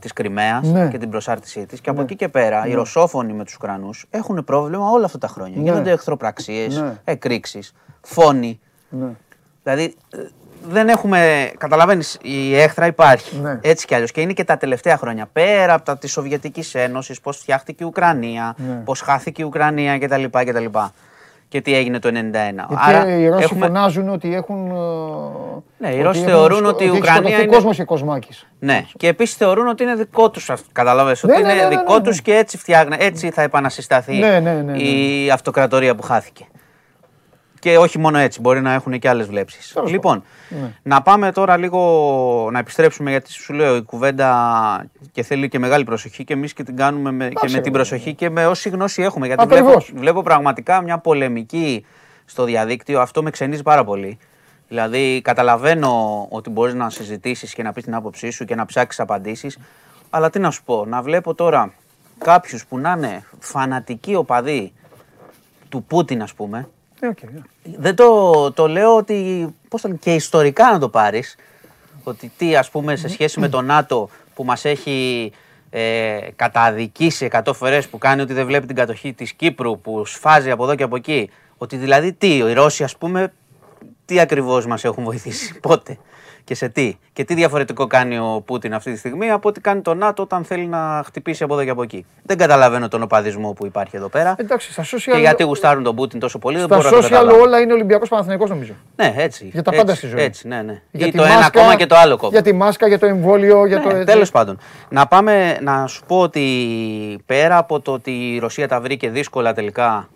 της Κρυμαίας Ναι. και την προσάρτησή της και από εκεί και πέρα οι Ρωσόφωνοι με τους Ουκρανούς έχουν πρόβλημα όλα αυτά τα χρόνια. Ναι. Γίνονται εχθροπραξίες, Ναι. εκρήξεις, φόνοι. Ναι. Δηλαδή ε, δεν έχουμε. Καταλαβαίνεις, η έχθρα υπάρχει. Ναι. Έτσι κι αλλιώς. Και είναι και τα τελευταία χρόνια. Πέρα από τα της Σοβιετικής Ένωσης, πώς φτιάχτηκε η Ουκρανία, Ναι. πώς χάθηκε η Ουκρανία κτλ. κτλ. Και τι έγινε το 91. Γιατί οι Ρώσοι έχουμε- φωνάζουν ότι έχουν. ε, Ναι, οι ότι Ρώσοι έχουν θεωρούν σκο- ότι η έχει Ουκρανία σκοτωθεί είναι- κόσμος και Κοσμάκης. Ναι, και επίσης θεωρούν ότι είναι δικό τους. Καταλαβαίνεις, Ναι, ότι ναι, είναι ναι, ναι, δικό ναι, τους ναι. και έτσι φτιάχνε, έτσι θα επανασυσταθεί Ναι, ναι, ναι, ναι, η αυτοκρατορία που χάθηκε. Και όχι μόνο έτσι, μπορεί να έχουν και άλλες βλέψεις. Τέλος Λοιπόν, Ναι. να πάμε τώρα λίγο να επιστρέψουμε γιατί σου λέω η κουβέντα και θέλει και μεγάλη προσοχή και εμείς και την κάνουμε με, και Εντάξει, με την ρε, προσοχή και με όση γνώση έχουμε. Γιατί Ακριβώς. βλέπω, βλέπω πραγματικά μια πολεμική στο διαδίκτυο. Αυτό με ξενίζει πάρα πολύ. Δηλαδή, καταλαβαίνω ότι μπορείς να συζητήσεις και να πεις την άποψή σου και να ψάξεις απαντήσεις. Αλλά τι να σου πω, να βλέπω τώρα κάποιους που να είναι φανατικοί οπαδοί του Πούτιν, ας πούμε. Ε, οκ, ναι. Δεν το, το λέω ότι. Πώς το λένε, και ιστορικά να το πάρεις. Ότι τι, ας πούμε, σε σχέση με το ΝΑΤΟ που μας έχει ε, καταδικήσει 100 φορές που κάνει ότι δεν βλέπει την κατοχή της Κύπρου, που σφάζει από εδώ και από εκεί. Ότι δηλαδή τι, οι Ρώσοι, ας πούμε, τι ακριβώς μας έχουν βοηθήσει, *laughs* πότε; Και σε τι; Και τι διαφορετικό κάνει ο Πούτιν αυτή τη στιγμή από ό,τι κάνει το ΝΑΤΟ όταν θέλει να χτυπήσει από εδώ και από εκεί; Δεν καταλαβαίνω τον οπαδισμό που υπάρχει εδώ πέρα. Εντάξει, στα social, Και γιατί γουστάρουν τον Πούτιν τόσο πολύ, δεν στα μπορώ να το social καταλάβω. όλα είναι Ολυμπιακός Παναθηναϊκός νομίζω. Ναι, έτσι. Για τα έτσι, πάντα στη ζωή. Έτσι, ναι, ναι. Για Ή τη το ένα μάσκα, κόμμα και το άλλο κόμμα. Για τη μάσκα, για το εμβόλιο, για το ναι, έτσι. τέλος πάντων. Να πάμε να σου πω ότι πέρα από το ότι η Ρωσία τα βρήκε δύσκολα τελικά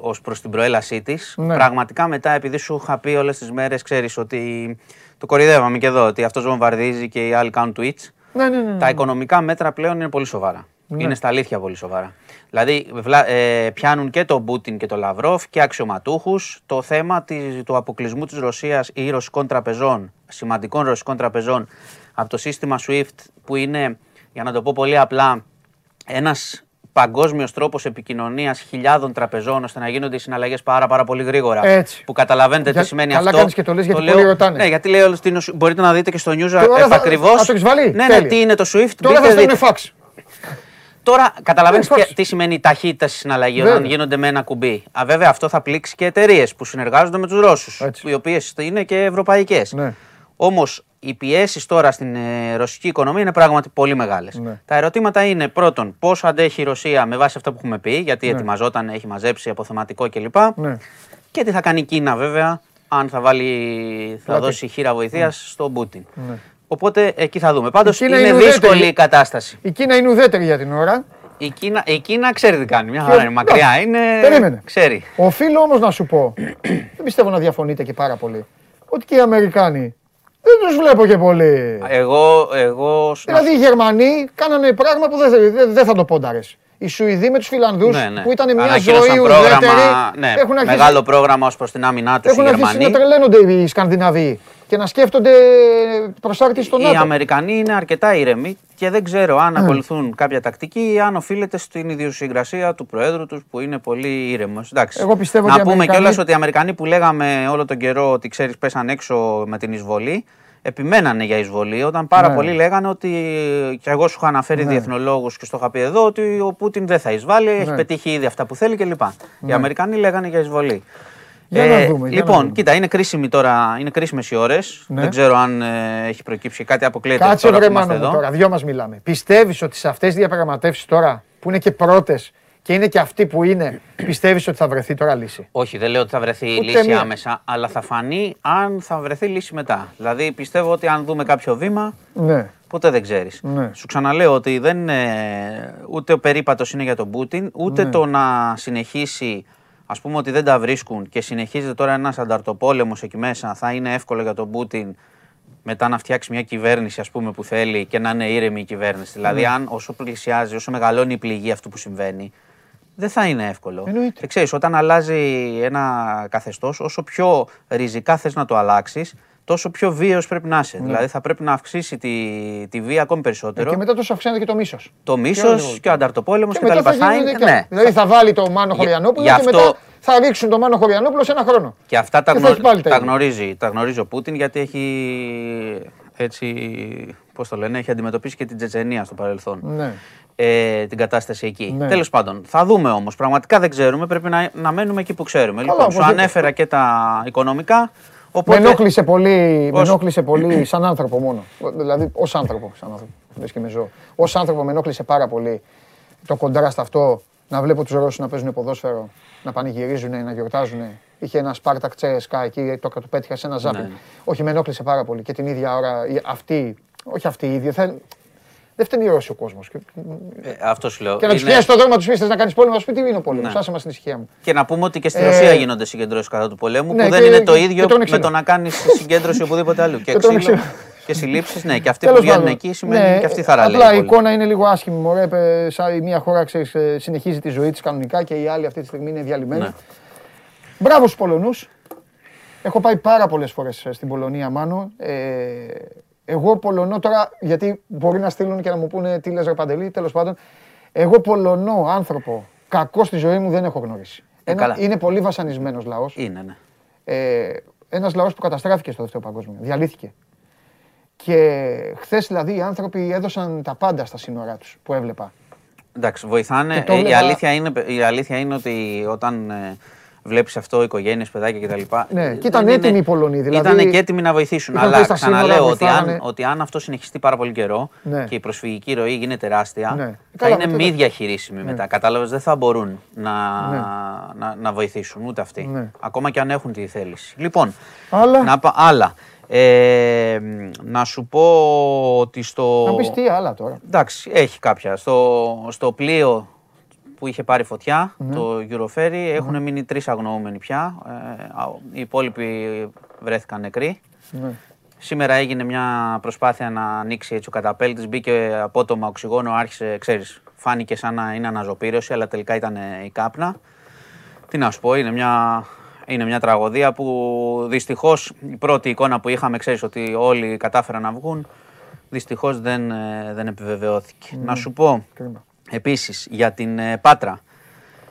ως προς την προέλασή της, Ναι. πραγματικά μετά επειδή σου είχα πει όλες τις μέρες, ξέρεις ότι το κορυδεύαμε και εδώ, ότι αυτός βομβαρδίζει και οι άλλοι κάνουν tweets. Ναι, ναι, ναι. Τα οικονομικά μέτρα πλέον είναι πολύ σοβαρά. Ναι. Είναι στα αλήθεια πολύ σοβαρά. Δηλαδή βλα- ε, πιάνουν και τον Πούτιν και τον Λαυρόφ και αξιωματούχους το θέμα της, του αποκλεισμού της Ρωσίας ή ρωσικών τραπεζών, σημαντικών ρωσικών τραπεζών από το σύστημα SWIFT που είναι, για να το πω πολύ απλά, ένας παγκόσμιος τρόπος επικοινωνίας χιλιάδων τραπεζών ώστε να γίνονται οι συναλλαγές πάρα, πάρα πολύ γρήγορα. Έτσι. Που καταλαβαίνετε Για- τι σημαίνει καλά αυτό. κάνεις και το λες, γιατί λέω- πολλοί ρωτάνε. Ναι, γιατί λέει όλο την ουσ- Μπορείτε να δείτε και στο news Τώρα θα- επακριβώς. α, το έχεις βάλει; Ναι, ναι, Τέλεια. τι είναι το SWIFT. Τώρα μπείτε, θα δείτε. στέλνουν φαξ. Τώρα καταλαβαίνεις Ε, φάξ. τι σημαίνει η ταχύτητα στη συναλλαγή Βέβαια. όταν γίνονται με ένα κουμπί. Α, βέβαια αυτό θα πλήξει και εταιρείες που συνεργάζονται με τους Ρώσους, Έτσι. οι οποίες είναι και ευρωπαϊκές. Ναι. Όμως οι πιέσεις τώρα στην ε, ρωσική οικονομία είναι πράγματι πολύ μεγάλες. Ναι. Τα ερωτήματα είναι πρώτον, πόσο αντέχει η Ρωσία με βάση αυτά που έχουμε πει, γιατί Ναι. ετοιμαζόταν, έχει μαζέψει αποθεματικό κλπ. Ναι. Και τι θα κάνει η Κίνα βέβαια, αν θα, βάλει, θα Πλάτη. δώσει χείρα βοηθείας στον Πούτιν. Ναι. Οπότε εκεί θα δούμε. Πάντως Η Κίνα είναι είναι ουδέτερη. δύσκολη η κατάσταση. Η Κίνα είναι ουδέτερη για την ώρα. Η Κίνα, η Κίνα ξέρει τι κάνει. Μια χαρά είναι. Μακριά είναι. Περίμενε. Ξέρει. Οφείλω όμως να σου πω, *clears throat* δεν πιστεύω να διαφωνείτε και πάρα πολύ, ότι και οι Αμερικάνοι δεν τους βλέπω και πολύ. Εγώ, εγώ Δηλαδή οι Γερμανοί κάνανε πράγμα που δεν, δεν, δεν θα το πόνταρες. Οι Σουηδοί με τους Φιλανδούς ναι, ναι. που ήταν μια Ανακοίνωσαν ζωή πρόγραμμα, ουδέτερη. ναι, έχουν αρχίσει, μεγάλο πρόγραμμα ως προς την άμυνά τους οι έχουν αρχίσει Γερμανοί. να τρελαίνονται οι Σκανδιναβοί και να σκέφτονται προσάρτηση στον Οι ΝΑΤΟ. Αμερικανοί είναι αρκετά ήρεμοι και δεν ξέρω αν ακολουθούν κάποια τακτική ή αν οφείλεται στην ιδιοσυγκρασία του Προέδρου τους που είναι πολύ ήρεμος. Εγώ πιστεύω να ότι οι πούμε Αμερικανοί- κιόλας ότι οι Αμερικανοί που λέγαμε όλο τον καιρό ότι ξέρεις, πέσαν έξω με την εισβολή, επιμένανε για εισβολή. Όταν πάρα Ναι. πολλοί λέγανε ότι. και εγώ σου είχα αναφέρει Ναι. διεθνολόγους και στο είχα πει εδώ ότι ο Πούτιν δεν θα εισβάλλει, έχει Ναι. πετύχει ήδη αυτά που θέλει κλπ. Οι Αμερικανοί λέγανε για εισβολή. Για να δούμε, για να λοιπόν, δούμε. κοίτα, είναι, κρίσιμη τώρα, είναι κρίσιμες οι ώρες. Ναι. Δεν ξέρω αν ε, έχει προκύψει κάτι, αποκλείεται Κάτσε τώρα βρε που είμαστε μάνο μου εδώ. τώρα, δυο μας μιλάμε. Πιστεύεις ότι σε αυτές τις διαπραγματεύσεις τώρα, που είναι και πρώτες και είναι και αυτοί που είναι, πιστεύεις ότι θα βρεθεί τώρα λύση; Όχι, δεν λέω ότι θα βρεθεί Ούτε λύση μία. άμεσα, αλλά θα φανεί αν θα βρεθεί λύση μετά. Δηλαδή, πιστεύω ότι αν δούμε κάποιο βήμα, Ναι. ποτέ δεν ξέρεις. Ναι. Σου ξαναλέω ότι δεν είναι, ούτε ο περίπατος είναι για τον Πούτιν, ούτε Ναι. το να συνεχίσει, ας πούμε ότι δεν τα βρίσκουν και συνεχίζεται τώρα ένας ανταρτοπόλεμος εκεί μέσα, θα είναι εύκολο για τον Πούτιν μετά να φτιάξει μια κυβέρνηση ας πούμε, που θέλει και να είναι ήρεμη η κυβέρνηση. Δηλαδή, Ναι. αν όσο πλησιάζει, όσο μεγαλώνει η πληγή αυτού που συμβαίνει, δεν θα είναι εύκολο. Εννοείται. Και ξέρεις, όταν αλλάζει ένα καθεστώς, όσο πιο ριζικά θες να το αλλάξεις, τόσο πιο βίαιος πρέπει να είσαι. Δηλαδή θα πρέπει να αυξήσει τη, τη βία ακόμη περισσότερο. Ναι. Και μετά τόσο αυξάνεται και το μίσος. Το Και μίσος άλλο. και ο ανταρτοπόλεμος Και κτλ. μετά θα γίνονται και άλλα. Δηλαδή θα βάλει το Μάνο Για- Χωριανόπουλο γι' και μετά αυτό- θα ρίξουν το Μάνο Χωριανόπουλο σε ένα χρόνο. Και αυτά τα, Και θα γνω- έχει πάλι τα τα ίδια. γνωρίζει, τα γνωρίζει ο Πούτιν γιατί έχει έτσι, πώς το λένε, έχει αντιμετωπίσει και την Τσετσενία στο παρελθόν. Ναι. Ε, την κατάσταση εκεί. Ναι. Τέλος πάντων, θα δούμε όμως. Πραγματικά δεν ξέρουμε. Πρέπει να, να μένουμε εκεί που ξέρουμε. λοιπόν, σου οπωσδήποτε. ανέφερα και τα οικονομικά. Με Οπότε, ενόχλησε πολύ, με Ως- ενόχλησε πολύ σαν άνθρωπο μόνο. Δηλαδή, ως άνθρωπο. Σαν άνθρωπο. Λες και με ζώο. Ω άνθρωπο με ενόχλησε πάρα πολύ το κοντράστ αυτό να βλέπω τους Ρώσους να παίζουν ποδόσφαιρο, να πανηγυρίζουν, να γιορτάζουν. Είχε ένα Σπάρτακ Τσέσκα εκεί, το του πέτυχα σε ένα ζάπινγκ. Ναι. Όχι, με ενόχλησε πάρα πολύ. Και την ίδια ώρα η- αυτή, όχι αυτή η ίδια, θα- δεν φταίνει οι Ρώσοι ο κόσμος. Και, ε, αυτό σου λέω. και να τους Είναι- πιάσει το δρόμο, τους πεις να κάνεις πόλεμο, να σου πει τι είναι ο πόλεμος. Ναι. Άσε μας την ησυχία μου. Και να πούμε ότι και στη Ε, Ρωσία γίνονται συγκεντρώσεις κατά του πολέμου ναι, που δεν και- είναι το και ίδιο τρώνε με ξύλο. το να κάνεις *laughs* συγκέντρωση οπουδήποτε αλλού. Και Και τρώνε ξύλο ξύλο. και συλλήψεις, ναι, και αυτοί που Τέλος βγαίνουν πάντων. εκεί σημαίνει Ναι, και αυτοί θα ραλέουν. Απλά η πολύ. εικόνα είναι λίγο άσχημη. Μωρέ, πε, σαν η μία χώρα ξέρεις, ε, συνεχίζει τη ζωή της κανονικά και η άλλη αυτή τη στιγμή είναι διαλυμένη. Ναι. Μπράβο στους Πολωνούς. Έχω πάει πάρα πολλές φορές στην Πολωνία, Μάνο. Ε, εγώ Πολωνό τώρα, γιατί μπορεί να στείλουν και να μου πούνε τι λες ρε Παντελή, τέλος πάντων. Εγώ Πολωνό άνθρωπο, κακό στη ζωή μου δεν έχω γνωρίσει. Ε, καλά. είναι πολύ βασανισμένος λαός. Είναι, ναι. Ε, ένας λαός που καταστράφηκε στο δεύτερο παγκόσμιο, διαλύθηκε. Και χθες δηλαδή οι άνθρωποι έδωσαν τα πάντα στα σύνορά τους που έβλεπα. Εντάξει, βοηθάνε. Και το Ε, η, έβλεπα- αλήθεια είναι, η αλήθεια είναι ότι όταν ε, βλέπεις αυτό, οικογένειες, παιδάκια κτλ. Ναι, ε, και ήταν δεν έτοιμοι είναι- οι Πολωνοί, δηλαδή- Ήταν και έτοιμοι να βοηθήσουν. Είχαν Αλλά πάει στα σύνορα, ξαναλέω ότι αν, βοηθάγανε. ότι αν αυτό συνεχιστεί πάρα πολύ καιρό Ναι. και η προσφυγική ροή γίνει τεράστια, Ναι. θα Καλά, είναι μετά μη δεν- διαχειρίσιμη μετά. Κατάλαβες, δεν θα μπορούν να, Ναι. να, να βοηθήσουν ούτε αυτοί. Ναι. Ακόμα και αν έχουν τη θέληση. Λοιπόν, Αλλά, να, πα- άλλα. Ε, να σου πω ότι στο. να πεις τι άλλα τώρα. Εντάξει, έχει κάποια. Στο, στο πλοίο που είχε πάρει φωτιά, Ναι. το Euroferry, έχουν μείνει τρεις αγνοούμενοι πια. Ε, α, οι υπόλοιποι βρέθηκαν νεκροί. Ναι. Σήμερα έγινε μια προσπάθεια να ανοίξει έτσι ο καταπέλτης, μπήκε απότομα οξυγόνο, άρχισε, ξέρεις, φάνηκε σαν να είναι αναζωπήρωση, αλλά τελικά ήταν ε, η κάπνα. Τι να σου πω, είναι μια, είναι μια τραγωδία που δυστυχώς η πρώτη εικόνα που είχαμε, ξέρεις ότι όλοι κατάφεραν να βγουν, δυστυχώς δεν, ε, δεν επιβεβαιώθηκε. Να σου πω Κρίμα. Επίσης για την ε, Πάτρα,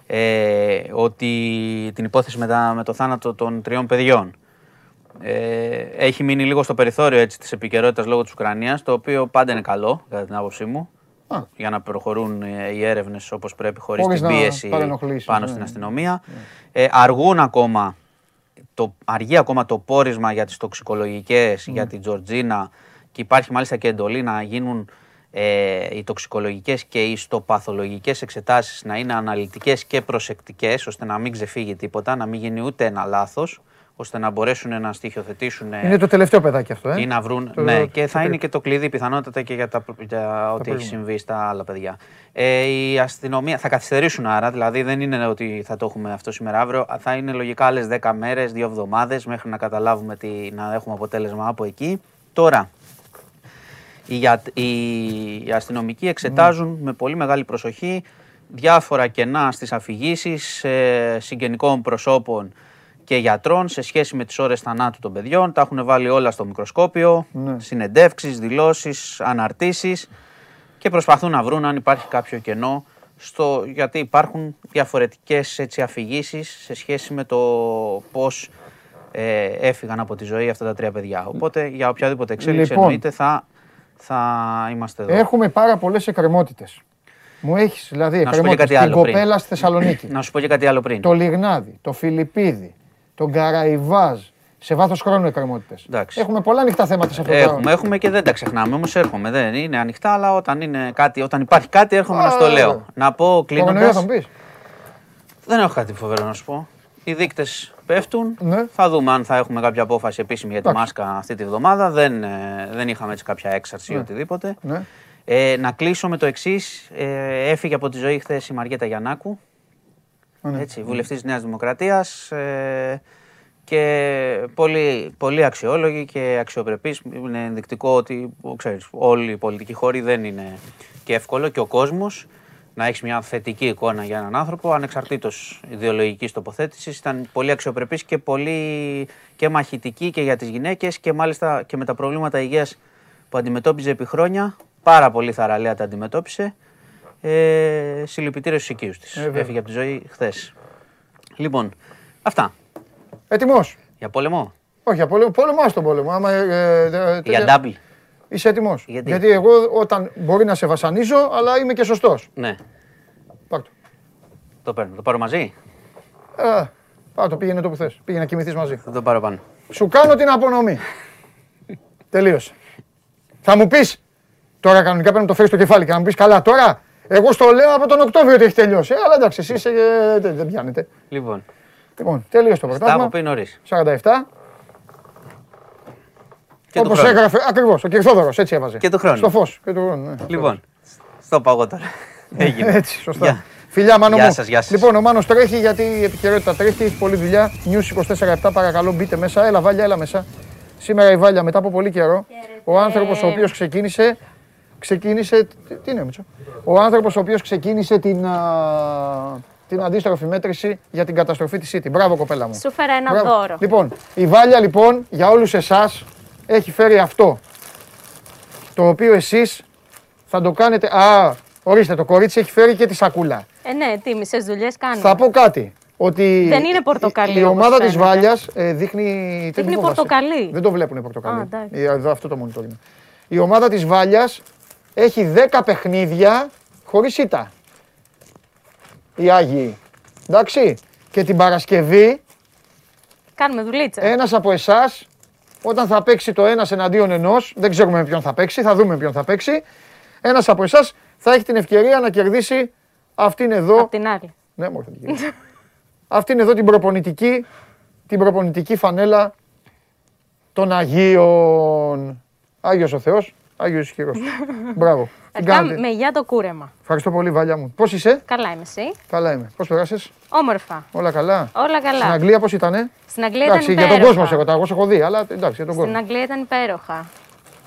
ε, ότι την υπόθεση με, τα- με το θάνατο των τριών παιδιών, ε, έχει μείνει λίγο στο περιθώριο έτσι, της επικαιρότητας λόγω της Ουκρανίας, το οποίο πάντα είναι καλό, κατά την άποψή μου, Α. για να προχωρούν ε, οι έρευνες όπως πρέπει, χωρίς, Χωρίς την να πίεση παρενοχλήσεις, πάνω ναι, στην ναι. αστυνομία. Ε, αργούν ακόμα, το, αργεί ακόμα το πόρισμα για τις τοξικολογικές, Ναι. για την Τζορτζίνα και υπάρχει μάλιστα και εντολή να γίνουν ε, οι τοξικολογικές και οι ιστοπαθολογικές εξετάσεις να είναι αναλυτικές και προσεκτικές ώστε να μην ξεφύγει τίποτα, να μην γίνει ούτε ένα λάθος ώστε να μπορέσουν να στοιχειοθετήσουν Είναι το τελευταίο παιδάκι αυτό, ε. ή να βρουν. Το- ναι, το- και το θα είναι τρίτο. και το κλειδί πιθανότατα και για, τα, για ό,τι έχει προηγούμενα. συμβεί στα άλλα παιδιά. Ε, η αστυνομία θα καθυστερήσουν άρα, δηλαδή δεν είναι ότι θα το έχουμε αυτό σήμερα αύριο. Θα είναι λογικά άλλες 10 μέρες, 2 εβδομάδες μέχρι να καταλάβουμε τι, να έχουμε αποτέλεσμα από εκεί. Τώρα, οι, για- οι- οι αστυνομικοί εξετάζουν με πολύ μεγάλη προσοχή διάφορα κενά στις αφηγήσεις συγγενικών προσώπων και γιατρών σε σχέση με τις ώρες θανάτου των παιδιών. Τα έχουν βάλει όλα στο μικροσκόπιο, Ναι. συνεντεύξεις, δηλώσεις, αναρτήσεις και προσπαθούν να βρουν αν υπάρχει κάποιο κενό στο, γιατί υπάρχουν διαφορετικές έτσι, αφηγήσεις σε σχέση με το πώς ε, έφυγαν από τη ζωή αυτά τα τρία παιδιά. Οπότε για οποιαδήποτε εξέλιξη Λοιπόν. εννοείται θα, θα είμαστε εδώ. Έχουμε πάρα πολλές εκκρεμότητες. Μου έχεις δηλαδή Να σου πω και εκκρεμότητες. κάτι Την άλλο πριν. κοπέλα στη Θεσσαλονίκη. Να σου πω και κάτι άλλο πριν. το Λιγνάδι, το Φιλιππίδη, τον Καραϊβάζ. Σε βάθος χρόνου εκκρεμότητες. Εντάξει. Έχουμε πολλά ανοιχτά θέματα σε αυτό το Έχουμε, έχουμε και δεν τα ξεχνάμε. Όμως έρχομαι. Δεν είναι ανοιχτά, αλλά όταν, είναι κάτι, όταν υπάρχει κάτι, έρχομαι να στο Α, λέω. Να πω Κορονοϊό θα κλείνοντα. μου πεις. Δεν έχω κάτι φοβερό να σου πω. Οι δείκτες πέφτουν. Ναι. Θα δούμε αν θα έχουμε κάποια απόφαση επίσημη για τη Εντάξει. μάσκα αυτή τη βδομάδα. Δεν, ε, δεν είχαμε έτσι κάποια έξαρση ή Ναι. οτιδήποτε. Ναι. Ε, να κλείσω με το εξής. Ε, έφυγε από τη ζωή χθες η Μαριέτα Γιαννάκου. Ναι. Έτσι, βουλευτής της Νέας Δημοκρατίας ε, και πολύ, πολύ αξιόλογη και αξιοπρεπής. Είναι ενδεικτικό ότι ξέρεις, όλοι οι πολιτικοί χώροι δεν είναι και εύκολο και ο κόσμος να έχεις μια θετική εικόνα για έναν άνθρωπο ανεξαρτήτως ιδεολογικής τοποθέτησης. Ήταν πολύ αξιοπρεπής και πολύ και μαχητική και για τις γυναίκες και μάλιστα και με τα προβλήματα υγείας που αντιμετώπιζε επί χρόνια. Πάρα πολύ θαραλέα τα αντιμετώπισε. Ε, Συλληπιτήρια στους οικείους της. Ε, βέβαια. Έφυγε από τη ζωή χθες. Λοιπόν, αυτά. Έτοιμος; Για πόλεμο; Όχι, για πόλεμο, πόλεμο στον πόλεμο. Άμα, ε, ε, ε, Για τέτοια- double. Είσαι έτοιμος. Γιατί; εγώ όταν μπορεί να σε βασανίζω, αλλά είμαι και σωστός. Ναι, Πάρ' το. το παίρνω. Το πάρω μαζί; Ε, Πάρ' το, πήγαινε το που θες. Πήγαινε να κοιμηθείς μαζί. Θα το πάρω πάνω. Σου κάνω την απονομή. Τελείωσε. Θα μου πεις, τώρα κανονικά πρέπει να το φέρεις στο κεφάλι και να μου πεις καλά τώρα. Εγώ στο λέω από τον Οκτώβριο ότι έχει τελειώσει. Ε, αλλά εντάξει, εσύ είσαι, ε, δεν, δεν πιάνετε. Λοιπόν, Λοιπόν, τελείωσε το τα έχω πρωτάθλημα. πει νωρίς. 47. Και του Όπως χρόνου. έγραφε, ακριβώς, ο Κυρθόδωρος, έτσι έβαζε. Και του χρόνου. Στο φως. Και του χρόνου, ναι. Λοιπόν, στο παγώ τώρα. *laughs* Έγινε. Έτσι, σωστά. Γεια. Φιλιά, Μάνο Γεια μου. σας, γεια σας. Λοιπόν, ο Μάνος τρέχει γιατί η επικαιρότητα τρέχει, έχει πολλή δουλειά. News 24-7, παρακαλώ μπείτε μέσα. Έλα, Βάλια, έλα μέσα. Σήμερα η Βάλια μετά από πολύ καιρό. Ο άνθρωπος ο οποίος ξεκίνησε, ξεκίνησε, τι- τι είναι Μίτσο; Ο άνθρωπος ο οποίος ξεκίνησε την, α, την αντίστροφη μέτρηση για την καταστροφή της City. Μπράβο κοπέλα μου. Σου φέρα ένα Μπράβο. δώρο. Λοιπόν, η Βάλια λοιπόν για όλους εσάς έχει φέρει αυτό. Το οποίο εσείς θα το κάνετε. Α, ορίστε, το κορίτσι έχει φέρει και τη σακούλα. Ε, ναι, τι μισέ δουλειές κάνει. Θα πω κάτι. Ότι Δεν είναι πορτοκαλί, Η, η όπως ομάδα της φαίνεται. Βάλιας ε, δείχνει. τι Δείχνει φοβάσαι. πορτοκαλί. Δεν το βλέπουν πορτοκαλί. Α, εντάξει. Ε, Εδώ αυτό το monitor είναι. Η ομάδα της Βάλιας έχει 10 παιχνίδια χωρίς ήττα. Οι Άγιοι. Εντάξει. Και την Παρασκευή Κάνουμε δουλίτσα. ένας από εσάς, όταν θα παίξει το ένας εναντίον ενός, δεν ξέρουμε με ποιον θα παίξει, θα δούμε με ποιον θα παίξει. Ένας από εσάς θα έχει την ευκαιρία να κερδίσει αυτήν εδώ. Απ' την άλλη. Ναι, μόνο θα την κερδίσει. αυτήν εδώ την προπονητική, την προπονητική φανέλα των Αγίων. Άγιος ο Θεός, Άγιος ισχυρός. *laughs* Μπράβο. Την Αρχικά κάνετε. με για το κούρεμα. Ευχαριστώ πολύ, Βάλια μου. Πώς είσαι, Καλά είμαι εσύ. καλά είμαι. Πώς περάσες, Όμορφα. όλα καλά; Όλα καλά. Στην Αγγλία πώς ήτανε; Στην Αγγλία Εντάξει, ήταν για υπέροχα. τον κόσμο σε ρωτάω, εγώ σε έχω δει, αλλά εντάξει, για τον Στην κόσμο. Αγγλία ήταν υπέροχα.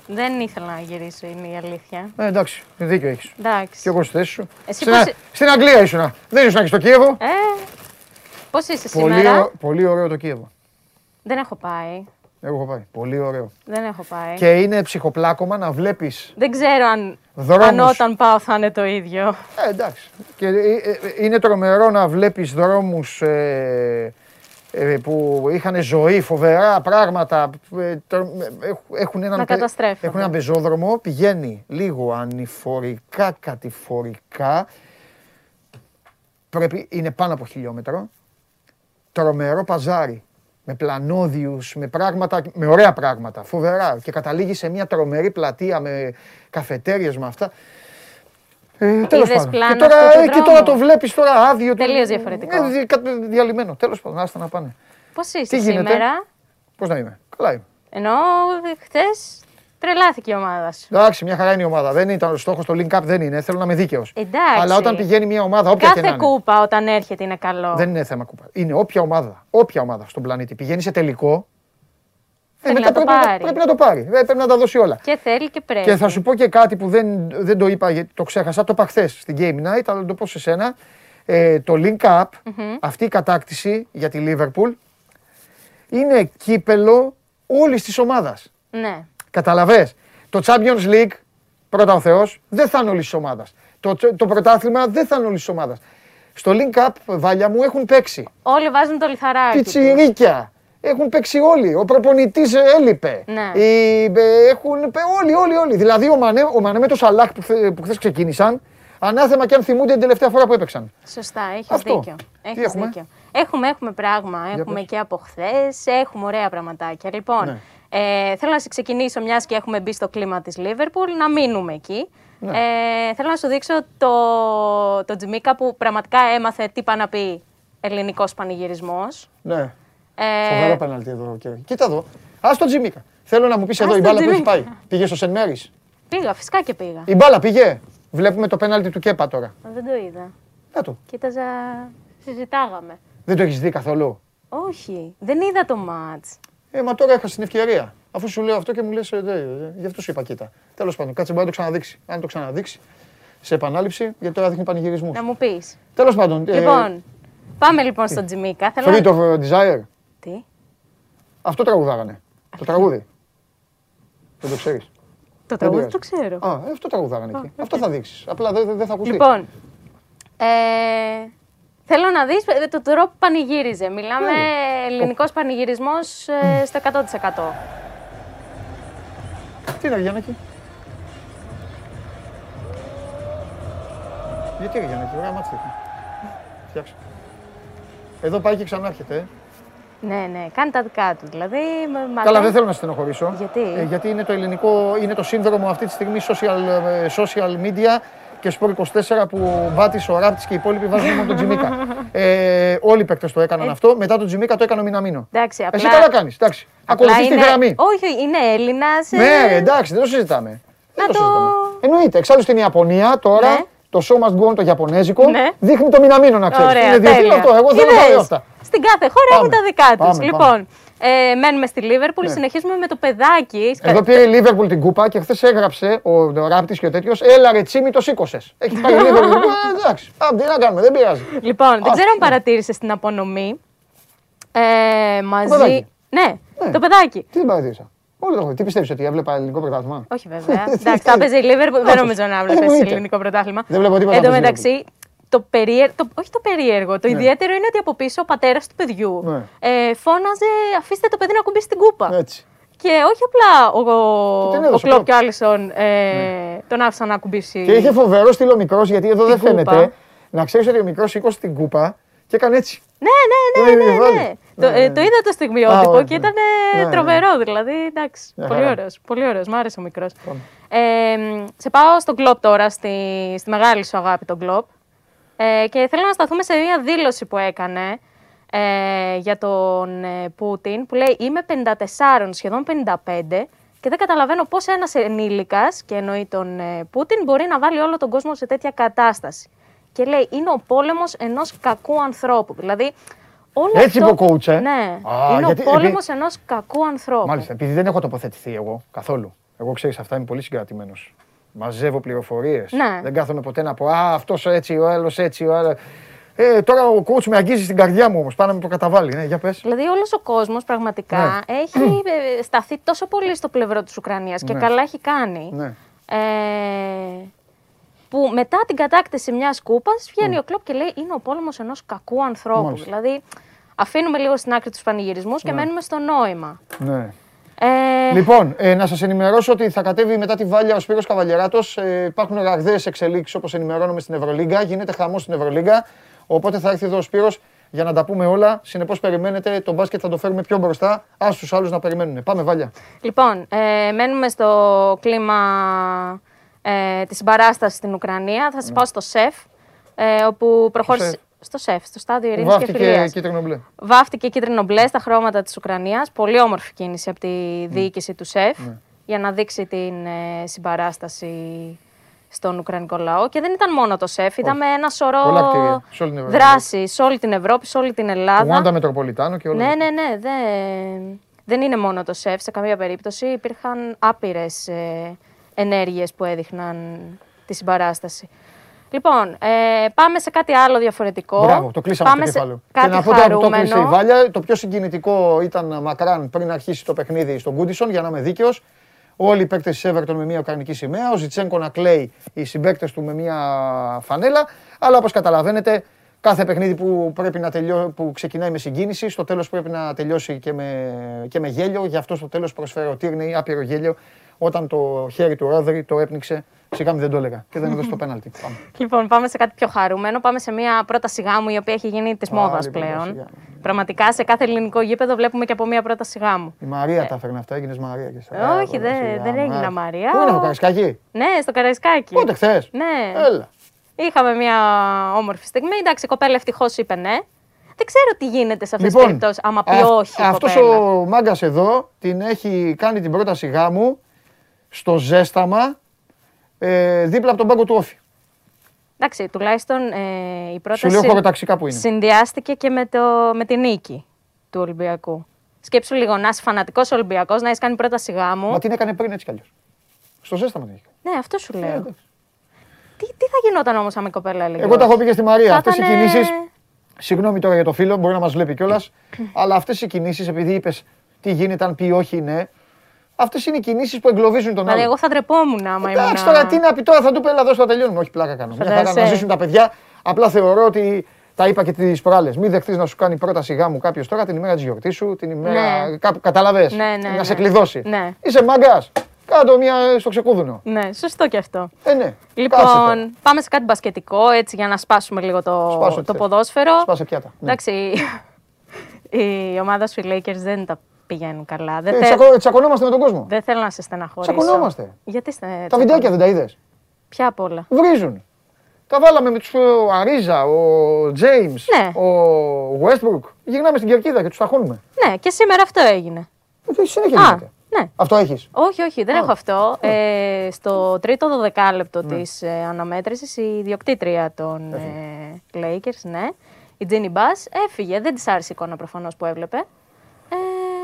Δεν ήθελα να γυρίσω, είναι η αλήθεια. Ε, εντάξει, δίκιο έχεις. Εντάξει. Και εγώ στη θέση σου. Εσύ στην, πώς- Α- στην Αγγλία ήσουν. Δεν ήσουν και στο Κίεβο. Ε, πώς είσαι πολύ, σήμερα; ω- πολύ ωραίο το Κίεβο. Δεν έχω πάει. Εγώ έχω πάει. Πολύ ωραίο. Δεν έχω πάει. Και είναι ψυχοπλάκωμα να βλέπεις. Δεν ξέρω αν, Δρόμους. αν όταν πάω θα είναι το ίδιο. Ε, εντάξει. Και ε, ε, είναι τρομερό να βλέπεις δρόμους ε, ε, που είχαν ζωή, φοβερά πράγματα. ε, τρο- ε, έχ- έχουν έναν, Να πε- καταστρέφονται. έχουν έναν πεζόδρομο, πηγαίνει λίγο ανηφορικά, κατηφορικά. Πρέπει, είναι πάνω από χιλιόμετρο. Τρομερό παζάρι. Με πλανόδιους, με πράγματα, με ωραία πράγματα, φοβερά. Και καταλήγει σε μια τρομερή πλατεία με καφετέριες με αυτά. Ε, τέλος Είδες πάντων. πλάνο Και τώρα, αυτού του ε, και δρόμου; τώρα το βλέπεις τώρα άδειο. Τελείως διαφορετικό. Ε, δι- κα- διαλυμένο. Τέλος πάντων, άστα να πάνε. Πώς Τι είσαι γίνεται; σήμερα; Πώς να είμαι; Καλά είμαι. Ενώ χθες τρελάθηκε η ομάδα σου. Εντάξει, μια χαρά είναι η ομάδα. Δεν ήταν ο στόχος το link up, δεν είναι. Θέλω να είμαι δίκαιος. Εντάξει. Αλλά όταν πηγαίνει μια ομάδα, όποια και να Κάθε είναι. κούπα όταν έρχεται είναι καλό. Δεν είναι θέμα κούπα. Είναι όποια ομάδα, όποια ομάδα στον πλανήτη πηγαίνει σε τελικό. ε, Θέλει μετά να το πρέπει, πάρει. πρέπει να το πάρει. Ε, Πρέπει να τα δώσει όλα. Και θέλει και πρέπει. Και θα σου πω και κάτι που δεν, δεν το είπα, γιατί το ξέχασα. Το είπα χθες στην Game Night, αλλά να το πω σε σένα. Ε, το link up, αυτή η κατάκτηση για τη Liverpool, είναι κύπελο όλης της ομάδας. Ναι. Καταλαβες; Το Champions League, πρώτα ο Θεός, δεν θα είναι όλης της ομάδας. Το, το πρωτάθλημα δεν θα είναι όλης της ομάδας. Στο link up, βάλια μου, έχουν παίξει. Όλοι βάζουν το λιθαράκι. τους. Πιτσιρίκια. Έχουν παίξει όλοι. Ο προπονητής έλειπε. Ναι. Οι, ε, έχουν πε- όλοι, όλοι, όλοι. Δηλαδή ο Μανέ, ο Μανέ με το Σαλάχ που, χθε- που χθες ξεκίνησαν, ανάθεμα και αν θυμούνται την τελευταία φορά που έπαιξαν. Σωστά, έχεις Αυτό. δίκιο. Τι Έχεις έχουμε; δίκιο. Έχουμε, έχουμε πράγμα. έχουμε πες. και από χθες, έχουμε ωραία πραγματάκια. Λοιπόν, Ναι. Ε, θέλω να σε ξεκινήσω, μιας και έχουμε μπει στο κλίμα της Λίβερπουλ, να μείνουμε εκεί. Ναι. Ε, θέλω να σου δείξω το, το Τζιμίκα που πραγματικά έμαθε τι πάει να πει ελληνικός πανηγυρισμός. Ναι. Ε, Φοβερό πέναλτι εδώ. Και... Κοίτα εδώ. Α το Τζιμίκα. Θέλω να μου πεις εδώ Ας η το μπάλα που έχει Τζιμίκα. πάει. Πήγε στο Σεν Μέρι. πήγα, φυσικά και πήγα. Η μπάλα πήγε. Βλέπουμε το πέναλτι του Κέπα τώρα. Δεν το είδα. Να το. Κοίταζα, συζητάγαμε. Δεν το έχεις δει καθόλου; Όχι, δεν είδα το μάτς. Ε, μα τώρα έχασε την ευκαιρία. Αφού σου λέω αυτό και μου λες, ε, δε, ε, γι' αυτό σου είπα, κοίτα. Τέλος πάντων, κάτσε μπορεί να το ξαναδείξει. Αν το ξαναδείξει σε επανάληψη, γιατί τώρα δείχνει πανηγυρισμούς. Να μου πεις. Τέλος πάντων. ε, Λοιπόν, πάμε λοιπόν στο Τζιμίκα. Θέλω Free να... of Desire; Τι; Αυτό τραγουδάγανε. Το τραγούδι. Δεν το ξέρεις. Το τραγούδι πειράζει. το ξέρω. Α, ε, αυτό τραγουδάγανε εκεί. Αυτό θα δείξεις. Απλά δεν δεν θα ακουστεί. Λοιπόν, ε, θέλω να δεις ε, το τρόπο που πανηγύριζε. Μιλάμε Ναι. ελληνικός πανηγυρισμός ε, στο 100%. Τι είναι, Γιάννακη; Γιατί ρε Γιάννακη, ωραία μάτια έχει. Φτιάξε. Εδώ πάει και ξανάρχεται. ε. Ναι, ναι, κάνει τα δικά του. Δηλαδή, με- μα- Καλά, δεν θέλω να στενοχωρήσω. Γιατί; Ε, γιατί είναι το ελληνικό, είναι το σύνδρομο αυτή τη στιγμή social, ε, social media και Sport 24 που Μπάτη, ο Ράπτης και οι υπόλοιποι βάζουν μόνο τον Τζιμίκα. ε, όλοι οι παίκτες το έκαναν αυτό. Μετά τον Τζιμίκα το έκανε ο Μιναμίνο. Εντάξει, απλά, Εσύ καλά κάνεις. Εντάξει. απλά Ακολουθείς τη είναι- γραμμή. Όχι, είναι Έλληνας. ε, Ναι, ρε, εντάξει, δεν το συζητάμε. Δεν Να το το- συζητάμε. Εννοείται. Εξάλλου στην Ιαπωνία τώρα Ναι. το show must go on το Ιαπωνέζικο Ναι. δείχνει το Μιναμίνο να ξέρεις. Ωραία, είναι διεθνή τέλεια. αυτό. Εγώ θέλω να Είδες, λέω αυτά. Στην κάθε χώρα Πάμε. έχουν τα δικά τους. Πάμε, Λοιπόν, ε, μένουμε στη Λίβερπουλ, συνεχίζουμε με το παιδάκι. Εδώ πήρε η Λίβερπουλ την κούπα και χθες έγραψε ο, ο Ράπτης και ο τέτοιος. Έλα ρε τσίμι το σήκωσες. Έχει πάει η Λίβερπουλ. *laughs* Ε, εντάξει. Α, τι να κάνουμε, δεν πειράζει. Λοιπόν, δεν ξέρω αν ναι. παρατήρησε την απονομή. Ε, μαζί. παιδάκι. Ναι, Ναι. το παιδάκι. Τι δεν παρατήρησα. Όλοι το έχω. Τι πιστεύεις ότι έβλεπα ελληνικό πρωτάθλημα; Όχι *laughs* βέβαια. Εντάξει, θα παίζει η Λίβερπουλ. Δεν νομίζω να βλέπεις Εννοείται. ελληνικό πρωτάθλημα. Δεν βλέπω τίποτα Εν τω από τη μεταξύ, το περίεργο, το, όχι το περίεργο, το ιδιαίτερο είναι ότι από πίσω ο πατέρας του παιδιού Ναι. ε, φώναζε Αφήστε το παιδί να κουμπίσει την κούπα. Έτσι. Και όχι απλά ο, την ο, ο έδωσε Κλοπ Κλοπ. και ο Άλισον ε, τον άφησαν να κουμπίσει. Και είχε φοβερό στυλ μικρός γιατί εδώ δεν Την κούπα. φαίνεται. Να ξέρεις ότι ο μικρός σήκωσε την κούπα και έκανε έτσι. Ναι, ναι, ναι, Ναι, ναι, βάλει. ναι. Το, Ναι, ε, ναι. το είδα το Α, στιγμιότυπο ωραία, και ήταν ναι. Ναι, ναι. τρομερό. Δηλαδή, εντάξει, Μια πολύ χαρά. ωραίος, πολύ ωραίος. Μ' άρεσε ο μικρός. Ε, σε πάω στον Κλοπ τώρα, στη, στη μεγάλη σου αγάπη τον Κλοπ. Ε, και θέλω να σταθούμε σε μια δήλωση που έκανε ε, για τον ε, Πούτιν που λέει είμαι 54, σχεδόν 55 και δεν καταλαβαίνω πώς ένας ενήλικας και εννοεί τον ε, Πούτιν μπορεί να βάλει όλο τον κόσμο σε τέτοια κατάσταση. Και λέει είναι ο πόλεμος ενός κακού ανθρώπου. Δηλαδή όλο Έτσι αυτό... είπε ο coach, ε. Ναι, Α, είναι γιατί- ο πόλεμος ενός κακού ανθρώπου. Μάλιστα, επειδή δεν έχω τοποθετηθεί εγώ καθόλου. Εγώ ξέρεις, αυτά είμαι πολύ συγκρατημένος. Μαζεύω πληροφορίες. Ναι. Δεν κάθομαι ποτέ να πω Α, αυτός έτσι, ο άλλος έτσι, ο άλλος. Ε, τώρα ο coach με αγγίζει στην καρδιά μου όμως. Πάνω να με προκαταβάλει. Ναι, για πες. Δηλαδή όλος ο κόσμος πραγματικά έχει *clears throat* ε, σταθεί τόσο πολύ στο πλευρό της Ουκρανίας και Ναι. καλά έχει κάνει. Ναι. Ε, που μετά την κατάκτηση μιας κούπας βγαίνει ο Κλόπ και λέει είναι ο πόλεμος ενός κακού ανθρώπου. Ναι. Μάλιστα. Δηλαδή αφήνουμε λίγο στην άκρη τους πανηγυρισμούς και μένουμε στο νόημα. ναι. Ε, Λοιπόν, ε, να σας ενημερώσω ότι θα κατέβει μετά τη Βάλια ο Σπύρος Καβαλιεράτος. Ε, υπάρχουν ραγδαίες εξελίξεις όπως ενημερώνουμε στην Ευρωλίγκα. Γίνεται χαμός στην Ευρωλίγκα. Οπότε θα έρθει εδώ ο Σπύρος για να τα πούμε όλα. Συνεπώς, περιμένετε. Το μπάσκετ θα το φέρουμε πιο μπροστά. Α τους άλλους να περιμένουν. Πάμε, Βάλια. Λοιπόν, ε, μένουμε στο κλίμα ε, της συμπαράστασης στην Ουκρανία. Θα σας πάω στο ΣΕΦ, ε, όπου προχώρησε... ΣΕΦ. στο ΣΕΦ, στο στάδιο Ειρήνης και Βάφτηκε Φιλίας. κίτρινο μπλε. Βάφτηκε κίτρινο μπλε στα χρώματα της Ουκρανίας. Πολύ όμορφη κίνηση από τη διοίκηση του ΣΕΦ για να δείξει την ε, συμπαράσταση στον Ουκρανικό λαό. Και δεν ήταν μόνο το ΣΕΦ, είδαμε ένα Πολλά σωρό κτίρια, σε όλη την Ευρώπη. δράσει σε όλη την Ευρώπη, σε όλη την Το Ελλάδα. Wanda Μετροπολιτάνο και όλα. Ναι, ναι, ναι. Δεν, δεν είναι μόνο το ΣΕΦ σε καμία περίπτωση. Υπήρχαν άπειρες ε, ενέργειες που έδειχναν τη συμπαράσταση. Λοιπόν, ε, πάμε σε κάτι άλλο διαφορετικό. Μπράβο, το κλείσαμε πάμε το σε κεφάλαιο. Κάτι και να πω τώρα που το χαρούμενο. κλείσε η Βάλια, το πιο συγκινητικό ήταν μακράν πριν αρχίσει το παιχνίδι στον Κούντισον, για να είμαι δίκαιος. Όλοι οι παίκτες της Everton με μια ουκρανική σημαία, ο Ζιτσέγκο να κλαίει, οι συμπαίκτες του με μια φανέλα. Αλλά όπως καταλαβαίνετε, κάθε παιχνίδι που, πρέπει να τελειώ, που ξεκινάει με συγκίνηση, στο τέλος πρέπει να τελειώσει και με, και με γέλιο. Γι' αυτό στο τέλος προσφέρω ο Τύρνεϊ άπειρο γέλιο όταν το χέρι του Ρόδρυ το έπνιξε. Σιγά μην δεν το έλεγα και δεν έδωσε το *laughs* πέναλτι. Πάμε. Λοιπόν, πάμε σε κάτι πιο χαρούμενο. Πάμε σε μια πρόταση γάμου η οποία έχει γίνει της μόδας Άλλη πρόταση πλέον. γάμου. Πραγματικά σε κάθε ελληνικό γήπεδο βλέπουμε και από μια πρόταση γάμου. Η Μαρία τα έφερνε αυτά, έγινες Μαρία και στα. Ε. Όχι, δεν- Σιγά, δεν έγινα Μάρια. Μαρία. Πού είναι το Καραϊσκάκι, Ναι, στο Καραϊσκάκι. πότε χθες; Ναι. Έλα. Είχαμε μια όμορφη στιγμή. Εντάξει, η κοπέλα ευτυχώς είπε ναι. Δεν ξέρω τι γίνεται σε αυτές τις Λοιπόν, περιπτώσεις. Άμα πει αυ- όχι. η αυτός κοπέλα. ο μάγκας εδώ την έχει κάνει την πρόταση γάμου στο ζέσταμα ε, δίπλα από τον πάγκο του Όφη. Εντάξει, τουλάχιστον ε, η πρόταση. Σου λέω χωροταξικά που είναι. Συνδυάστηκε και με, το, με τη νίκη του Ολυμπιακού. Σκέψου λίγο να είσαι φανατικός Ολυμπιακός, να έχεις κάνει πρόταση γάμου. Μα την έκανε πριν έτσι κι αλλιώς. Στο ζέσταμα την έχει κάνει. Ναι, αυτό σου Ε, λέω. εντάξει. τι, τι θα γινόταν όμως αν η κοπέλα έλεγε. Εγώ τα έχω πει και στη Μαρία. Θα Αυτές οι ήτανε- κινήσει. Συγγνώμη τώρα για το φίλο, μπορεί να μας βλέπει κιόλας. αλλά αυτές οι κινήσεις, επειδή είπες τι γίνεται, αν πει όχι, ναι. Αυτές είναι οι κινήσεις που εγκλωβίζουν τον Δηλαδή, άλλο. εγώ θα ντρεπόμουν άμα ήμουν. Εντάξει τώρα τι να πει τώρα, θα του πει έλα εδώ στο τελειώνουμε. Όχι πλάκα κάνω. Μια χαρά να Φαντάζεσαι. ζήσουν τα παιδιά. Απλά θεωρώ ότι τα είπα και τις προάλλες. Μην δεχτείς να σου κάνει πρόταση γάμου κάποιος τώρα την ημέρα της γιορτής σου, την ημέρα. Ναι. Κάπου καταλαβέ. Ναι, ναι, να ναι. σε κλειδώσει. Ναι. Είσαι μάγκας. Κάτω μια στο ξεκούδουνο. Ναι, σωστό και αυτό. Ε, ναι. Κάτσε τώρα. Λοιπόν, πάμε σε κάτι μπασκετικό, έτσι για να σπάσουμε λίγο το, Σπάσε ό,τι το θες. ποδόσφαιρο. Σπάσε πιάτα. Ναι. Εντάξει, η ομάδα σου οι Lakers δεν τα πηγαίνουν καλά. Δεν, Ε, θε- τσακω- Τσακωνόμαστε με τον κόσμο. δεν θέλω να σε στεναχωρήσω. Τσακωνόμαστε. Γιατί στε... Τα βιντεάκια δεν τα είδες; Ποια απ' όλα; Βρίζουν. Τα βάλαμε με τους Αρίζα, ο James, Ναι. ο Westbrook. Γυρνάμε στην κερκίδα και τους ταχώνουμε. Ναι, και σήμερα αυτό έγινε. Ε, συνέχεια Α, γίνεται. ναι. Αυτό έχεις; Όχι, όχι, δεν Α. έχω αυτό. Ε, στο τρίτο δωδεκάλεπτο Ναι. της ε, αναμέτρησης, η ιδιοκτήτρια των ε, Lakers, ναι, η Ginny Bass, έφυγε. Δεν της άρεσε η εικόνα προφανώς που έβλεπε.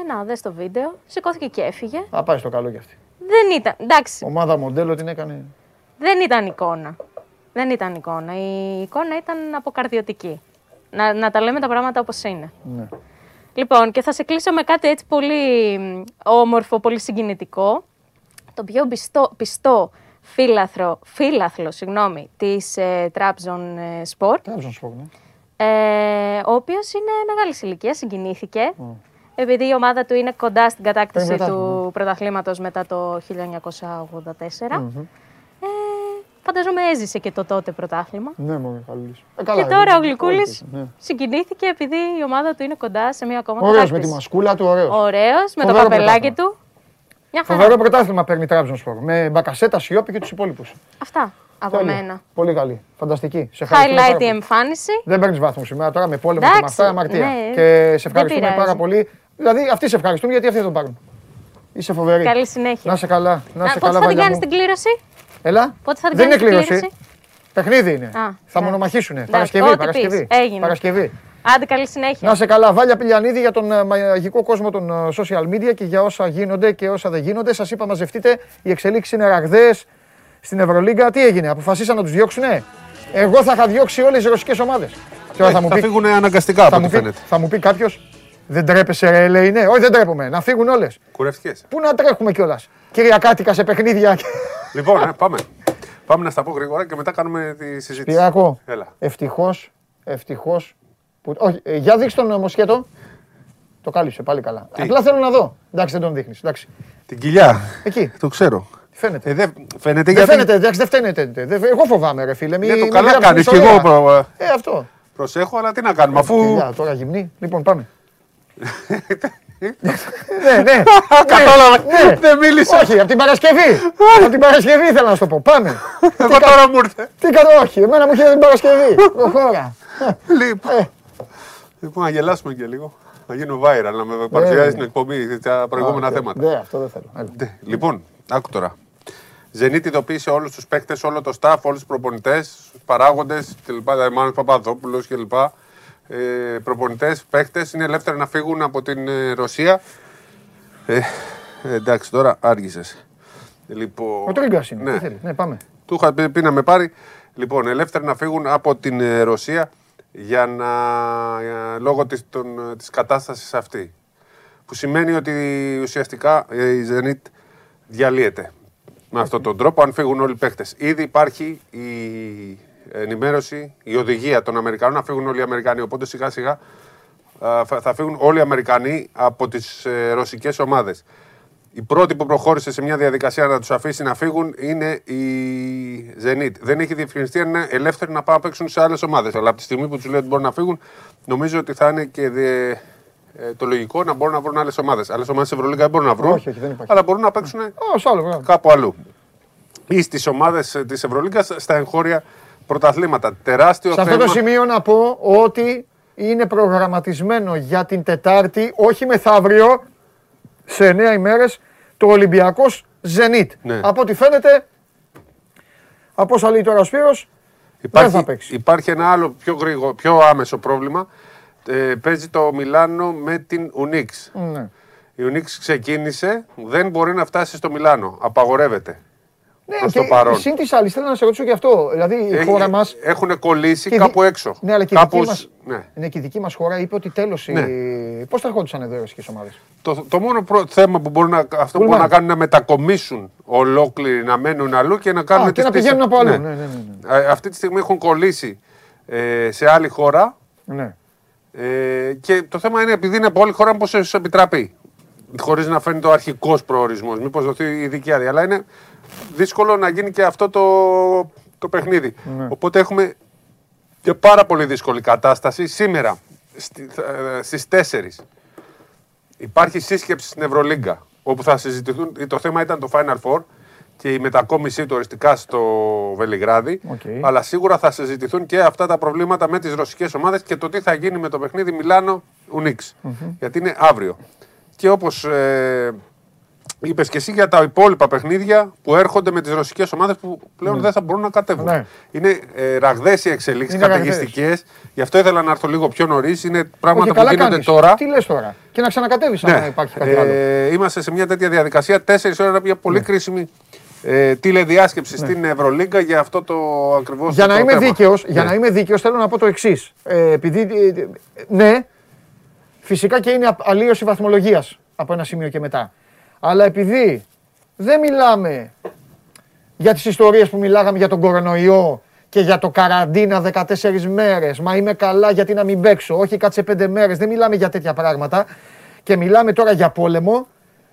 Ε, να, δες το βίντεο. Σηκώθηκε και έφυγε. Θα πάει στο καλό κι αυτή. Δεν ήταν, εντάξει, Ομάδα μοντέλο την έκανε. δεν ήταν εικόνα. Δεν ήταν εικόνα. Η εικόνα ήταν αποκαρδιωτική. Να, να τα λέμε τα πράγματα όπως είναι. Ναι. Λοιπόν, και θα σε κλείσω με κάτι έτσι πολύ μ, όμορφο, πολύ συγκινητικό. Το πιο πιστό, πιστό φίλαθρο, φίλαθλο, συγγνώμη, της ε, Trabzon ε, Sport, Τι να σου πω, ναι. ε, ο οποίος είναι μεγάλης ηλικίας, συγκινήθηκε, επειδή η ομάδα του είναι κοντά στην κατάκτηση Παίρνει του πρωταθλήματος μετά το 1984. Ε, φανταζόμαι έζησε και το τότε πρωτάθλημα. Ναι, μόνο καλή. Ε, και τώρα ο ε, Γλυκούλης ναι. συγκινήθηκε επειδή η ομάδα του είναι κοντά σε μια ακόμα Ωραίος με κατάκτηση. τη μασκούλα του, ωραίος. Ωραίος, με το Φοβερό καπελάκι πρωτάθλημα. του. Μια χαρά. Φοβερό πρωτάθλημα παίρνει η Τράπεζα Σπορ. Με Μπακασέτα, Σιώπη και τους υπόλοιπους. Αυτά από μένα. Πολύ καλή. Φανταστική. Σε ευχαριστούμε πάρα Highlight η πολύ. εμφάνιση. Δεν παίρνεις βαθμού σήμερα τώρα με πόλεμο και με Εντάξει, αυτά αμαρτία. ναι. Και σε Δεν ευχαριστούμε πειράζει. πάρα πολύ. Δηλαδή αυτοί σε ευχαριστούν γιατί αυτοί θα τον πάρουν. Είσαι φοβερή. Καλή συνέχεια. Να σε καλά. Να σε πότε καλά, θα την Βαλιά κάνεις μου. την κλήρωση; Έλα. Πότε θα την Δεν είναι κάνεις την κλήρωση. κλήρωση; Παιχνίδι είναι. Α, θα εντάξει. μονομαχήσουνε. Εντάξει, Παρασκευή. ό,τι Παρασκευή. πεις. Έγινε. Παρασκευή. Άντε, καλή συνέχεια. Να σε καλά, Βάλια Πηλιανίδη για τον ε, μαγικό κόσμο των ε, social media και για όσα γίνονται και όσα δεν γίνονται. Σας είπα, μαζευτείτε. Οι εξελίξεις είναι ραγδαίες στην Ευρωλίγκα. Τι έγινε, αποφασίσαν να τους διώξουνε; Εγώ θα είχα διώξει όλες τι ρωσικές ομάδες. Τώρα θα μου θα πει, φύγουν αναγκαστικά θα από μου ό,τι πει, φαίνεται. θα μου πει κάποιος, δεν τρέπεσαι, ρε, λέει ναι. Όχι, δεν τρέπομαι. Να φύγουν όλες. Κουρευτικέ. Πού να τρέχουμε κιόλας; Κυριακάτικα σε παιχνίδια. λοιπόν, ε, πάμε. Πάμε να στα πω γρήγορα και μετά κάνουμε τη συζήτηση. Πυράκο. Έλα. Ευτυχώς, ευτυχώς. Που... Όχι, ε, για δείξτε τον ε, Μοσχέτο. Το κάλυψε πάλι καλά. Απλά θέλω να δω. Εντάξει, δεν τον δείχνεις. Εντάξει. Την κοιλιά. Εκεί. Το ξέρω. Φαίνεται; Ε, δεν φαίνεται Δεν γιατί. φαίνεται, εντάξει, δεν φταίνεται. Δεν- Εγώ φοβάμαι, ρε φίλε. Μη, Ναι, το μη καλά γράψεις κάνεις κι ιστορία. εγώ προ- Ε, αυτό. Προσέχω, αλλά τι να κάνουμε, αφού. Κοιλιά, τώρα γυμνή. Λοιπόν, πάμε. Ναι, ναι. *laughs* Κατάλαβα. ναι. Δεν μίλησα. Όχι, από την Παρασκευή. από την Παρασκευή ήθελα να σου το πω. Πάμε. *laughs* Εγώ τώρα μου ήρθε. Τι κάνω, όχι, εμένα μου είχε την Παρασκευή. *laughs* Προχώρα. λοιπόν, λοιπόν, να γελάσουμε και λίγο. Να γίνω viral, να με παρουσιάζει στην εκπομπή τα προηγούμενα Α, θέματα. Ναι, αυτό δεν θέλω. Έλα. Ναι, Λοιπόν, άκου τώρα. Ζενίτ ειδοποίησε όλους τους παίκτες, όλο το staff, όλους τους προπονητές, παράγοντες κλπ. Μάνος Παπαδόπουλος κλπ. Ε, προπονητές, παίκτε είναι ελεύθεροι να φύγουν από την ε, Ρωσία. Ε, ε, εντάξει, τώρα άργησες. Λοιπόν, Ο Τρίγκας είναι. Ναι. Τι θέλεις; Ναι, πάμε. του είχα πει, πει να με πάρει. Λοιπόν, ελεύθεροι να φύγουν από την ε, Ρωσία για να, για- λόγω της, των, ε, της κατάστασης αυτή. Που σημαίνει ότι ουσιαστικά ε, η Zenit διαλύεται με αυτόν τον τρόπο αν φύγουν όλοι οι παίκτες. Ήδη υπάρχει η ενημέρωση, η οδηγία των Αμερικανών να φύγουν όλοι οι Αμερικανοί. Οπότε σιγά σιγά α, θα θα φύγουν όλοι οι Αμερικανοί από τις ε, ρωσικές ομάδες. Η πρώτη που προχώρησε σε μια διαδικασία να τους αφήσει να φύγουν είναι η Zenit. Δεν έχει διευκρινιστεί αν είναι ελεύθεροι να πάνε να παίξουν σε άλλες ομάδες. Αλλά από τη στιγμή που τους λέει ότι μπορούν να φύγουν, νομίζω ότι θα είναι και δε- ε, το λογικό να μπορούν να βρουν άλλες ομάδες. Άλλες ομάδες της Ευρωλίγα δεν μπορούν να βρουν, Όχι, όχι, δεν υπάρχει. αλλά μπορούν να παίξουν Ω, σ' άλλο, μπράβο. κάπου αλλού. Ή στις ομάδες της Ευρωλίγα στα εγχώρια πρωταθλήματα. Τεράστιο Σε θέμα. αυτό το σημείο να πω ότι είναι προγραμματισμένο για την Τετάρτη, όχι μεθαύριο, σε 9 ημέρες, το Ολυμπιακός Ζενίτ. Ναι. Από ό,τι φαίνεται, από όσα λέει τώρα ο Σπύρος, δεν θα Υπάρχει, παίξει. υπάρχει ένα άλλο πιο, γρήγορο, πιο άμεσο πρόβλημα. Ε, παίζει το Μιλάνο με την Ουνίξ. Ναι. Η Ουνίξ ξεκίνησε, δεν μπορεί να φτάσει στο Μιλάνο. Απαγορεύεται. Ναι, προς και το παρόν. συν της άλλης, θέλω να σε ρωτήσω και αυτό. Δηλαδή η Έχει- χώρα μας... Έχουν κολλήσει και η κάπου δι- έξω. Ναι, αλλά και η Κάπως- δική μας, ναι. ναι, και η δική μας χώρα είπε ότι τέλος Ναι. η... Πώς θα ερχόντουσαν εδώ οι ρωσικές ομάδες; Το, το μόνο πρω- θέμα που μπορούν να, αυτό που Πουλμάν. μπορούν να κάνουν είναι να μετακομίσουν ολόκληροι, να μένουν αλλού και να κάνουν Α, και τις να τις- πηγαίνουν από αλλού. Ναι. Ναι, ναι, ναι, Ε, Αυτή τη στιγμή έχουν κολλήσει ε, σε άλλη χώρα ναι. Ε, και το θέμα είναι επειδή είναι από όλη χώρα, πώ σου επιτραπεί. Χωρίς να φαίνεται ο αρχικός προορισμός. Μήπως δοθεί η ειδική άδεια. Αλλά είναι δύσκολο να γίνει και αυτό το, το παιχνίδι. Οπότε έχουμε και πάρα πολύ δύσκολη κατάσταση. Σήμερα στι, ε, στις 4 υπάρχει σύσκεψη στην Ευρωλίγκα όπου θα συζητηθούν, το θέμα ήταν το Final Four και η μετακόμιση του οριστικά στο Βελιγράδι. Οκ. Αλλά σίγουρα θα συζητηθούν και αυτά τα προβλήματα με τις ρωσικές ομάδες και το τι θα γίνει με το παιχνίδι Μιλάνο Ούνικς. Γιατί είναι αύριο. Και όπως ε, είπες και εσύ για τα υπόλοιπα παιχνίδια που έρχονται με τις ρωσικές ομάδες που πλέον δεν θα μπορούν να κατέβουν. Ναι. Είναι ε, ραγδαίες οι εξελίξεις Είναι ραγδαίες. καταιγιστικές. Γι' αυτό ήθελα να έρθω λίγο πιο νωρίς. Είναι πράγματα Όχι, που καλά γίνονται κάνεις. τώρα. Τι λες τώρα; Και να ξανακατέβεις αν Ναι. υπάρχει κάτι άλλο. Ε, είμαστε σε μια τέτοια διαδικασία. Τέσσερις ώρε μια πολύ Ναι. κρίσιμη ε, τηλεδιάσκεψη στην Ευρωλίγκα για αυτό το ακριβώς Για να είμαι δίκαιος, για Ναι. να είμαι δίκαιος θέλω να πω το εξής. Ε, επειδή, ε, ε, ναι, φυσικά και είναι απ- αλλίωση βαθμολογίας από ένα σημείο και μετά. Αλλά επειδή δεν μιλάμε για τις ιστορίες που μιλάγαμε για τον κορονοϊό και για το καραντίνα 14 μέρες, μα είμαι καλά γιατί να μην παίξω, όχι κάτσε 5 μέρες, δεν μιλάμε για τέτοια πράγματα και μιλάμε τώρα για πόλεμο,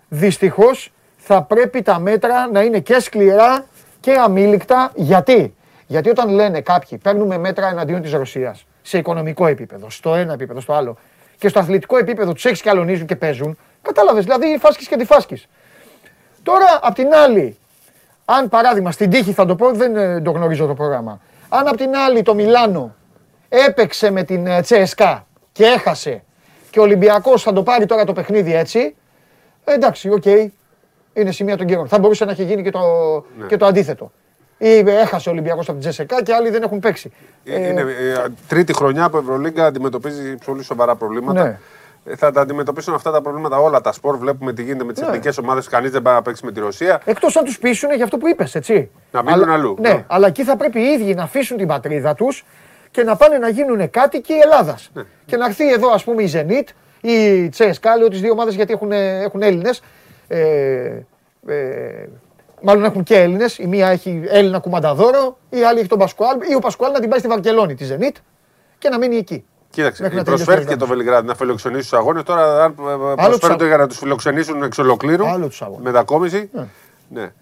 δυστυχώς θα πρέπει τα μέτρα να είναι και σκληρά και αμήλικτα. Γιατί; Γιατί όταν λένε κάποιοι παίρνουμε μέτρα εναντίον της Ρωσίας σε οικονομικό επίπεδο, στο ένα επίπεδο, στο άλλο και στο αθλητικό επίπεδο τους έχεις και αλωνίζουν και παίζουν, κατάλαβες, δηλαδή φάσκεις και αντιφάσκεις. Τώρα, απ' την άλλη, αν παράδειγμα στην τύχη θα το πω, δεν ε, το γνωρίζω το πρόγραμμα. Αν απ' την άλλη το Μιλάνο έπαιξε με την ε, Τσέσκα και έχασε και ο Ολυμπιακός θα το πάρει τώρα το παιχνίδι έτσι, ε, εντάξει, οκ, είναι σημεία των καιρών. Θα μπορούσε να έχει γίνει και το, και το αντίθετο. Ή έχασε ο Ολυμπιακός από την Τσέσκα και άλλοι δεν έχουν παίξει. Ε, Είναι ε, τρίτη χρονιά που η Ευρωλίγκα αντιμετωπίζει πολύ σοβαρά προβλήματα. Ναι. Ε, Θα τα αντιμετωπίσουν αυτά τα προβλήματα όλα τα σπορ. Βλέπουμε τι γίνεται με τις Ναι. εθνικές ομάδες. Κανείς δεν πάει να παίξει με τη Ρωσία. Εκτός αν τους πείσουν για αυτό που είπες, έτσι. Να μείνουν Αλλά- αλλού. Ναι, Ναι. αλλά εκεί θα πρέπει οι ίδιοι να αφήσουν την πατρίδα τους και να πάνε να γίνουν κάτοικοι Ελλάδας. Ναι. Και να έρθει εδώ ας πούμε η Zenit ή η Τσέσκα, λέω τις δύο ομάδες γιατί έχουν, έχουν Έλληνες. Ε, ε, μάλλον έχουν και Έλληνες. Η μία έχει Έλληνα κουμανταδόρο, η άλλη έχει τον Πασκουάλ ή ο Πασκουάλ να την πάει στη Βαρκελόνη τη Zenit και να μείνει εκεί. Κοίταξε, Μέχρι να προσφέρθηκε τελειώσει το το Βελιγράδι να φιλοξενήσει τους αγώνες. Τώρα, αν ε, προσφέρονται τους- για να τους φιλοξενήσουν εξ ολοκλήρου, Άλλο τους αγώνες. μετακόμιση, Ναι. ναι.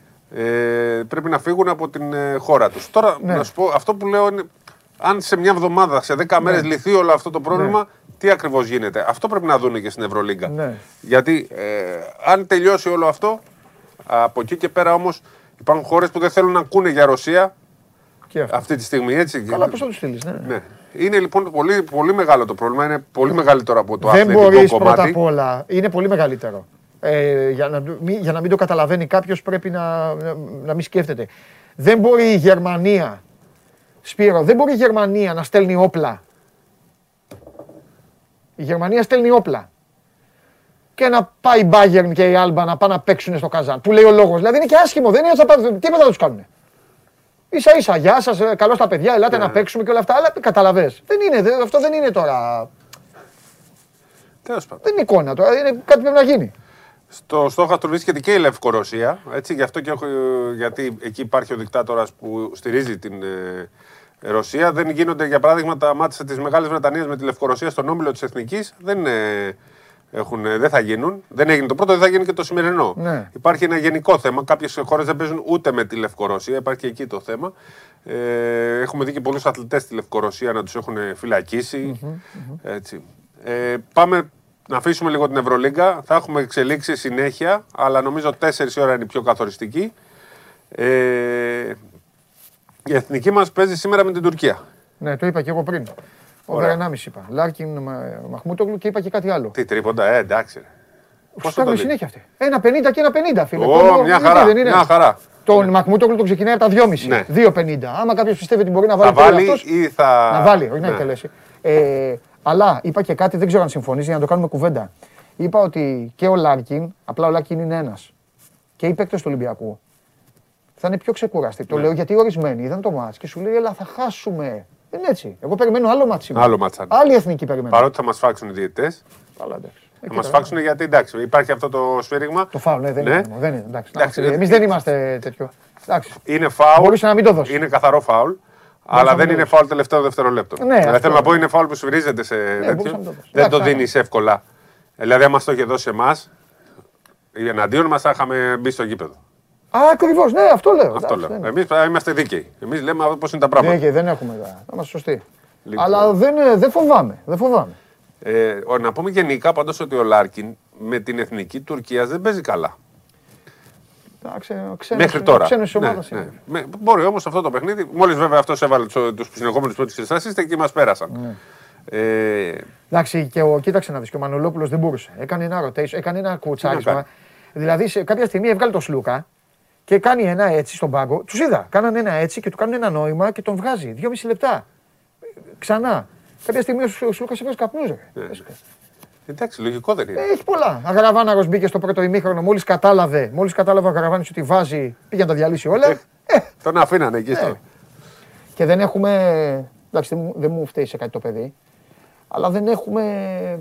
Ε, πρέπει να φύγουν από την ε, χώρα τους. Τώρα, Ναι. να σου πω, αυτό που λέω είναι, αν σε μια εβδομάδα, σε 10 μέρες λυθεί όλο αυτό το πρόβλημα, τι ακριβώς γίνεται. Αυτό πρέπει να δουν και στην Ευρωλίγκα. Ναι. Γιατί ε, αν τελειώσει όλο αυτό, από εκεί και πέρα όμως υπάρχουν χώρες που δεν θέλουν να ακούνε για Ρωσία. Και αυτό. αυτή τη στιγμή έτσι. Καλά, πώς θα τους στείλεις. Ναι. Ναι. Είναι λοιπόν πολύ, πολύ μεγάλο το πρόβλημα. Είναι πολύ μεγαλύτερο από το Δεν αθλητικό μπορείς κομμάτι. πρώτα απ' όλα. Είναι πολύ μεγαλύτερο. Ε, για, να, μη- για να μην το καταλαβαίνει κάποιος, πρέπει να, να, να μην σκέφτεται. Δεν μπορεί η Γερμανία, Σπύρο, δεν μπορεί η Γερμανία να στέλνει όπλα. Η Γερμανία στέλνει όπλα. Και να πάει η Bayern και η Άλμπα να πάνε να παίξουν στο Καζάν. Που λέει ο λόγος. Δηλαδή είναι και άσχημο. Δεν είναι ότι θα πάνε- τίποτα θα τους κάνουν. Σα ίσα, γεια σας, καλώς τα παιδιά, ελάτε να παίξουμε και όλα αυτά. Αλλά καταλαβέ. Δεν είναι, δε- αυτό δεν είναι τώρα. Τέλος πάντων. Δεν είναι εικόνα τώρα, είναι κάτι που πρέπει να γίνει. Στο στόχαστρο βρίσκεται και η Λευκορωσία. Έτσι, γι' αυτό και έχω, γιατί εκεί υπάρχει ο δικτάτορας που στηρίζει την ε, Ρωσία. Δεν γίνονται, για παράδειγμα, τα μάτια της Μεγάλης Βρετανίας με τη Λευκορωσία στον όμιλο της Εθνικής. Δεν, ε, έχουν, ε, δεν θα γίνουν. Δεν έγινε το πρώτο, δεν θα γίνει και το σημερινό. Ναι. Υπάρχει ένα γενικό θέμα. Κάποιες χώρες δεν παίζουν ούτε με τη Λευκορωσία. Υπάρχει και εκεί το θέμα. Ε, έχουμε δει και πολλούς αθλητές στη Λευκορωσία να τους έχουν φυλακίσει. Έτσι. Ε, πάμε να αφήσουμε λίγο την Ευρωλίγκα. Θα έχουμε εξελίξει συνέχεια, αλλά νομίζω 4 ώρα είναι η πιο καθοριστική. Ε, η εθνική μας παίζει σήμερα με την Τουρκία. Ναι, το είπα και εγώ πριν. Over 1,5 είπα. Λάρκιν, Μα- Μαχμούτογλου και είπα και κάτι άλλο. Τι τρίποντα, ε, εντάξει. ρε. Του Πώς θα το κάνουμε δεις; συνέχεια αυτή. Ένα 50 και ένα 50, φίλε. Ω, Κόμπο, μια είναι, χαρά, δεν είναι; μια χαρά. Τον Μαχμούτογλου τον ξεκινάει από τα 2,5. Ναι. 2,50. Άμα κάποιος πιστεύει ότι μπορεί να βάλει Θα τώρα βάλει αυτός, ή θα. Να βάλει, όχι να Ναι. εκτελέσει. Ε, αλλά είπα και κάτι, δεν ξέρω αν συμφωνείς για να το κάνουμε κουβέντα. Είπα ότι και ο Λάρκιν, απλά ο Λάρκιν είναι ένας. Και οι παίκτες του Ολυμπιακού θα είναι πιο ξεκούραστοι. Ναι. Το λέω γιατί ορισμένοι είδαν το ματς και σου λέει Έλα, θα χάσουμε. Δεν είναι έτσι. Εγώ περιμένω άλλο ματς σήμερα. Άλλο ματς θα είναι. Άλλη εθνική περιμένω. Παρότι θα μας σφάξουν οι διαιτητές, Καλά, εντάξει. Ε, θα μας κοίτα, σφάξουν γιατί εντάξει, υπάρχει αυτό το σφύριγμα. Το φάουλ, ναι, δεν Ναι. είναι. Δεν είναι. Εντάξει, Εντάξει, εντάξει, ε, Εμείς δεν είμαστε τέτοιο. Εντάξει. Είναι φάουλ. Μπορούσε να μην το δώσεις. Είναι καθαρό φάουλ. να Αλλά μην δεν το είναι δώσεις. φάουλ τελευταίο δευτερολέπτο. Ναι, δηλαδή αυτό. θέλω να πω είναι φάουλ που σφυρίζεται σε μπορούσε τέτοιο. να το δώσεις. Δεν το Εντάξει, δίνεις εύκολα. Δηλαδή, άμα το είχε δώσει εμάς, εναντίον μας θα είχαμε μπει στο γήπεδο. Α, ακριβώς, ναι, αυτό λέω. Αυτό Εντάξει, λέω. δεν είναι. Εμείς είμαστε δίκαιοι. Εμείς λέμε πώς είναι τα Ναι, πράγματα. και δεν έχουμε. Θα είμαστε σωστοί. Λοιπόν. Αλλά δεν, ε, δεν φοβάμαι. Δεν φοβάμαι. Ε, ο- να πούμε γενικά πάντως ότι ο Λάρκιν με την εθνική Τουρκία δεν παίζει καλά. Εντάξει, ξένος- Μέχρι τώρα. ξένος Ναι, ομάδας ναι. είναι. Με- Μπορεί όμως αυτό το παιχνίδι, μόλις βέβαια αυτός έβαλε τους συνεχόμενους πρώτους εξετάσει, εκεί μας πέρασαν. Ναι. Ε, Εντάξει, και ο, κοίταξε να δεις και ο Μανολόπουλος δεν μπορούσε. Έκανε ένα rotation, έκανε ένα κάνει. κουτσάρισμα. Δηλαδή σε κάποια στιγμή έβγαλε το Σλούκα και κάνει ένα έτσι στον πάγκο. Τους είδα. Κάνανε ένα έτσι και του κάνουν ένα νόημα και τον βγάζει. Δυόμιση λεπτά. Ξανά. Κάποια στιγμή ο Σλου- ο Σλούκα έβγαζε καπνούς. Ναι. εντάξει, λογικό δεν είναι. Έχει πολλά. Ο Αγραβάναρος μπήκε στο πρώτο ημίχρονο. Μόλις κατάλαβε, μόλις κατάλαβε ο Αγραβάνης ότι βάζει, πήγε να τα διαλύσει όλα. Ε, Τον αφήνανε εκεί στο. και δεν έχουμε. Εντάξει, δεν μου, δεν μου φταίει σε κάτι το παιδί. Αλλά δεν έχουμε,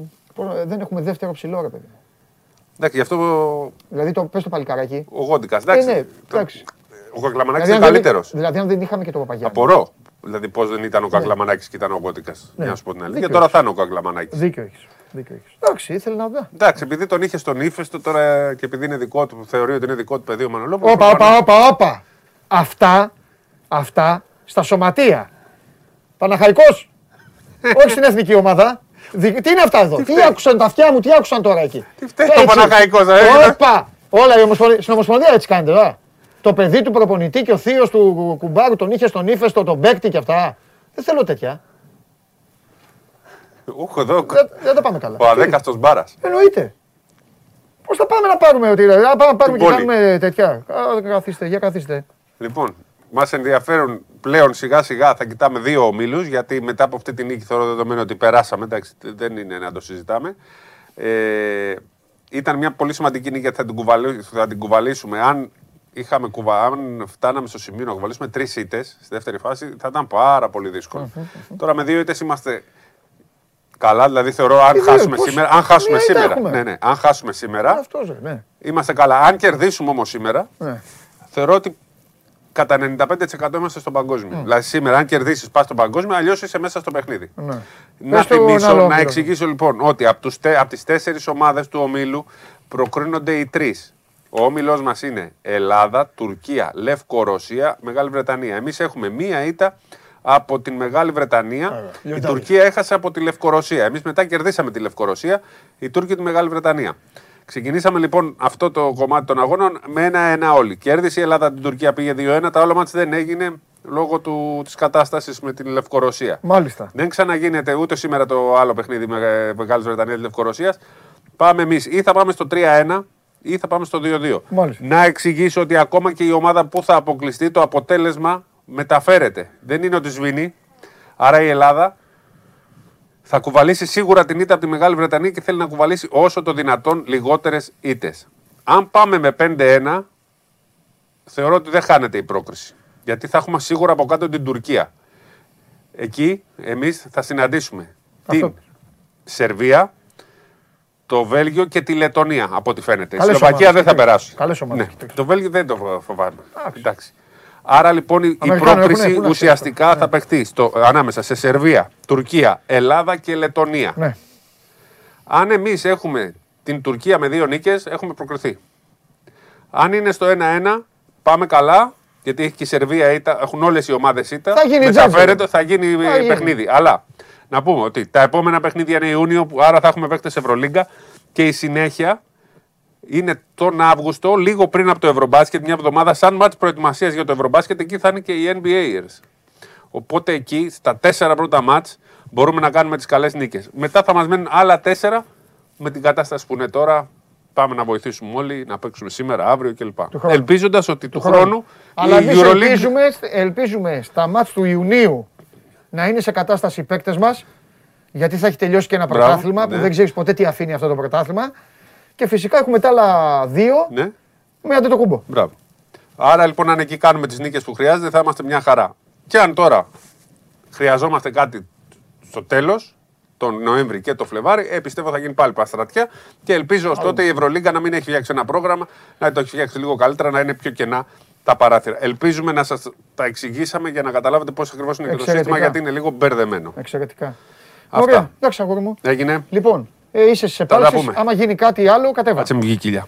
δεν έχουμε δεύτερο ψηλό, ρε παιδί. Εντάξει, γι' αυτό Δηλαδή το πες το παλικάράκι. ο Γόντικα. Ε, Εντάξει, ναι, το- εντάξει. ο Κακλαμανάκης Δηλαδή, είναι αν δεν- καλύτερος. Δηλαδή αν δεν είχαμε και το Παπαγιάννη. Απορώ. Δηλαδή πώς δεν ήταν ο Κακλαμανάκης και ήταν ο Γόντικα. Για να σου πω την αλήθεια. Ναι. Δίκιο Και τώρα θα είναι ο Κακλαμανάκης. Δίκιο έχεις. Δίκιο έχεις. Εντάξει, ήθελε να δω. Εντάξει, επειδή τον είχε στον ύφεστο τώρα και επειδή είναι δικό του, θεωρεί ότι είναι δικό του παιδί ο Μανολόπουλος. Όπα, όπα, όπα, όπα. Αυτά, αυτά στα σωματεία. Παναχαϊκός. *laughs* Όχι στην εθνική ομάδα. Δι- Τι είναι αυτά εδώ, τι άκουσαν τα αυτιά μου, τι άκουσαν τώρα εκεί; Τι φταίει το Παναχαϊκός, ε; Όπα! Όλα η Ομοσπονδία- στην Ομοσπονδία έτσι κάνετε, τώρα. Το παιδί του προπονητή και ο θείος του κουμπάρου τον είχε στον ύφεστο, τον παίκτη και αυτά. Δεν θέλω τέτοια. Ούχ, εδώ. Δεν, δεν τα πάμε καλά. Ο αδέκαστο μπάρας. Εννοείται. Πώς θα πάμε να πάρουμε ότι δηλαδή, να πάμε να πάρουμε και πόλη. κάνουμε τέτοια. Α, καθίστε, για καθίστε. Λοιπόν, μας ενδιαφέρουν πλέον σιγά σιγά θα κοιτάμε δύο ομίλους, γιατί μετά από αυτή την νίκη θεωρώ δεδομένο ότι περάσαμε. Εντάξει, δεν είναι να το συζητάμε. Ε, ήταν μια πολύ σημαντική νίκη γιατί θα την, κουβαλή- θα την κουβαλήσουμε. Αν, είχαμε κουβα... αν φτάναμε στο σημείο να κουβαλήσουμε τρεις ήττες στη δεύτερη φάση, θα ήταν πάρα πολύ δύσκολο. Τώρα με δύο ήττες είμαστε καλά, δηλαδή θεωρώ αν Τι δύο, χάσουμε πώς- σήμερα. Αν χάσουμε μία ήττα σήμερα. έχουμε. Ναι, ναι, αν χάσουμε σήμερα, Αυτός ρε, ναι. είμαστε καλά. Αν κερδίσουμε όμως σήμερα, ναι. θεωρώ ότι κατά 95% είμαστε στον παγκόσμιο. Δηλαδή σήμερα, αν κερδίσεις, πας στον παγκόσμιο, αλλιώς είσαι μέσα στο παιχνίδι. ναι. Να Πες το θυμίσω, άλλο να όμιλο. εξηγήσω λοιπόν ότι από, τους, τε- από τις τέσσερις ομάδες του ομίλου προκρίνονται οι τρεις. Ο όμιλός μας είναι Ελλάδα, Τουρκία, Λευκορωσία, Μεγάλη Βρετανία. Εμείς έχουμε μία ήττα από την Μεγάλη Βρετανία. Η Λιωτάρι. Τουρκία έχασε από τη Λευκορωσία. Εμείς μετά κερδίσαμε τη Λευκορωσία, η Τούρκοι τη Μεγάλη Βρετανία. Ξεκινήσαμε λοιπόν αυτό το κομμάτι των αγώνων με ένα-ένα όλοι. Κέρδισε η Ελλάδα την Τουρκία, πήγε 2-1. Τα όλα μάτια δεν έγινε. λόγω του, της κατάστασης με την Λευκορωσία. Μάλιστα. Δεν ξαναγίνεται ούτε σήμερα το άλλο παιχνίδι με Μεγάλης Βρετανίας τη Λευκορωσίας. Πάμε εμείς ή θα πάμε στο 3-1 ή θα πάμε στο 2-2. Μάλιστα. Να εξηγήσω ότι ακόμα και η ομάδα που θα αποκλειστεί το αποτέλεσμα μεταφέρεται. Δεν είναι ότι σβήνει. Άρα η Ελλάδα θα κουβαλήσει σίγουρα την ήττα από τη Μεγάλη Βρετανία και θέλει να κουβαλήσει όσο το δυνατόν λιγότερες ήττες. Αν πάμε με 5-1, θεωρώ ότι δεν χάνεται η πρόκριση. Γιατί θα έχουμε σίγουρα από κάτω την Τουρκία. Εκεί εμείς θα συναντήσουμε Αυτό. την Σερβία, το Βέλγιο και τη Λετωνία, από ό,τι φαίνεται. Καλές η Σλοβακία ομάδες, δεν θα και- περάσει. καλές ομάδες Ναι. και τέτοια. Το Βέλγιο δεν το φο- φοβάμαι. Εντάξει. Άρα λοιπόν η- η Αμερικάνοι πρόκριση έχουνε, πού να ουσιαστικά θα παιχτεί στο, ανάμεσα σε Σερβία, Τουρκία, Ελλάδα και Λετωνία. Ναι. Αν εμείς έχουμε την Τουρκία με δύο νίκες, έχουμε προκριθεί. Αν είναι στο 1-1, πάμε καλά, γιατί έχει και η Σερβία ήττα, έχουν όλες οι ομάδες ήττα. Θα γίνει Μεταφέρεται, τζάτζελο. θα γίνει Θα γίνει. παιχνίδι. Αλλά να πούμε ότι τα επόμενα παιχνίδια είναι Ιούνιο, που άρα θα έχουμε παίκτες Ευρωλίγκα και η συνέχεια είναι τον Αύγουστο, λίγο πριν από το Ευρωμπάσκετ, μια εβδομάδα, σαν μάτς προετοιμασίας για το Ευρωμπάσκετ, εκεί θα είναι και οι NBAers. Οπότε εκεί, στα τέσσερα πρώτα μάτς, μπορούμε να κάνουμε τις καλές νίκες. Μετά θα μας μένουν άλλα τέσσερα, με την κατάσταση που είναι τώρα, πάμε να βοηθήσουμε όλοι, να παίξουμε σήμερα, αύριο κλπ. χρόνου. Ελπίζοντας ότι του, χρόνου Αλλά η εμείς Euroleague... ελπίζουμε, ελπίζουμε στα μάτς του Ιουνίου να είναι σε κατάσταση οι παίκτες μας. Γιατί θα έχει τελειώσει και ένα Μπράβο, πρωτάθλημα που ναι. δεν ξέρεις ποτέ τι αφήνει αυτό το πρωτάθλημα. Και φυσικά έχουμε τα άλλα δύο Ναι. με αντετοκούμπο. Μπράβο. Άρα λοιπόν, αν εκεί κάνουμε τις νίκες που χρειάζεται, θα είμαστε μια χαρά. Και αν τώρα χρειαζόμαστε κάτι στο τέλος, τον Νοέμβρη και το Φλεβάρι, ε, πιστεύω θα γίνει πάλι παστρατιά και ελπίζω ω τότε η Ευρωλίγκα να μην έχει φτιάξει ένα πρόγραμμα, να το έχει φτιάξει λίγο καλύτερα, να είναι πιο κενά τα παράθυρα. Ελπίζουμε να σας τα εξηγήσαμε για να καταλάβετε πώς ακριβώς είναι και το σύστημα, Εξαιρετικά. γιατί είναι λίγο μπερδεμένο. Εξαιρετικά. Αυτά. Ωραία, εντάξει αγόρι μου. Έγινε. Λοιπόν, ε, είσαι στι Θα τα επάλξεις. πούμε. Άμα γίνει κάτι άλλο, κατέβα. Κάτσε μου βγει η κοιλιά.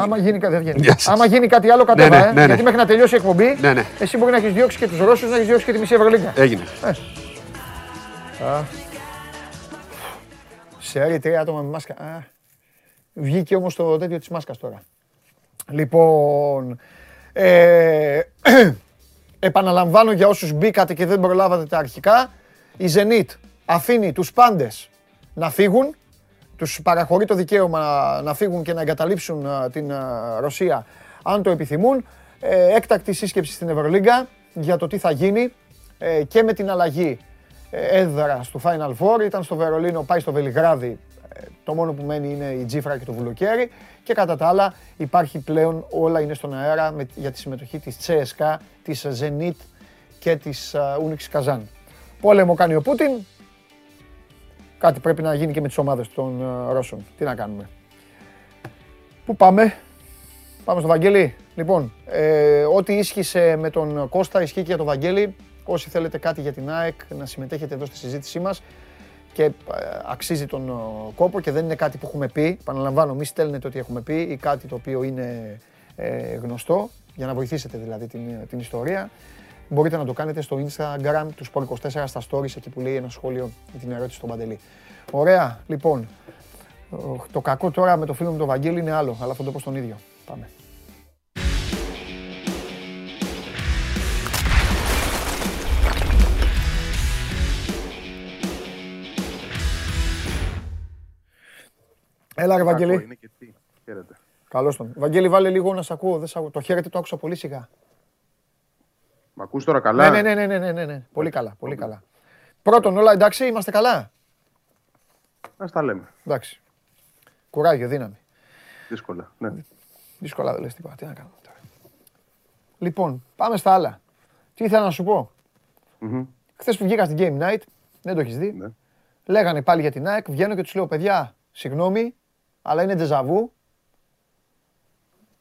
Άμα γίνει, κάτι- δεν βγαίνει. Γεια σας. Άμα γίνει κάτι άλλο, κατέβα. ναι, ε. ναι, ναι. Γιατί μέχρι να τελειώσει η εκπομπή, Ναι, ναι. εσύ μπορεί να έχεις διώξει και τους Ρώσους, να έχεις διώξει και τη μισή Ευρωλίγκα. Έγινε. Σε άρει τρία άτομα με μάσκα. Α, βγήκε όμως το τέτοιο της μάσκας τώρα. Λοιπόν, ε, επαναλαμβάνω για όσους μπήκατε και δεν προλάβατε τα αρχικά, η Zenit αφήνει τους πάντες να φύγουν, τους παραχωρεί το δικαίωμα να φύγουν και να εγκαταλείψουν α, την α, Ρωσία αν το επιθυμούν. Ε, έκτακτη σύσκεψη στην Ευρωλίγκα για το τι θα γίνει ε, και με την αλλαγή ε, έδρα του Final Four. Ήταν στο Βερολίνο, πάει στο Βελιγράδι. Ε, Το μόνο που μένει είναι η Τζίφρα και το Βουλοκαίρι. Και κατά τα άλλα υπάρχει πλέον, όλα είναι στον αέρα με, για τη συμμετοχή της CSKA, της Zenit και της Ούνιξ Καζάν. Πόλεμο κάνει ο Πούτιν. Κάτι πρέπει να γίνει και με τις ομάδες των ε, Ρώσων. Τι να κάνουμε. Πού πάμε; Πάμε στο Βαγγέλη. Λοιπόν, ε, ό,τι ίσχυσε με τον Κώστα ισχύει και για τον Βαγγέλη. Όσοι θέλετε κάτι για την ΑΕΚ να συμμετέχετε εδώ στη συζήτησή μας και ε, αξίζει τον ε, κόπο και δεν είναι κάτι που έχουμε πει. Επαναλαμβάνω, μη στέλνετε ότι έχουμε πει ή κάτι το οποίο είναι ε, γνωστό για να βοηθήσετε δηλαδή την, την ιστορία. Μπορείτε να το κάνετε στο Instagram του Sport24 στα stories εκεί που λέει ένα σχόλιο για την ερώτηση στον Παντελή. Ωραία, λοιπόν. Το κακό τώρα με το φίλο μου τον Βαγγέλη είναι άλλο, αλλά θα το πω στον ίδιο. Πάμε. Έλα ρε Βαγγέλη. Είναι και τι. Χαίρετε. Καλώς τον. Βαγγέλη βάλε λίγο να σ' ακούω. Δεν σ' ακούω. Το χαίρετε το άκουσα πολύ σιγά. Μ' ακούς τώρα καλά; Ναι, ναι, ναι, ναι, ναι, ναι, ναι. Πολύ καλά, πολύ καλά. Πρώτον, όλα εντάξει, είμαστε καλά; Να στα λέμε. Εντάξει. Κουράγιο, δύναμη. Δύσκολα. Ναι. Δύσκολα δεν λες τίποτα. Τι να κάνουμε τώρα. Λοιπόν, πάμε στα άλλα. Τι ήθελα να σου πω; Μμμ. Χθες που βγήκα στην Game Night, δεν το έχεις δει. Ναι. Λέγανε πάλι για την ΑΕΚ. Βγαίνω και τους λέω: Παιδιά, συγγνώμη, αλλά είναι ντεζαβού.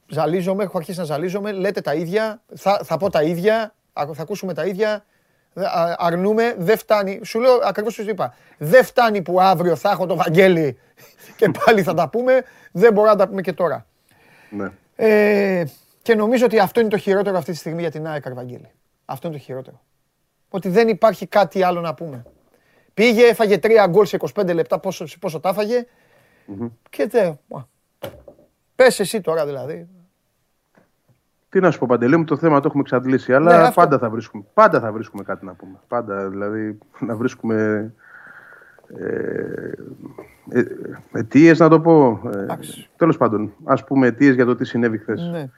Ζαλίζομαι, έχω αρχίσει να ζαλίζομαι. Λέτε τα ίδια. Θα, θα πω τα ίδια. Α- Θα ακούσουμε τα ίδια. Δε- α- Αρνούμε, δεν φτάνει. Σου λέω ακριβώς σου είπα. Δεν φτάνει που αύριο θα έχω το Βαγγέλη *laughs* και πάλι θα τα πούμε. Δεν μπορώ να τα πούμε και τώρα. ναι. Ε, και νομίζω ότι αυτό είναι το χειρότερο αυτή τη στιγμή για την ΑΕΚ, Βαγγέλη. Αυτό είναι το χειρότερο. Ότι δεν υπάρχει κάτι άλλο να πούμε. Πήγε, έφαγε τρία γκολ σε 25 λεπτά, πόσο, πόσο τα έφαγε. Και τε, μα. Πες εσύ τώρα δηλαδή. Τι να σου πω, Παντελή μου, το θέμα το έχουμε εξαντλήσει. Αλλά Ναι, αυτό. πάντα, θα βρίσκουμε, πάντα θα βρίσκουμε κάτι να πούμε. Πάντα, δηλαδή, να βρίσκουμε ε, ε, αιτίες, να το πω. Ε, Εντάξει. Τέλος πάντων, ας πούμε αιτίες για το τι συνέβη χθες. Ναι.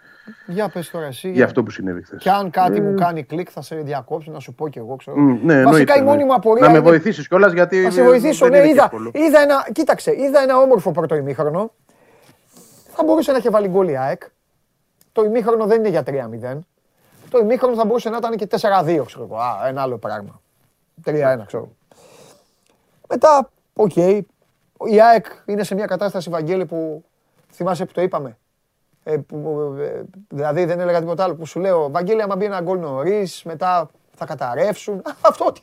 Για πες τώρα εσύ. Για αυτό που συνέβη χθες. Και αν κάτι μου κάνει κλικ θα σε διακόψω να σου πω κι εγώ ξέρω. Μ, ναι, Βασικά εννοείται, η μόνη ναι. μου απορία Να με είναι- βοηθήσεις κιόλας γιατί. Θα σε ε, βοηθήσω, δεν ναι, είναι και είδα, εύκολο. είδα ένα, κοίταξε, είδα ένα όμορφο πρώτο ημίχρονο. Θα μπορούσε να είχε βάλει γκολ η ΑΕΚ. Το ημίχρονο δεν είναι για 3-0. Το ημίχρονο θα μπορούσε να ήταν και 4-2, ξέρω εγώ. Α, ένα άλλο πράγμα. 3-1, ξέρω. Μετά, οκ. Η ΑΕΚ είναι σε μια κατάσταση, Βαγγέλη, που θυμάσαι που το είπαμε. Ε, που, ε, δηλαδή δεν έλεγα τίποτα άλλο που σου λέω Βαγγέλη άμα μπει ένα γκολ νωρίς, μετά θα καταρρεύσουν. Αυτό ότι...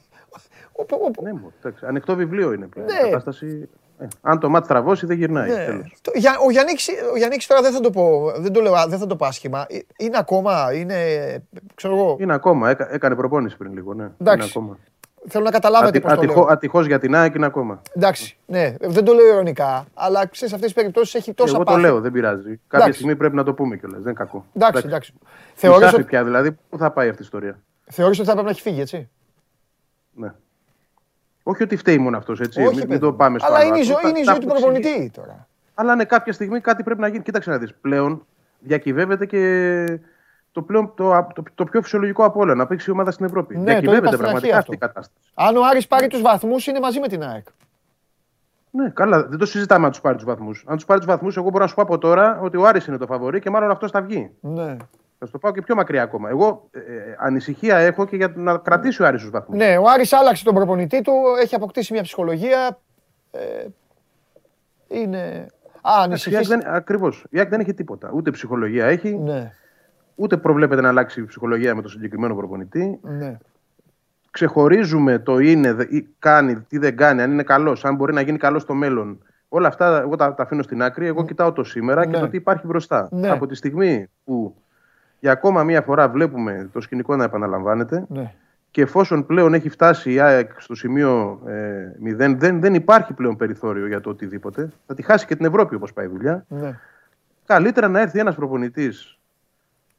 ο- ο- ο- Ναι, μου, εντάξει, ανοιχτό βιβλίο είναι πλέον. Ναι. Η κατάσταση, ε, αν το μάτι τραβώσει, δεν γυρνάει. Ναι. τέλος. Το- για- Ο Γιάννης, ο Γιάννης τώρα δεν θα το πω, δεν το λέω, δεν θα το πω άσχημα. Ε, Είναι ακόμα, είναι, ξέρω εγώ, Είναι ακόμα. Έκα, έκανε προπόνηση πριν λίγο. Ναι. Εντάξει. Είναι ακόμα. θέλω να καταλάβετε Ατι, πώς το ατυχώ, λέω. ατυχώς για την ΑΕΚ είναι ακόμα. Εντάξει, ναι, δεν το λέω ειρωνικά, αλλά ξέρεις αυτές τις περιπτώσεις έχει τόσα Εγώ το πάθη. λέω, δεν πειράζει. Κάποια Εντάξει. στιγμή πρέπει να το πούμε κιόλας. Δεν είναι κακό. Εντάξει, εντάξει. Θεωρείς Θεωρείς ότι, πια δηλαδή, πού θα πάει αυτή η ιστορία; θεωρείς ότι θα πρέπει να έχει φύγει, έτσι; Ναι. Όχι ότι φταίει μόνο αυτός, έτσι. Όχι, μην, μην παιδί το μου. πάμε στο Αλλά άλλο είναι η άκρο. ζωή, Τα- είναι η τα ζωή του έχουμε εξηγήσει. προπονητή τώρα. Αλλά ναι, κάποια στιγμή κάτι πρέπει να γίνει. Κοίταξε να δεις. Πλέον διακυβεύεται και το, πλέον, το, το, το πιο φυσιολογικό από όλα. Να παίξει η ομάδα στην Ευρώπη. Ναι, το είπα διακυβεύεται στην πραγματικά αρχή αυτή η κατάσταση. Αν ο Άρης πάρει τους βαθμούς είναι μαζί με την ΑΕΚ. Ναι, καλά, δεν το συζητάμε αν τους πάρει τους βαθμούς. Αν τους πάρει τους βαθμούς, εγώ μπορώ να σου πω από τώρα ότι ο Άρης είναι το φαβορή και μάλλον αυτός θα βγει. Ναι. Θα σου το πάω και πιο μακριά ακόμα. Εγώ ε, ε, ανησυχία έχω και για να κρατήσει ο Άρης του βαθμούς. Ναι, ο Άρης άλλαξε τον προπονητή του, έχει αποκτήσει μια ψυχολογία. Ε, είναι... Α, ανησυχείς. Ακριβώς. Η ΑΕΚ δεν έχει τίποτα. Ούτε ψυχολογία έχει, Ναι, ούτε προβλέπεται να αλλάξει η ψυχολογία με τον συγκεκριμένο προπονητή. ναι. Ξεχωρίζουμε το είναι, δε- ή κάνει, τι δεν κάνει, αν είναι καλός, αν μπορεί να γίνει καλός στο μέλλον. Όλα αυτά εγώ τα, τα αφήνω στην άκρη. Εγώ κοιτάω το σήμερα Ναι. και το τι υπάρχει μπροστά. Ναι. Από τη στιγμή που για ακόμα μία φορά βλέπουμε το σκηνικό να επαναλαμβάνεται ναι. και εφόσον πλέον έχει φτάσει η ΑΕΚ στο σημείο ε, 0, δεν, δεν υπάρχει πλέον περιθώριο για το οτιδήποτε. Θα τη χάσει και την Ευρώπη όπως πάει η δουλειά. ναι. Καλύτερα να έρθει ένας προπονητής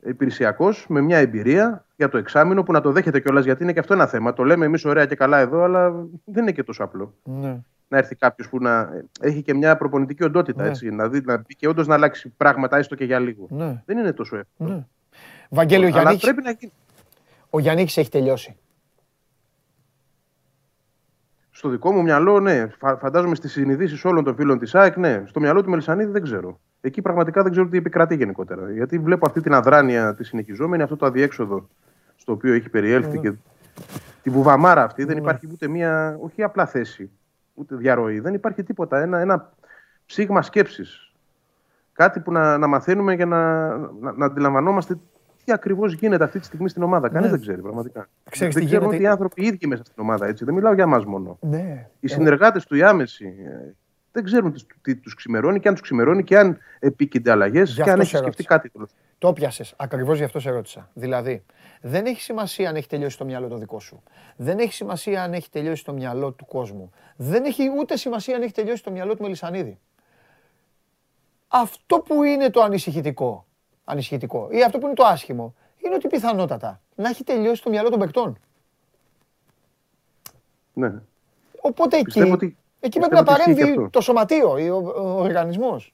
υπηρεσιακός με μια εμπειρία για το εξάμεινο που να το δέχεται κιόλας γιατί είναι και αυτό ένα θέμα. Το λέμε εμείς ωραία και καλά εδώ, αλλά δεν είναι και τόσο απλό. ναι. Να έρθει κάποιος που να έχει και μια προπονητική οντότητα, Ναι. έτσι, να, δει, να μπει και όντως να αλλάξει πράγματα έστω και για λίγο. ναι. Δεν είναι τόσο εύκολο. Ναι. Βαγγέλη, ο Αλλά Γιάννης, πρέπει να γίνει. ο Γιάννης έχει τελειώσει. Στο δικό μου μυαλό, ναι. Φα- φαντάζομαι στις συνειδήσεις όλων των φίλων της ΑΕΚ, ναι. Στο μυαλό του Μελισανίδη δεν ξέρω. Εκεί πραγματικά δεν ξέρω τι επικρατεί γενικότερα. Γιατί βλέπω αυτή την αδράνεια τη συνεχιζόμενη, αυτό το αδιέξοδο στο οποίο έχει περιέλθει και τη βουβαμάρα αυτή. Δεν υπάρχει ούτε μία, όχι απλά θέση, ούτε διαρροή. Δεν υπάρχει τίποτα. Ένα, ένα ψήγμα σκέψης. Κάτι που να, να μαθαίνουμε για να, να, να αντιλαμβανόμαστε τι ακριβώς γίνεται αυτή τη στιγμή στην ομάδα. Κανείς Ναι. δεν ξέρει πραγματικά. Ξέρεις δεν τι ξέρουν γίνεται. ότι οι άνθρωποι οι ίδιοι μέσα στην ομάδα. Έτσι. Δεν μιλάω για μα μόνο. Ναι. Οι συνεργάτες του, οι άμεσοι, ε, δεν ξέρουν τι, τι τους ξημερώνει και αν τους ξημερώνει και αν επίκυνται αλλαγές Γι' και αυτό αν έχει σε σκεφτεί ρώτησα. κάτι τέλο. Το πιάσες. Ακριβώς γι' αυτό σε ρώτησα. Δηλαδή, δεν έχει σημασία αν έχει τελειώσει το μυαλό το δικό σου. Δεν έχει σημασία αν έχει τελειώσει το μυαλό του κόσμου. Δεν έχει ούτε σημασία αν έχει τελειώσει το μυαλό του Μελισανίδη. Αυτό που είναι το ανησυχητικό, ανησυχητικό ή αυτό που είναι το άσχημο, είναι ότι πιθανότατα να έχει τελειώσει το μυαλό των παικτών. Ναι. Οπότε εκεί, Πιστεύω ότι- εκεί πιστεύω πρέπει να ότι ισχύει και παρέμβει αυτό. το σωματείο, ή ο, ο οργανισμός.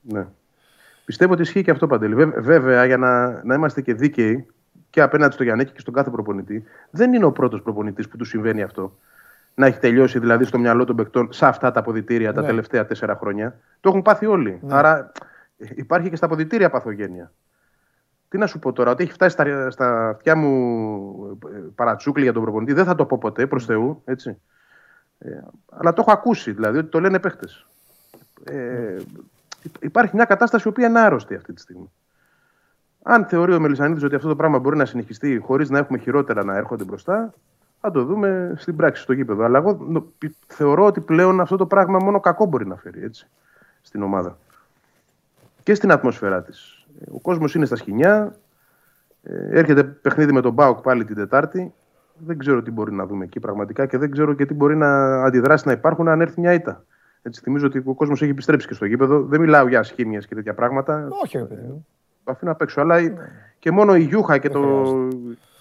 ναι. Πιστεύω ότι ισχύει και αυτό παντελή. Βέ- Βέβαια, για να, να είμαστε και δίκαιοι και απέναντι στο Γιάννη και στον κάθε προπονητή, δεν είναι ο πρώτος προπονητής που του συμβαίνει αυτό. Να έχει τελειώσει δηλαδή στο μυαλό των παικτών σε αυτά τα αποδητήρια τα Ναι. τελευταία τέσσερα χρόνια. Το έχουν πάθει όλοι. Άρα ε, υπάρχει και στα αποδητήρια παθογένεια. Τι να σου πω τώρα, ότι έχει φτάσει στα, στα αυτιά μου ε, παρατσούκλι για τον προπονητή, δεν θα το πω ποτέ προς Θεού. Έτσι. Ε, αλλά το έχω ακούσει, δηλαδή, ότι το λένε παίχτες. Ε, υπάρχει μια κατάσταση η οποία είναι άρρωστη αυτή τη στιγμή. Αν θεωρεί ο Μελισανίδης ότι αυτό το πράγμα μπορεί να συνεχιστεί χωρίς να έχουμε χειρότερα να έρχονται μπροστά, θα το δούμε στην πράξη στο γήπεδο. Αλλά εγώ νο- πι- θεωρώ ότι πλέον αυτό το πράγμα μόνο κακό μπορεί να φέρει έτσι, στην ομάδα. Και στην ατμόσφαιρά της. Ο κόσμος είναι στα σκηνιά. Ε, έρχεται παιχνίδι με τον Μπάουκ πάλι την Τετάρτη. Δεν ξέρω τι μπορεί να δούμε εκεί πραγματικά και δεν ξέρω και τι μπορεί να αντιδράσει να υπάρχουν αν έρθει μια ήττα. Έτσι, θυμίζω ότι ο κόσμος έχει επιστρέψει και στο γήπεδο. Δεν μιλάω για ασχήμιες και τέτοια πράγματα. Όχι, ρε παιδί μου. Το αφήνω απ' έξω. Αλλά και μόνο η γιούχα και το,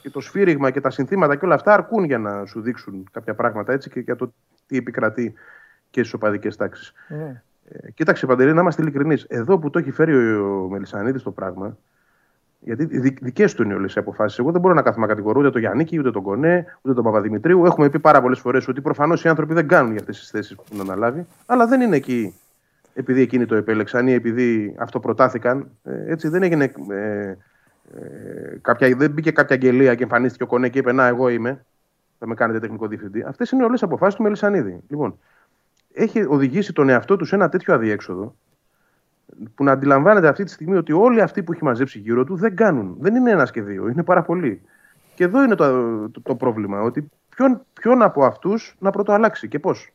και το σφύριγμα και τα συνθήματα και όλα αυτά αρκούν για να σου δείξουν κάποια πράγματα έτσι και για το τι επικρατεί και στις οπαδικές τάξεις. Ναι. Ε, κοίταξε, Παντελή, να είμαστε ειλικρινείς. Εδώ που το έχει φέρει ο Μελισανίδης το πράγμα, γιατί δικές του είναι όλες οι αποφάσεις. Εγώ δεν μπορώ να κάθομαι να κατηγορώ ούτε τον Γιάννη, ούτε τον Κονέ, ούτε τον Παπαδημητρίου. Έχουμε πει πάρα πολλές φορές ότι προφανώς οι άνθρωποι δεν κάνουν για αυτές τις θέσεις που έχουν αναλάβει, αλλά δεν είναι εκεί επειδή εκείνοι το επέλεξαν ή επειδή αυτό προτάθηκαν. Ε, έτσι δεν έγινε. Ε, ε, κάποια, δεν μπήκε κάποια αγγελία και εμφανίστηκε ο Κονέ και είπε Να, εγώ είμαι. Θα με κάνετε τεχνικό διευθυντή. Αυτές είναι όλες αποφάσεις του Μελισανίδη. Λοιπόν, έχει οδηγήσει τον εαυτό του σε ένα τέτοιο αδιέξοδο που να αντιλαμβάνεται αυτή τη στιγμή ότι όλοι αυτοί που έχει μαζέψει γύρω του δεν κάνουν. Δεν είναι ένας και δύο, είναι πάρα πολλοί. Και εδώ είναι το, το, πρόβλημα, ότι ποιον, ποιον από αυτούς να πρωτοαλλάξει και πώς.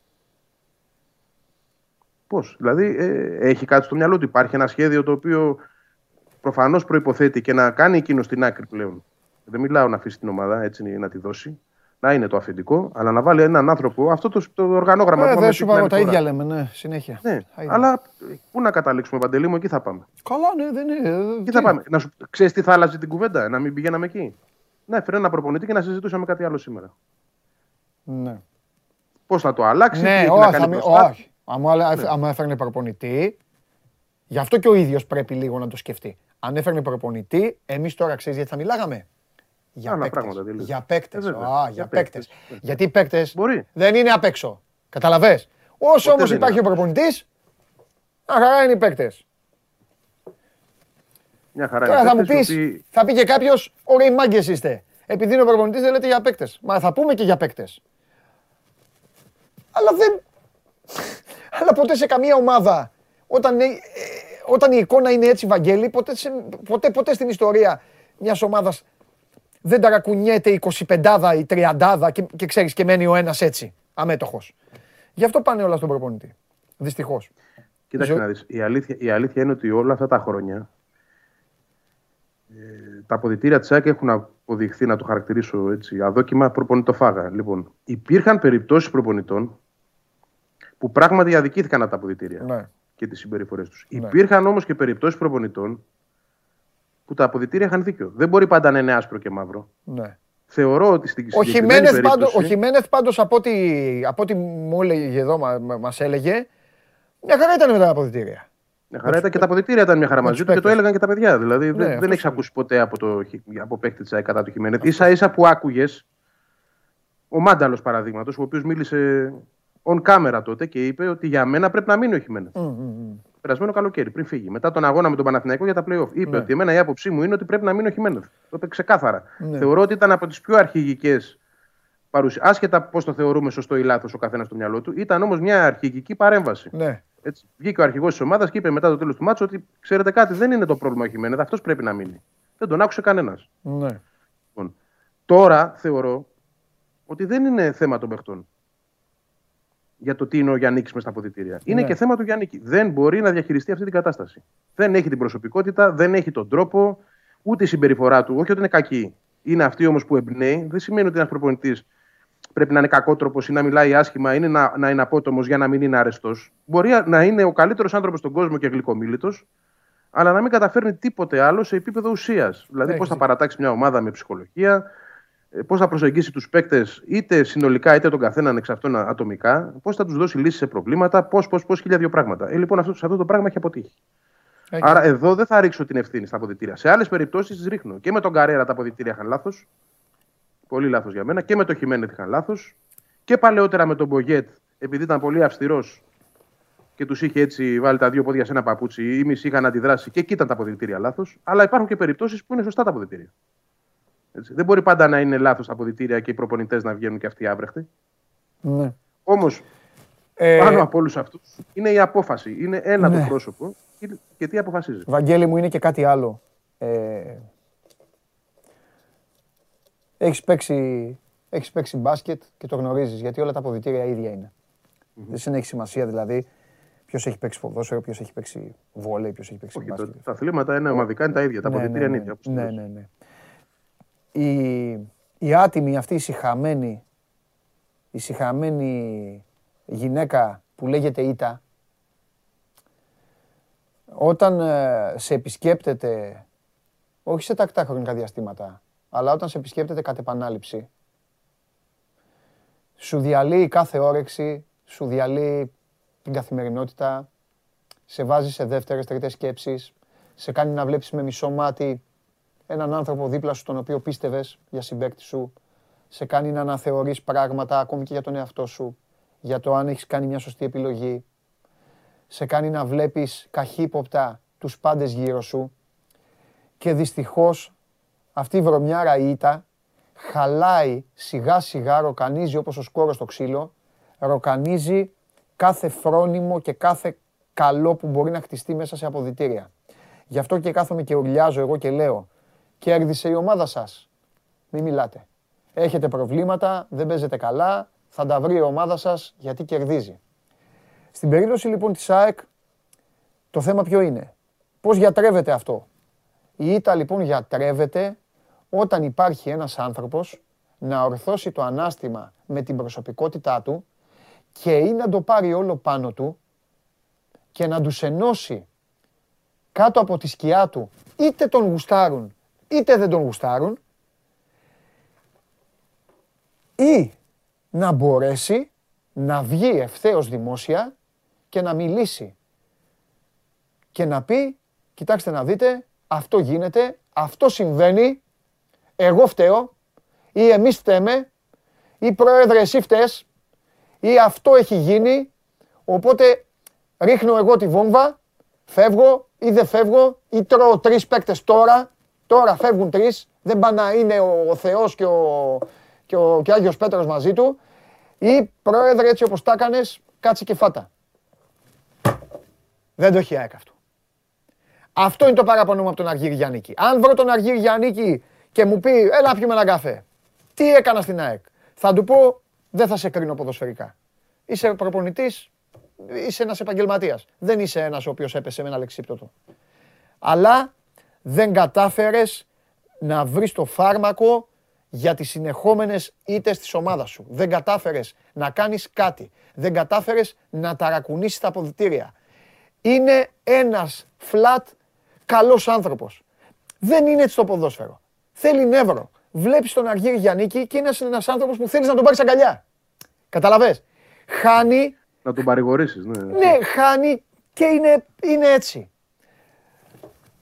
Πώς. Δηλαδή, ε, έχει κάτι στο μυαλό του, υπάρχει ένα σχέδιο το οποίο προφανώς προποθέτει και να κάνει εκείνος στην άκρη πλέον. Δεν μιλάω να αφήσει την ομάδα έτσι να τη δώσει να είναι το αφεντικό, αλλά να βάλει έναν άνθρωπο. Αυτό το, το οργανόγραμμα ε, Δεν σου είπα τα ίδια λέμε, ναι, συνέχεια. Ναι, αλλά πού να καταλήξουμε, Παντελή μου, εκεί θα πάμε. Καλά, ναι, δεν είναι. Εκεί θα πάμε. Να σου ξέρεις τι θα άλλαζε την κουβέντα, να μην πηγαίναμε εκεί; Να έφερε ένα προπονητή και να συζητούσαμε κάτι άλλο σήμερα. Ναι. Πώς θα το αλλάξει, ναι, τι όχι, να κάνει όχι. Αν ναι. έφερνε προπονητή, γι' αυτό και ο ίδιος πρέπει λίγο να το σκεφτεί. Αν έφερνε προπονητή, εμείς τώρα ξέρεις γιατί θα μιλάγαμε; Για παίκτες. Για παίκτες. Ε, Α, για παίκτες. Γιατί οι παίκτες δεν είναι απ' έξω. Καταλαβες. Όσο όμως υπάρχει ο προπονητής, χαρά είναι οι παίκτες. Μια χαρά Τώρα θα μου πεις, θα πει και κάποιος, ωραίοι μάγκες είστε. Επειδή είναι ο προπονητής δεν λέτε για παίκτες. Μα θα πούμε και για παίκτες. Αλλά δεν... Αλλά ποτέ σε καμία ομάδα, όταν, ε, όταν η εικόνα είναι έτσι, Βαγγέλη, ποτέ, ποτέ, ποτέ στην ιστορία μιας ομάδας δεν ταρακουνιέται η 25 η 30 και, και ξέρεις και μένει ο ένας έτσι, αμέτωχος. Γι' αυτό πάνε όλα στον προπονητή. Δυστυχώς. Κοίταξε να δεις. Η αλήθεια, η αλήθεια είναι ότι όλα αυτά τα χρόνια ε, τα αποδητήρια της ΑΕΚ έχουν αποδειχθεί, να το χαρακτηρίσω έτσι, αδόκιμα προπονητοφάγα. Λοιπόν, υπήρχαν περιπτώσεις προπονητών που πράγματι αδικήθηκαν από τα αποδητήρια ναι. και τις συμπεριφορές τους. Ναι. Υπήρχαν όμως και περιπτώσεις προπονητών που τα αποδητήρια είχαν δίκιο. Δεν μπορεί πάντα να είναι άσπρο και μαύρο. Ναι. Θεωρώ ότι στην ο Χιμένεθ περίπτωση... ο Χιμένεθ πάντως από ό,τι, από ό,τι μου έλεγε εδώ, μα, μας έλεγε, μια χαρά ήταν με τα αποδητήρια. Μια χαρά ήταν και τα αποδητήρια ήταν μια χαρά μαζί τους και το έλεγαν και τα παιδιά. Δηλαδή ναι, δεν, δεν έχεις ακούσει ποτέ από, το, από παίκτη της κατά του Χιμένεθ. σα ίσα που άκουγες ο Μάνταλος παραδείγματος, ο οποίος μίλησε on camera τότε και είπε ότι για μένα πρέπει να μείνει ο Χιμένεθ περασμένο καλοκαίρι, πριν φύγει. Μετά τον αγώνα με τον Παναθηναϊκό για τα playoff. Είπε ναι. ότι εμένα η άποψή μου είναι ότι πρέπει να μείνει ο Χιμένεθ. Το είπε ξεκάθαρα. Ναι. Θεωρώ ότι ήταν από τις πιο αρχηγικές παρουσίε. Άσχετα πώς το θεωρούμε σωστό ή λάθος ο καθένας στο μυαλό του, ήταν όμως μια αρχηγική παρέμβαση. Ναι. Έτσι. Βγήκε ο αρχηγός της ομάδας και είπε μετά το τέλος του μάτσου ότι ξέρετε κάτι, δεν είναι το πρόβλημα ο Χιμένεθ, αυτός πρέπει να μείνει. Δεν τον άκουσε κανένας. Ναι. Λοιπόν, τώρα θεωρώ ότι δεν είναι θέμα των παιχτών για το τι είναι ο Γιάννη μες στα αποδητήρια. Είναι ναι. και θέμα του Γιάννη. Δεν μπορεί να διαχειριστεί αυτή την κατάσταση. Δεν έχει την προσωπικότητα, δεν έχει τον τρόπο, ούτε η συμπεριφορά του. Όχι ότι είναι κακή. Είναι αυτή όμως που εμπνέει. Δεν σημαίνει ότι ένας προπονητής πρέπει να είναι κακότροπος ή να μιλάει άσχημα ή να, να είναι απότομος για να μην είναι αρεστός. Μπορεί να είναι ο καλύτερος άνθρωπος στον κόσμο και γλυκομίλητος, αλλά να μην καταφέρνει τίποτε άλλο σε επίπεδο ουσίας. Δηλαδή, πώς θα παρατάξει μια ομάδα με ψυχολογία, ε, πώς θα προσεγγίσει τους παίκτες είτε συνολικά είτε τον καθέναν εξ αυτών ατομικά, πώς θα τους δώσει λύσεις σε προβλήματα, πώς, πώς, πώς, χίλια δύο πράγματα. Ε, λοιπόν, αυτό, σε αυτό το πράγμα έχει αποτύχει. Άρα εδώ δεν θα ρίξω την ευθύνη στα αποδητήρια. Σε άλλες περιπτώσεις τι ρίχνω. Και με τον Καρέρα τα αποδητήρια είχαν λάθος. Πολύ λάθος για μένα. Και με τον Χιμένετ είχαν λάθος. Και παλαιότερα με τον Μπογέτ, επειδή ήταν πολύ αυστηρός και τους είχε έτσι βάλει τα δύο πόδια σε ένα παπούτσι, ή μισή είχαν αντιδράσει και εκεί ήταν τα αποδητήρια λάθος. Αλλά υπάρχουν και περιπτώσεις που είναι σωστά τα αποδητήρια. Έτσι. Δεν μπορεί πάντα να είναι λάθος τα αποδητήρια και οι προπονητές να βγαίνουν και αυτοί άβρεχτοι. Ναι. Όμως, ε... πάνω από όλους αυτούς είναι η απόφαση. Είναι ένα ναι. το πρόσωπο και τι αποφασίζεις; Βαγγέλη μου είναι και κάτι άλλο. Ε... Έχεις παίξει, έχεις παίξει μπάσκετ και το γνωρίζεις, γιατί όλα τα αποδητήρια ίδια είναι. Mm-hmm. Δεν έχει σημασία δηλαδή ποιος έχει παίξει ποδόσφαιρο, ποιος έχει παίξει βόλεϊ, ποιος έχει παίξει Όχι, μπάσκετ. τα αθλήματα είναι ομαδικά, είναι τα ίδια. Τα ναι, αποδητήρια ναι, είναι ίδια. Ναι, ναι, ναι η, η άτιμη αυτή η συχαμένη, η συχαμένη γυναίκα που λέγεται Ήτα, όταν ε, σε επισκέπτεται όχι σε τακτά χρονικά διαστήματα, αλλά όταν σε επισκέπτεται κατ' επανάληψη, σου διαλύει κάθε όρεξη, σου διαλύει την καθημερινότητα, σε βάζει σε δεύτερες, τρίτες σκέψεις, σε κάνει να βλέπεις με μισό μάτι έναν άνθρωπο δίπλα σου τον οποίο πίστευες για συμπέκτη σου, σε κάνει να αναθεωρείς πράγματα ακόμη και για τον εαυτό σου, για το αν έχεις κάνει μια σωστή επιλογή, σε κάνει να βλέπεις καχύποπτα τους πάντες γύρω σου και δυστυχώς αυτή η βρωμιάρα ήττα χαλάει σιγά σιγά, ροκανίζει όπως ο σκόρος στο ξύλο, ροκανίζει κάθε φρόνιμο και κάθε καλό που μπορεί να χτιστεί μέσα σε αποδητήρια. Γι' αυτό και κάθομαι και ουρλιάζω εγώ και λέω, κέρδισε η ομάδα σας. Μην μιλάτε. Έχετε προβλήματα, δεν παίζετε καλά, θα τα βρει η ομάδα σας γιατί κερδίζει. Στην περίπτωση λοιπόν της ΑΕΚ, το θέμα ποιο είναι; Πώς γιατρεύεται αυτό; Η ήττα λοιπόν γιατρεύεται όταν υπάρχει ένας άνθρωπος να ορθώσει το ανάστημα με την προσωπικότητά του και ή να το πάρει όλο πάνω του και να τους ενώσει κάτω από τη σκιά του είτε τον γουστάρουν είτε δεν τον γουστάρουν ή να μπορέσει να βγει ευθέως δημόσια και να μιλήσει και να πει κοιτάξτε να δείτε αυτό γίνεται, αυτό συμβαίνει εγώ φταίω ή εμείς φταίμε ή πρόεδρε εσύ φταίς ή αυτό έχει γίνει οπότε ρίχνω εγώ τη βόμβα, φεύγω ή δεν φεύγω ή τρώω τρεις παίκτες τώρα, τώρα φεύγουν τρεις, δεν πάνε να είναι ο Θεός και ο, και ο και Άγιος Πέτρος μαζί του ή πρόεδρε έτσι όπως τα έκανες, κάτσε και φάτα. Δεν το έχει ΑΕΚ αυτό. Αυτό είναι το παραπονό μου από τον Αργύρι Γιάννικη. Αν βρω τον Αργύρι Γιάννικη και μου πει, έλα πιούμε ένα καφέ. Τι έκανα στην ΑΕΚ. Θα του πω, δεν θα σε κρίνω ποδοσφαιρικά. Είσαι προπονητής, είσαι ένας επαγγελματίας. Δεν είσαι ένας ο οποίος έπεσε με ένα λεξίπτωτο. Αλλά δεν κατάφερες να βρεις το φάρμακο για τις συνεχόμενες ήττες της ομάδας σου. Δεν κατάφερες να κάνεις κάτι. Δεν κατάφερες να ταρακουνήσεις τα αποδητήρια. Είναι ένας φλατ καλός άνθρωπος. Δεν είναι έτσι το ποδόσφαιρο. Θέλει νεύρο. Βλέπεις τον Αργύρι Γιαννίκη και είναι ένας άνθρωπος που θέλεις να τον πάρεις αγκαλιά. Καταλαβες. Χάνει. Να τον παρηγορήσεις, ναι. Ναι, χάνει και είναι, είναι έτσι.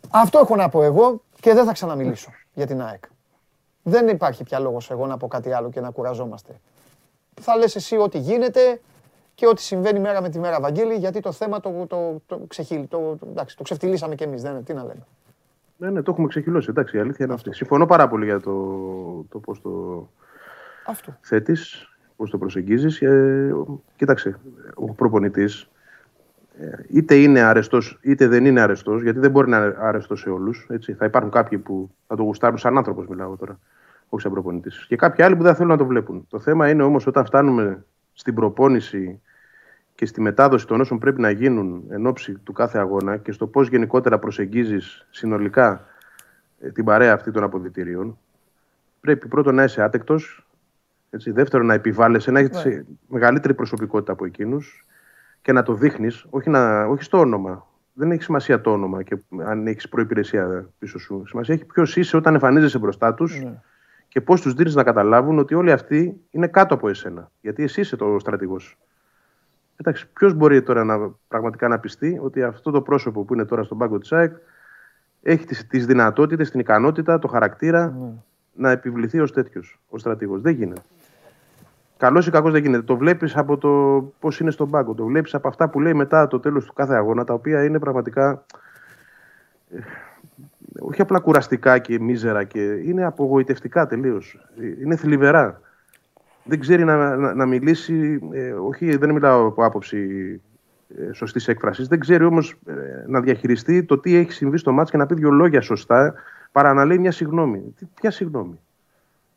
Αυτό έχω να πω εγώ και δεν θα ξαναμιλήσω για την ΑΕΚ. Δεν υπάρχει πια λόγος εγώ να πω κάτι άλλο και να κουραζόμαστε. Θα λες εσύ ό,τι γίνεται και ό,τι συμβαίνει μέρα με τη μέρα, Βαγγέλη, γιατί το θέμα το, το, το, ξεχύλει, το, το, εντάξει, το ξεφτυλίσαμε κι εμείς, δεν, τι να λέμε. Ναι, ναι, το έχουμε ξεχυλώσει. Εντάξει, η αλήθεια είναι αυτή. Συμφωνώ πάρα πολύ για το, το πώς το θέτεις, πώς το προσεγγίζεις. Ε, κοίταξε, ο προπονητής ε, είτε είναι αρεστός είτε δεν είναι αρεστός, γιατί δεν μπορεί να είναι αρεστός σε όλους. Θα υπάρχουν κάποιοι που θα το γουστάρουν σαν άνθρωπος, μιλάω τώρα, όχι σαν προπονητής. Και κάποιοι άλλοι που δεν θέλουν να το βλέπουν. Το θέμα είναι όμως όταν φτάνουμε στην προπόνηση και στη μετάδοση των όσων πρέπει να γίνουν εν ώψη του κάθε αγώνα και στο πώς γενικότερα προσεγγίζεις συνολικά ε, την παρέα αυτή των αποδητηρίων, πρέπει πρώτον να είσαι άτεκτος. Δεύτερον, να επιβάλλεσαι, να έχεις ναι. μεγαλύτερη προσωπικότητα από εκείνους και να το δείχνεις, όχι, όχι στο όνομα. Δεν έχει σημασία το όνομα και αν έχεις προπηρεσία πίσω σου. Σημασία έχει ποιος είσαι όταν εμφανίζεσαι μπροστά τους ναι. και πώς τους δίνεις να καταλάβουν ότι όλοι αυτοί είναι κάτω από εσένα. Γιατί εσύ είσαι το στρατηγός. Εντάξει, ποιος μπορεί τώρα να, πραγματικά να πιστεί ότι αυτό το πρόσωπο που είναι τώρα στον πάγκο της ΑΕΚ έχει τις δυνατότητες, την ικανότητα, το χαρακτήρα ναι. να επιβληθεί ως τέτοιος, ως στρατηγός. Δεν γίνεται. Καλός ή κακός δεν γίνεται. Το βλέπεις από το πώς είναι στον πάγκο. Το βλέπεις από αυτά που λέει μετά το τέλος του κάθε αγώνα, τα οποία είναι πραγματικά. Ε, όχι απλά κουραστικά και μίζερα, και είναι απογοητευτικά τελείως. Είναι θλιβερά δεν ξέρει να, να, να μιλήσει, ε, όχι δεν μιλάω από άποψη ε, σωστής έκφρασης, δεν ξέρει όμως ε, να διαχειριστεί το τι έχει συμβεί στο μάτς και να πει δύο λόγια σωστά παρά να λέει μια συγγνώμη. Τι, ποια συγγνώμη;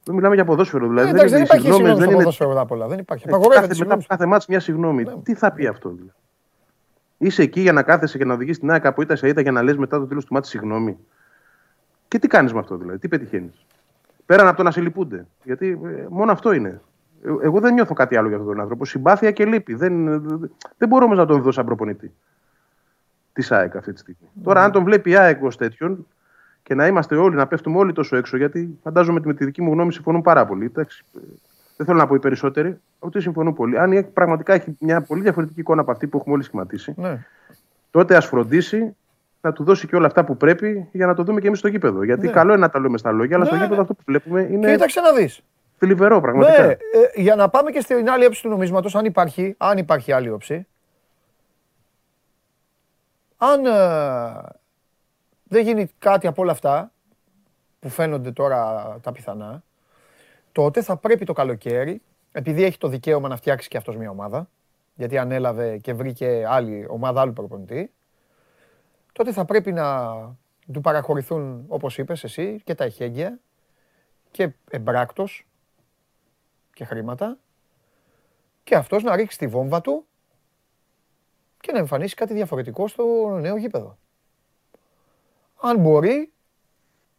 Δεν μιλάμε για ποδόσφαιρο δηλαδή. Ε, εντάξει, δεν, υπάρχει συγγνώμη δεν είναι... ποδόσφαιρο πολλά. Δεν υπάρχει. Ε, κάθε, μετά από κάθε μάτς μια συγγνώμη. Ναι. Τι θα πει αυτό δηλαδή; Είσαι εκεί για να κάθεσαι και να οδηγείς την άκρη από ήττα σε ήττα για να λες μετά το τέλος του μάτς συγγνώμη. Και τι κάνεις με αυτό δηλαδή, τι πετυχαίνεις; Πέραν από το να σε λυπούνται. Γιατί ε, μόνο αυτό είναι. Ε, εγώ δεν νιώθω κάτι άλλο για αυτόν τον άνθρωπο. Συμπάθεια και λύπη. Δεν, δεν μπορώ όμως να τον δω σαν προπονητή της ΑΕΚ αυτή τη στιγμή. Mm. Τώρα, αν τον βλέπει η ΑΕΚ ως τέτοιον και να είμαστε όλοι, να πέφτουμε όλοι τόσο έξω, γιατί φαντάζομαι ότι με τη δική μου γνώμη συμφωνούν πάρα πολύ. Εντάξει, ε, δεν θέλω να πω οι περισσότεροι, ότι συμφωνούν πολύ. Αν η πραγματικά έχει μια πολύ διαφορετική εικόνα από αυτή που έχουμε όλοι σχηματίσει, Ναι. τότε ας φροντίσει να του δώσει και όλα αυτά που πρέπει για να το δούμε και εμείς στο γήπεδο. Γιατί Ναι. καλό είναι να τα λέμε στα λόγια, αλλά στο Ναι, γήπεδο ναι. αυτό που βλέπουμε είναι Κοίταξε να δεις. θλιβερό πραγματικά. Ναι, ε, για να πάμε και στην άλλη όψη του νομίσματος, αν υπάρχει, αν υπάρχει άλλη όψη. Αν ε, δεν γίνει κάτι από όλα αυτά που φαίνονται τώρα τα πιθανά, τότε θα πρέπει το καλοκαίρι, επειδή έχει το δικαίωμα να φτιάξει και αυτός μια ομάδα, γιατί ανέλαβε και βρήκε άλλη ομάδα άλλου προπονητή, τότε θα πρέπει να του παραχωρηθούν, όπως είπες εσύ, και τα εχέγγυα και εμπράκτος και χρήματα και αυτός να ρίξει τη βόμβα του και να εμφανίσει κάτι διαφορετικό στο νέο γήπεδο. Αν μπορεί,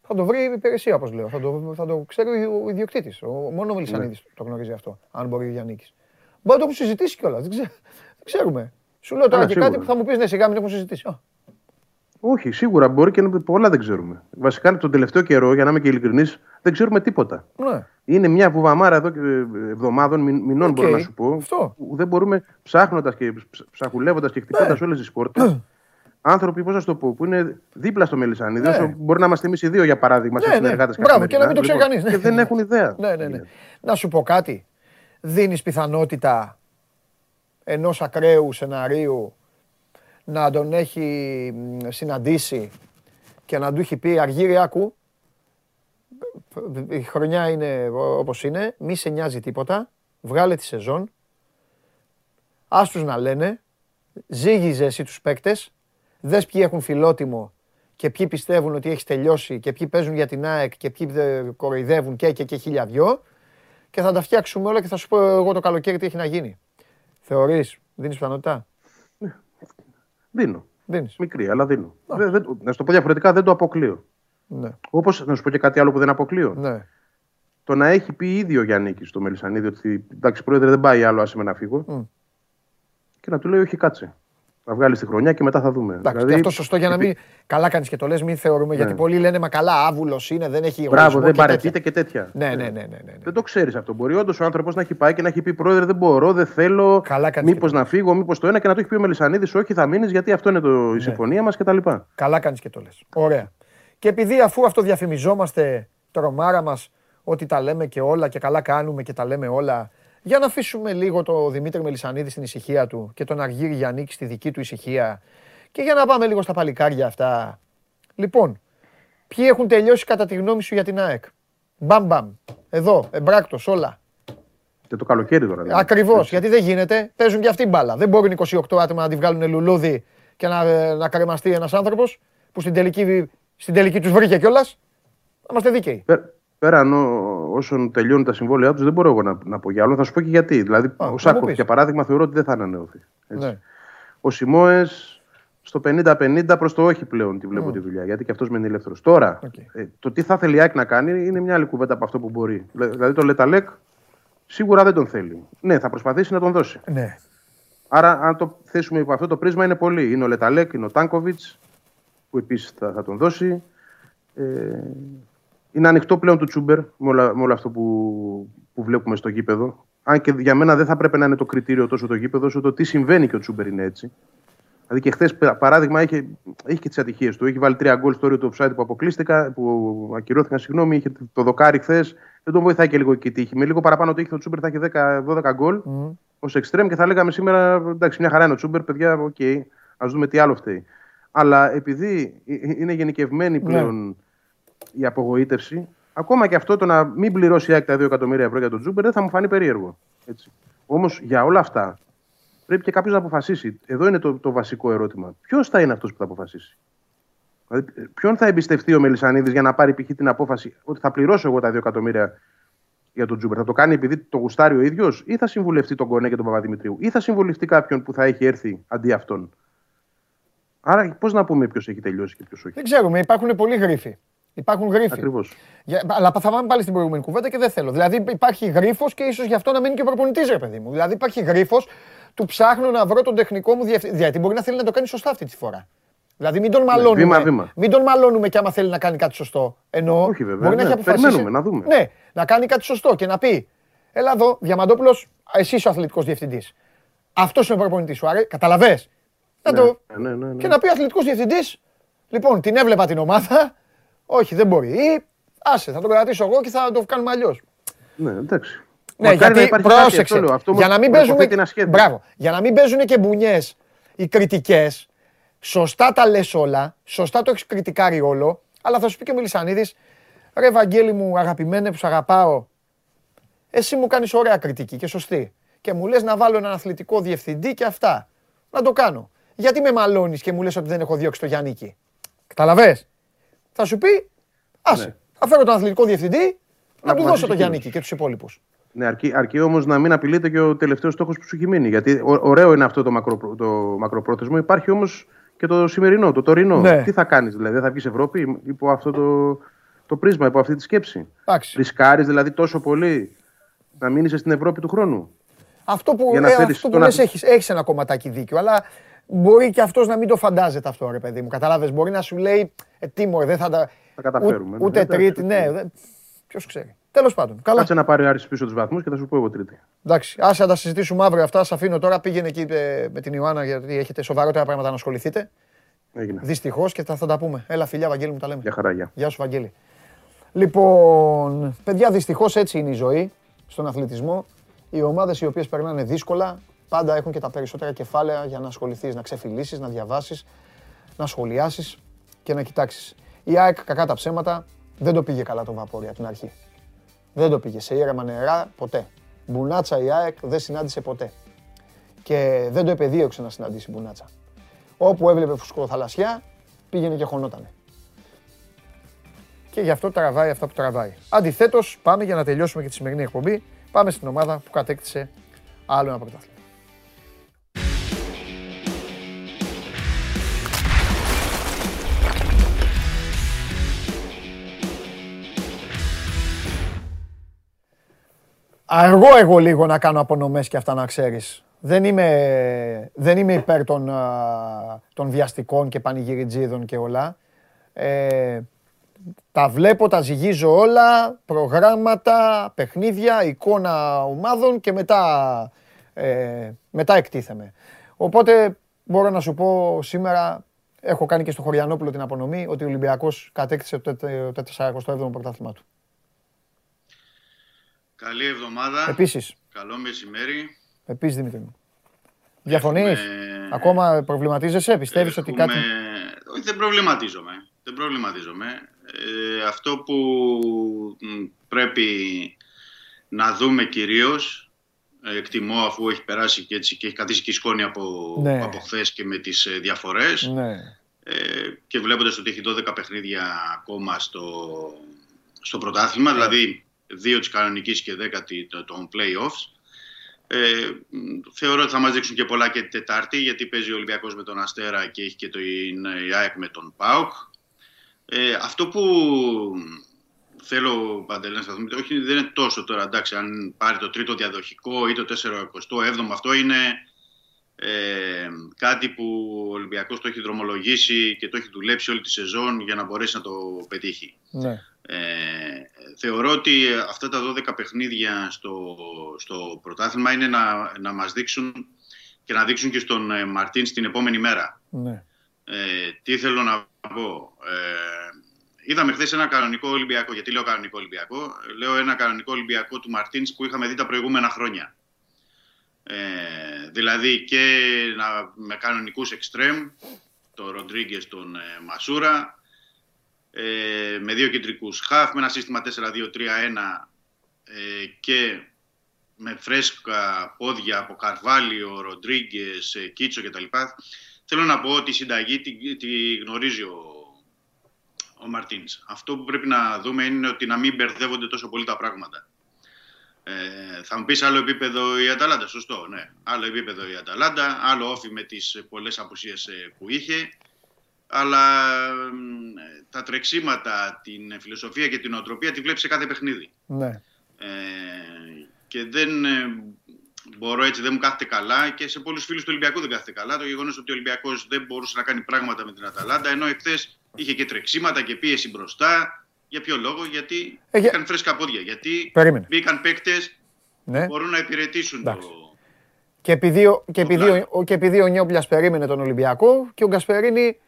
θα το βρει η υπηρεσία, όπως λέω. Θα το, θα το ξέρει ο ιδιοκτήτης. Ο, μόνο ο Μελισανίδης το γνωρίζει αυτό, αν μπορεί ο Γιάννικης. Μπορεί να το έχουν συζητήσει κιόλας, δεν, ξέ- δεν ξέρουμε. Σου λέω τώρα Ναι, και κάτι σίγουρα. που θα μου πεις ναι, σιγά μην έχουν συζητήσει. Α, Όχι, σίγουρα μπορεί και να πολλά δεν ξέρουμε. Βασικά τον τελευταίο καιρό, για να είμαι και ειλικρινής, δεν ξέρουμε τίποτα. ναι. Είναι μια βουβαμάρα εδώ και εβδομάδων, μη- μηνών Οκ, μπορώ να σου πω. αυτό. Που δεν μπορούμε, ψάχνοντας και ψαχουλεύοντας και χτυπώντας Ναι. όλες τις πόρτες. *clears throat* άνθρωποι, πώς να σου το πω, που είναι δίπλα στο Μελισανίδη. Ναι. όσο Μπορεί να είμαστε εμείς οι δύο, για παράδειγμα, Ναι, σαν ναι. συνεργάτες Μπράβο, και να μην το ξέρει κανείς, ναι. Και δεν έχουν ιδέα. Ναι, ναι, ναι. Να σου πω κάτι. Δίνεις πιθανότητα ενός ακραίου σεναρίου να τον έχει μ, συναντήσει και να του έχει πει Αργύρι άκου, η χρονιά είναι ό- όπως είναι, μη σε νοιάζει τίποτα, βγάλε τη σεζόν, ας τους να λένε, ζήγιζε εσύ τους παίκτες, δες ποιοι έχουν φιλότιμο και ποιοι πιστεύουν ότι έχεις τελειώσει και ποιοι παίζουν για την ΑΕΚ και ποιοι δεν κοροϊδεύουν και και και χίλια δυο και θα τα φτιάξουμε όλα και θα σου πω εγώ το καλοκαίρι τι έχει να γίνει. Θεωρείς, δίνεις πιθανότητα, Δίνω. δίνεις. Μικρή, αλλά δίνω. Δεν- δεν- να σου το πω διαφορετικά, δεν το αποκλείω. Ναι, Όπως να σου πω και κάτι άλλο που δεν αποκλείω. ναι. Το να έχει πει ήδη ο Γιάννη στο Μελισανίδη ότι εντάξει, πρόεδρε, δεν πάει άλλο, άσε με να φύγω. Μμ. Και να του λέει, Όχι, κάτσε. Θα βγάλεις τη χρονιά και μετά θα δούμε. Εντάξει, Δηλαδή, και αυτό σωστό για να μην. Καλά κάνεις και το λες, μην θεωρούμε. Γιατί Ναι. πολλοί λένε Μα καλά, άβουλος είναι, δεν έχει Μπράβο, εγωισμό δεν και τέτοια». παρετείται και τέτοια. Ναι, ναι, ναι. ναι, ναι, ναι. Δεν το ξέρεις αυτό. Μπορεί όντως ο άνθρωπος να έχει πάει και να έχει πει: Πρόεδρε, δεν μπορώ, δεν θέλω. Καλά κάνεις Μήπως και το να φύγω, μήπως το ένα και να του έχει πει ο Μελισανίδης: Όχι, θα μείνεις γιατί αυτό είναι το, η Ναι. συμφωνία μας κτλ. Καλά κάνεις και το λες. Ωραία. Και επειδή αφού αυτό διαφημιζόμαστε τρομάρα μας ότι τα λέμε και όλα και καλά κάνουμε και τα λέμε όλα, για να αφήσουμε λίγο το Δημήτρη Μελισανίδη στην ησυχία του και τον Αργύρι Γιαννίκη στη δική του ησυχία και για να πάμε λίγο στα παλικάρια αυτά. Λοιπόν, ποιοι έχουν τελειώσει κατά τη γνώμη σου για την ΑΕΚ; Μπαμ μπαμ. Εδώ, εμπράκτος, όλα. Και το καλοκαίρι τώρα. δηλαδή. Ακριβώς. Γιατί δεν γίνεται. Παίζουν και αυτοί μπάλα. Δεν μπορούν 28 άτομα να τη βγάλουν λουλούδι και να, ε, να κρεμαστεί ένας άνθρωπος που στην τελική, στην τελική τους βρήκε κιόλας. Να είμαστε δίκαιοι. Πέ- Πέραν ό- όσων τελειώνουν τα συμβόλαιά τους, δεν μπορώ εγώ να, να πω για άλλο. Θα σου πω και γιατί. Δηλαδή, να ο μου Σάκοφ, πεις. για παράδειγμα, θεωρώ ότι δεν θα ανανεωθεί. Έτσι. Ναι. Ο Σιμάο στο 50-50 προς το όχι πλέον τη βλέπω τη δουλειά, γιατί και αυτός μένει ελεύθερος. Τώρα, Οκ. ε, το τι θα θέλει η ΑΕΚ να κάνει είναι μια άλλη κουβέντα από αυτό που μπορεί. Δηλα- Δηλαδή, το Λεταλέκ σίγουρα δεν τον θέλει. Ναι, θα προσπαθήσει να τον δώσει. Ναι. Άρα, αν το θέσουμε υπό αυτό το πρίσμα, είναι πολλοί. Είναι ο Λεταλέκ, είναι ο Τάνκοβιτς, που επίσης θα, θα τον δώσει. Ε, είναι ανοιχτό πλέον το Τσούμπερ με, όλα, με όλο αυτό που, που βλέπουμε στο γήπεδο. Αν και για μένα δεν θα πρέπει να είναι το κριτήριο τόσο το γήπεδο, όσο το τι συμβαίνει και ο Τσούμπερ είναι έτσι. Δηλαδή και χθες, παράδειγμα, είχε, έχει και τις ατυχίες του. Έχει βάλει τρία γκολ στο όριο του offside που αποκλείστηκα, που ακυρώθηκαν, συγγνώμη. Είχε το δοκάρι χθες. Δεν τον βοηθάει και λίγο και η τύχη. Με λίγο παραπάνω τύχη ο Τσούμπερ θα έχει 10, 12 γκολ Μμ. ως εξτρέμ και θα λέγαμε σήμερα εντάξει, μια χαρά είναι ο Τσούμπερ, παιδιά, οκ, okay, ας δούμε τι άλλο φταίει. Αλλά επειδή ε- ε- είναι γενικευμένη πλέον η απογοήτευση, ακόμα και αυτό το να μην πληρώσει η ΑΕΚ τα 2 εκατομμύρια ευρώ για τον Τσούμπερ δεν θα μου φανεί περίεργο. Όμως για όλα αυτά πρέπει και κάποιος να αποφασίσει. Εδώ είναι το, το βασικό ερώτημα. Ποιος θα είναι αυτός που θα αποφασίσει; Δηλαδή, ε, ποιον θα εμπιστευτεί ο Μελισανίδης για να πάρει π.χ. την απόφαση ότι θα πληρώσω εγώ τα 2 εκατομμύρια για τον Τζούμπερ; Θα το κάνει επειδή το γουστάρει ο ίδιος, ή θα συμβουλευτεί τον Κονέ και τον Παπαδημητρίου, ή θα συμβουλευτεί κάποιον που θα έχει έρθει αντί αυτόν; Άρα, πώς να πούμε ποιος έχει τελειώσει και ποιος όχι; Δεν ξέρουμε, υπάρχουν πολλοί γρίφοι. Υπάρχουν γρίφοι. Ακριβώς. Για, αλλά θα πάμε πάλι στην προηγούμενη κουβέντα και δεν θέλω. Δηλαδή υπάρχει γρίφος και ίσως γι' αυτό να μείνει και ο προπονητής, ρε παιδί μου. Δηλαδή υπάρχει γρίφος του ψάχνω να βρω τον τεχνικό μου διευθυντή. Γιατί μπορεί να θέλει να το κάνει σωστά αυτή τη φορά. Δηλαδή μην τον μαλώνουμε. βήμα, βήμα. Μην τον μαλώνουμε και άμα θέλει να κάνει κάτι σωστό. Ενώ Όχι, βέβαια, μπορεί να ναι, έχει αποφασίσει. περιμένουμε, να δούμε. Ναι, να κάνει κάτι σωστό και να πει. Έλα εδώ, Διαμαντόπουλος, εσύ είσαι ο αθλητικός διευθυντής. Αυτός είναι ο προπονητής σου. Άρε, καταλαβέ. Να Ναι, το... ναι, ναι, ναι. Και να πει ο αθλητικός διευθυντής, λοιπόν, την έβλεπα την ομάδα. Όχι, δεν μπορεί. Ή άσε, θα τον κρατήσω εγώ και θα το κάνουμε αλλιώς. Ναι, εντάξει. Ναι, Μακάρι να γιατί υπάρχει κάτι, πρόσεξε. αυτό λέω. Αυτό για, να μην προποθέτει παίζουν, ένα σχέδιο. μπράβο, για να μην παίζουν και μπουνιές οι κριτικές, σωστά τα λες όλα, σωστά το έχεις κριτικάρει όλο, αλλά θα σου πει και ο Μιλισανίδη, ρε Βαγγέλη μου, αγαπημένε που σ' αγαπάω, εσύ μου κάνεις ωραία κριτική και σωστή. Και μου λες να βάλω έναν αθλητικό διευθυντή και αυτά. Να το κάνω. Γιατί με μαλώνεις και μου λες ότι δεν έχω διώξει το Γιάννικη. Καταλαβέ. Θα σου πει, άσε. Ναι. Θα φέρω τον αθλητικό διευθυντή να, Να του δώσω αποφασίσει το εκείνος. Γιάννικη και τους υπόλοιπους. Ναι, αρκεί, αρκεί όμως να μην απειλείται και ο τελευταίος στόχος που σου έχει μείνει. Γιατί ω- ωραίο είναι αυτό το, μακροπρό, το μακροπρόθεσμο. Υπάρχει όμως και το σημερινό, το τωρινό. Ναι. Τι θα κάνεις, δηλαδή, δεν θα βγεις Ευρώπη υπό αυτό το, το πρίσμα, υπό αυτή τη σκέψη; Εντάξει. Ρισκάρεις δηλαδή τόσο πολύ να μείνει στην Ευρώπη του χρόνου; Αυτό που, Για να ε, θέλεις αυτό που τον λες αθ- έχεις, έχεις ένα κομματάκι δίκιο, αλλά μπορεί και αυτός να μην το φαντάζεται αυτό, ρε παιδί μου. Κατάλαβες, μπορεί να σου λέει, ε, τι μωρέ, δεν θα τα... Θα καταφέρουμε. Ούτε, ούτε ναι. Εντάξει, τρίτη, ναι. δεν- Ποιος ξέρει. Τέλος πάντων, καλά. Κάτσε να πάρει ο Άρης πίσω τους βαθμούς και θα σου πω εγώ τρίτη. Εντάξει, άσε να τα συζητήσουμε αύριο αυτά. Σας αφήνω τώρα. Πήγαινε εκεί ε, με την Ιωάννα γιατί έχετε σοβαρότερα πράγματα να ασχοληθείτε. Έγινε. Δυστυχώς και θα, θα τα πούμε. Έλα, φιλιά, Βαγγέλη μου, τα λέμε. Για χαρά, γεια. Γεια σου, Βαγγέλη. Λοιπόν, παιδιά, δυστυχώς έτσι είναι η ζωή στον αθλητισμό. Οι ομάδες οι οποίες περνάνε δύσκολα πάντα έχουν και τα περισσότερα κεφάλαια για να ασχοληθείς, να ξεφυλίσεις, να διαβάσεις, να σχολιάσεις και να κοιτάξεις. Η ΑΕΚ, κακά τα ψέματα, δεν το πήγε καλά το βαπόρι από την αρχή. Δεν το πήγε σε ήρεμα νερά ποτέ. Μπουνάτσα η ΑΕΚ δεν συνάντησε ποτέ. Και δεν το επεδίωξε να συναντήσει μπουνάτσα. Όπου έβλεπε φουσκοθαλασσιά, πήγαινε και χωνότανε και γι' αυτό τραβάει αυτά που τραβάει. Αντιθέτως, πάμε για να τελειώσουμε και τη σημερινή εκπομπή. Πάμε στην ομάδα που κατέκτησε άλλο ένα πρωτάθλημα. Αργό εγώ λίγο να κάνω απονομές και αυτά να ξέρεις. Δεν είμαι, δεν είμαι υπέρ των, α, των βιαστικών και πανηγυριτζίδων και όλα. Ε, τα βλέπω, τα ζυγίζω όλα, προγράμματα, παιχνίδια, εικόνα ομάδων και μετά, ε, μετά εκτίθεμαι. Οπότε μπορώ να σου πω σήμερα, έχω κάνει και στο Χωριανόπουλο την απονομή, ότι ο Ολυμπιακός κατέκτησε το τε- το 47ο πρωτάθλημά του. Καλή εβδομάδα. Επίσης, Καλό μεσημέρι. επίσης Δημήτρη μου. Διαφωνείς, Έχουμε- ακόμα προβληματίζεσαι, πιστεύεις ότι Έχουμε- κάτι... Όχι, δεν προβληματίζομαι. Δεν προβληματίζομαι. Ε, αυτό που μ, πρέπει να δούμε κυρίως, ε, εκτιμώ αφού έχει περάσει και έτσι και έχει καθίσει και η σκόνη από, Ναι. από χθες και με τις ε, διαφορές Ναι. ε, και βλέποντας ότι έχει 12 παιχνίδια ακόμα στο, στο πρωτάθλημα, δηλαδή δύο της κανονικής και 10 τη- το- των play-offs. Ε, μ, θεωρώ ότι θα μας δείξουν και πολλά και την Τετάρτη, γιατί παίζει ο Ολυμπιακός με τον Αστέρα και έχει και το η ΑΕΚ με τον ΠΑΟΚ. Ε, αυτό που θέλω Παντελή να σταθούμε, όχι δεν είναι τόσο τώρα, εντάξει, αν πάρει το τρίτο διαδοχικό ή το 47ο, αυτό είναι ε, κάτι που ο Ολυμπιακός το έχει δρομολογήσει και το έχει δουλέψει όλη τη σεζόν για να μπορέσει να το πετύχει. Ναι. Ε, θεωρώ ότι αυτά τα 12 παιχνίδια στο, στο πρωτάθλημα είναι να, να μας δείξουν και να δείξουν και στον ε, Μαρτίν στην επόμενη μέρα. Ναι. Ε, τι θέλω να πω. Ε, είδαμε χθες ένα κανονικό Ολυμπιακό. Γιατί λέω κανονικό Ολυμπιακό. Ε, Λέω ένα κανονικό Ολυμπιακό του Μαρτίν που είχαμε δει τα προηγούμενα χρόνια. Ε, δηλαδή και να, με κανονικούς εξτρέμ, τον Ροντρίγκες, τον ε, Μασούρα, ε, με δύο κεντρικούς χαφ, με ένα σύστημα 4-2-3-1 ε, και με φρέσκα πόδια από Καρβάλιο, Ροντρίγκες, Κίτσο κτλ. Θέλω να πω ότι η συνταγή τη, τη γνωρίζει ο, ο Μαρτίνς. Αυτό που πρέπει να δούμε είναι ότι να μην μπερδεύονται τόσο πολύ τα πράγματα. Ε, θα μου πεις άλλο επίπεδο η Αταλάντα, σωστό, ναι. Άλλο επίπεδο η Αταλάντα, άλλο όφη με τις πολλές απουσίες ε, που είχε. Αλλά μ, τα τρεξίματα, την φιλοσοφία και την οτροπία τη βλέπεις σε κάθε παιχνίδι. Ναι. Ε, και δεν, ε, μπορώ έτσι, δεν μου κάθεται καλά και σε πολλούς φίλους του Ολυμπιακού δεν κάθεται καλά. Το γεγονός ότι ο Ολυμπιακός δεν μπορούσε να κάνει πράγματα με την Αταλάντα, ενώ εχθές είχε και τρεξίματα και πίεση μπροστά. Για ποιο λόγο, γιατί Ε, για- είχαν φρέσκα πόδια. Γιατί Περίμενε. μπήκαν παίκτες Ναι. που μπορούν να υπηρετήσουν το. Και επειδή, ο- και, επειδή, πλάνο. ο, και επειδή ο Νιόπλιας περίμενε τον Ολυμπιακό και ο Γκασπερίνη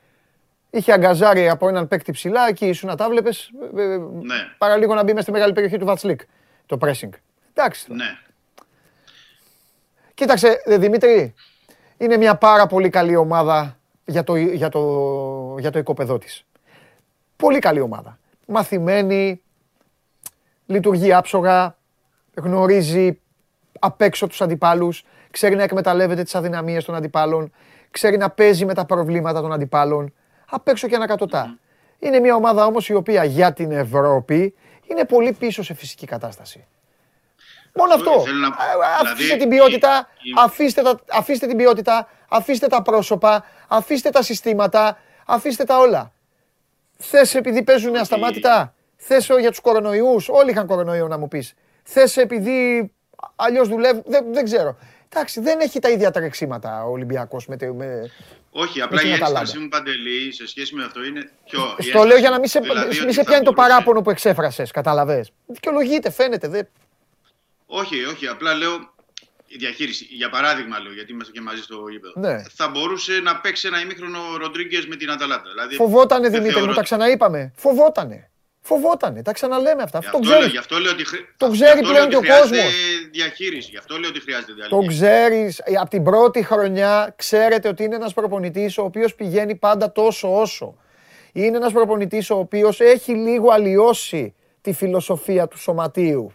είχε αγκαζάρει από έναν παίκτη ψηλά, εκεί ήσουν να τα βλέπεις, ε, ε, Ναι, παραλίγο να μπει μέσα στη μεγάλη περιοχή του Βατσλίκ, το pressing. Εντάξει. ναι. Κοίταξε, ε, Δημήτρη, είναι μια πάρα πολύ καλή ομάδα για το, για το, για το οικοπεδό της. Πολύ καλή ομάδα. Μαθημένη, λειτουργεί άψογα, γνωρίζει απ' έξω τους αντιπάλους, ξέρει να εκμεταλλεύεται τις αδυναμίες των αντιπάλων, ξέρει να παίζει με τα προβλήματα των αντιπάλων, απ' έξω και ανακατοτά. Είναι μια ομάδα όμως η οποία για την Ευρώπη είναι πολύ πίσω σε φυσική κατάσταση. Μόνο αυτό. Θέλω να- Α, Αφήστε δηλαδή, την ποιότητα, η- η- αφήστε, τα, αφήστε την ποιότητα, αφήστε τα πρόσωπα, αφήστε τα συστήματα, αφήστε τα όλα. Θες επειδή παίζουν ασταμάτητα, θες για τους κορονοϊούς, όλοι είχαν κορονοϊό να μου πεις. Θες επειδή αλλιώς δουλεύουν, δεν, δεν ξέρω. Εντάξει, δεν έχει τα ίδια τρεξίματα ο Ολυμπιακός με, τε- με, Όχι, απλά την η Αταλάντα. ένσταση μου παντελή σε σχέση με αυτό είναι πιο. η Στο ένσταση λέω για να μην σε, δηλαδή μη ότι σε θα πιάνει το μπορούσε- παράπονο που εξέφρασες, καταλαβες. Δικαιολογείται, φαίνεται. Δεν... Όχι, όχι, απλά λέω η διαχείριση. Για παράδειγμα, λέω, γιατί είμαστε και μαζί στο γήπεδο. Ναι. Θα μπορούσε να παίξει ένα ημίχρονο ο Ροντρίγκες με την Αταλάντα. Δηλαδή, Φοβότανε δεν Δημήτρη μου, θεωρώ- τα ξαναείπαμε. Φοβότανε. Φοβότανε, τα ξαναλέμε αυτά. Γι' Αυτό αυτό, ξέρεις. λέω, γι' αυτό λέω ότι, χρ... Το γι' ξέρει αυτό πλέον λέω και ότι ο χρειάζεται κόσμος. διαχείριση. Γι' αυτό λέω ότι χρειάζεται Το διαλύση. ξέρεις, από την πρώτη χρονιά ξέρετε ότι είναι ένας προπονητής ο οποίος πηγαίνει πάντα τόσο όσο. Είναι ένας προπονητής ο οποίος έχει λίγο αλλοιώσει τη φιλοσοφία του σωματείου.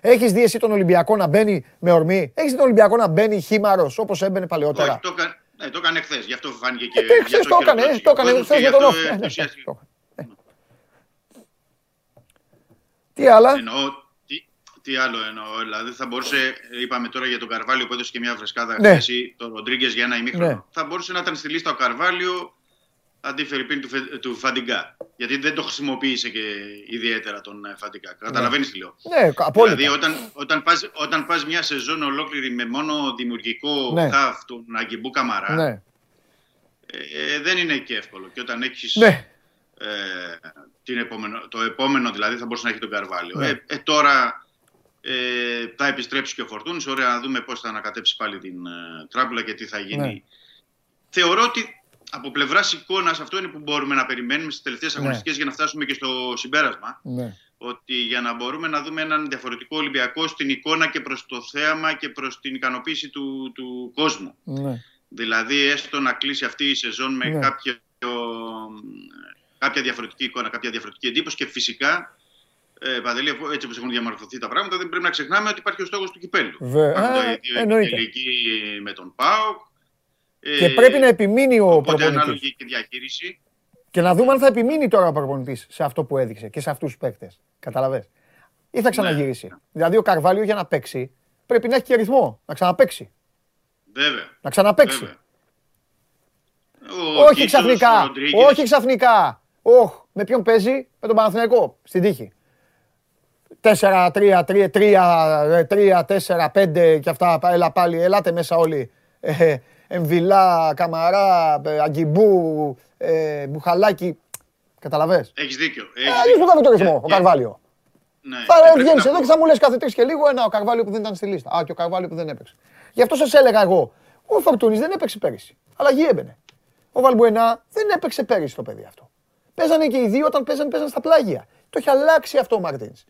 Έχεις δει εσύ τον Ολυμπιακό να μπαίνει με ορμή; Έχεις δει τον Ολυμπιακό να μπαίνει χήμαρος όπως έμπαινε παλαιότερα; Όχι, το, έκανε- ναι, το έκανε χθες. Γι' αυτό φάνηκε και. Ε, γι' χθες αυτό το έκανε, χειροκρότησε το και ο έκανε κόσμος χθες και με γι' τον αυτό Όφη. Ε, ναι, ενθουσιάστηκε. το έκανε. Τι άλλα; Εννοώ, τι, τι άλλο εννοώ. Δηλαδή θα μπορούσε, είπαμε τώρα για τον Καρβάλιο που έδωσε και μια φρεσκάδα Ναι. χθες ή τον Ροντρίγκες για ένα ημίχρονο. Ναι. Θα μπορούσε να ήταν στη λίστα ο Καρβάλιο αντί Φερρυπίν του, Φε- του Φαντιγκά. Γιατί δεν το χρησιμοποίησε και ιδιαίτερα τον ε, Φαντιγκά. Καταλαβαίνεις τι λέω. Ναι, απόλυτα. Δηλαδή, όταν, όταν πας, όταν πας μια σεζόν ολόκληρη με μόνο δημιουργικό Ναι. χαφ τον Αγκιμπού Καμαρά, Ναι. ε, δεν είναι και εύκολο. Και όταν έχεις Ναι. Ε, την επόμενο, το επόμενο δηλαδή θα μπορούσε να έχει τον Καρβάλιο. Ναι. Ε, ε, τώρα ε, θα επιστρέψει και ο Φορτούνης. Ωραία να δούμε πώς θα ανακατέψει πάλι την ε, τράπουλα και τι θα γίνει. Ναι. Θεωρώ ότι από πλευράς εικόνας αυτό είναι που μπορούμε να περιμένουμε στις τελευταίες Ναι. αγωνιστικές για να φτάσουμε και στο συμπέρασμα. Ναι. Ότι για να μπορούμε να δούμε έναν διαφορετικό Ολυμπιακό στην εικόνα και προς το θέαμα και προς την ικανοποίηση του, του κόσμου. Ναι. Δηλαδή, έστω να κλείσει αυτή η σεζόν με Ναι. κάποιο, κάποια διαφορετική εικόνα, κάποια διαφορετική εντύπωση και φυσικά, ε, Παντελή, αφού έτσι όπως έχουν διαμορφωθεί τα πράγματα, δεν πρέπει να ξεχνάμε ότι υπάρχει ο στόχος του κυπέλου. Βε- Υπάρχουν α, τα δύο εννοείται. τελική με τον ΠΑΟΚ. ε, Και πρέπει να επιμείνει ο Οπότε προπονητής. ανάλογη και διαχείριση. Και να δούμε αν θα επιμείνει τώρα ο προπονητής σε αυτό που έδειξε και σε αυτούς τους παίκτες. Καταλαβέ. Ή θα ξαναγυρίσει. Δηλαδή ο Καρβάλιο για να παίξει πρέπει να έχει και ρυθμό. Να ξαναπαίξει. Βέβαια. Να ξαναπαίξει. βέβαια. Ο Όχι Κίτσος, ξαφνικά. ο Ροντρίγκες. Όχι ξαφνικά. Όχ, με ποιον παίζει, με τον Παναθηναϊκό, στην τύχη. 4, 3, 3, 3, 3, 4, 5 και αυτά. Έλα πάλι, ελάτε μέσα όλοι. Ε, Εμβιλά, Καμαρά, ε, Αγκιμπού, ε, Μπουχαλάκι. Καταλαβες; Έχεις δίκιο. Ε, έχεις αλλιώς δίκιο. του κάνει το ρυθμό, ο Ε, Καρβάλιο. ναι, Θα και πρέπει βγαίνεις να εδώ πω- και θα μου λες κάθε τρεις και λίγο ένα ο Καρβάλιο που δεν ήταν στη λίστα. Α, και ο Καρβάλιο που δεν έπαιξε. Γι' αυτό σας έλεγα εγώ. Ο Φορτούνης δεν έπαιξε πέρυσι. Αλλαγή έμπαινε. Ο Βαλμπουενά δεν έπαιξε πέρυσι το παιδί αυτό. Παίζανε και οι δύο όταν παίζανε, παίζανε στα πλάγια. Το έχει αλλάξει αυτό ο Μαρτίνς.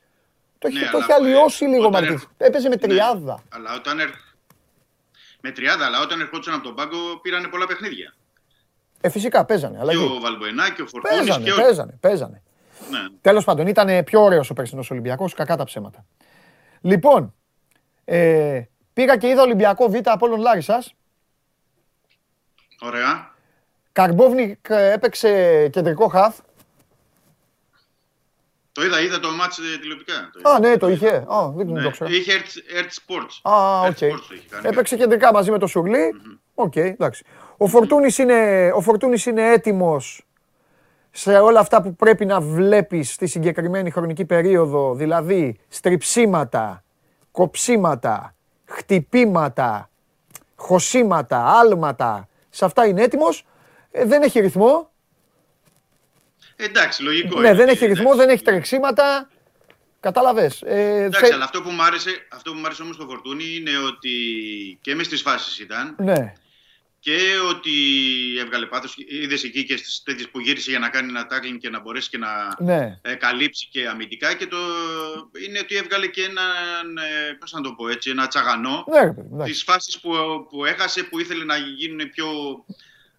Το έχει, Ναι, το αλλά, έχει αλλοιώσει ε, λίγο ο όταν Μαρτίνς. έρχ- Έπαιζε με Ναι, τριάδα. αλλά όταν ερ... Με τριάδα, αλλά όταν ερχόντουσαν από τον πάγκο πήρανε πολλά παιχνίδια. Ε, φυσικά παίζανε. Και Αλλαγή. ο Βαλμπουενά και ο Φορτούνης Παίζανε, και ο... παίζανε, παίζανε. Ναι. Τέλος πάντων, ήταν πιο ωραίος ο περσινός Ολυμπιακός, κακά τα ψέματα. Λοιπόν, ε, πήγα και είδα Ολυμπιακό Β Απόλλων Λάρισας. Ωραία. Καρμπόβνικ ε, έπαιξε κεντρικό χαφ. Το είδα, είδα το μάτς ε, τηλεοπτικά. Το Α, ναι, το είχε. Α, δεν Ναι, το ξέρω. Είχε Earth, Earth Sports. Α, Earth οκ. Sports το είχε κάνει. Έπαιξε κεντρικά μαζί με το Σουρλί. Οκ, εντάξει. Ο Φορτούνης είναι, ο Φορτούνης είναι έτοιμος σε όλα αυτά που πρέπει να βλέπεις στη συγκεκριμένη χρονική περίοδο, δηλαδή στριψίματα, κοψίματα, χτυπήματα, χωσήματα, άλματα, σε αυτά είναι έτοιμος. Ε, δεν έχει ρυθμό. Εντάξει, λογικό. Ναι, είναι. δεν έχει Εντάξει. ρυθμό, δεν έχει τρεξίματα. Κατάλαβες. Ε, Εντάξει, θε- αλλά αυτό που μου άρεσε, αυτό που μου άρεσε όμως στο Φορτούνη είναι ότι και μες στις φάσεις ήταν Ναι, και ότι έβγαλε πάθος. Είδες εκεί και στις τέτοιες που γύρισε για να κάνει ένα tackling και να μπορέσει και να ναι. ε, καλύψει και αμυντικά και το είναι ότι έβγαλε και έναν, ε, πώς να το πω έτσι, ένα τσαγανό Ναι, ρε παιδί, εντάξει. τις φάσεις που, που έχασε που ήθελε να γίνουν πιο,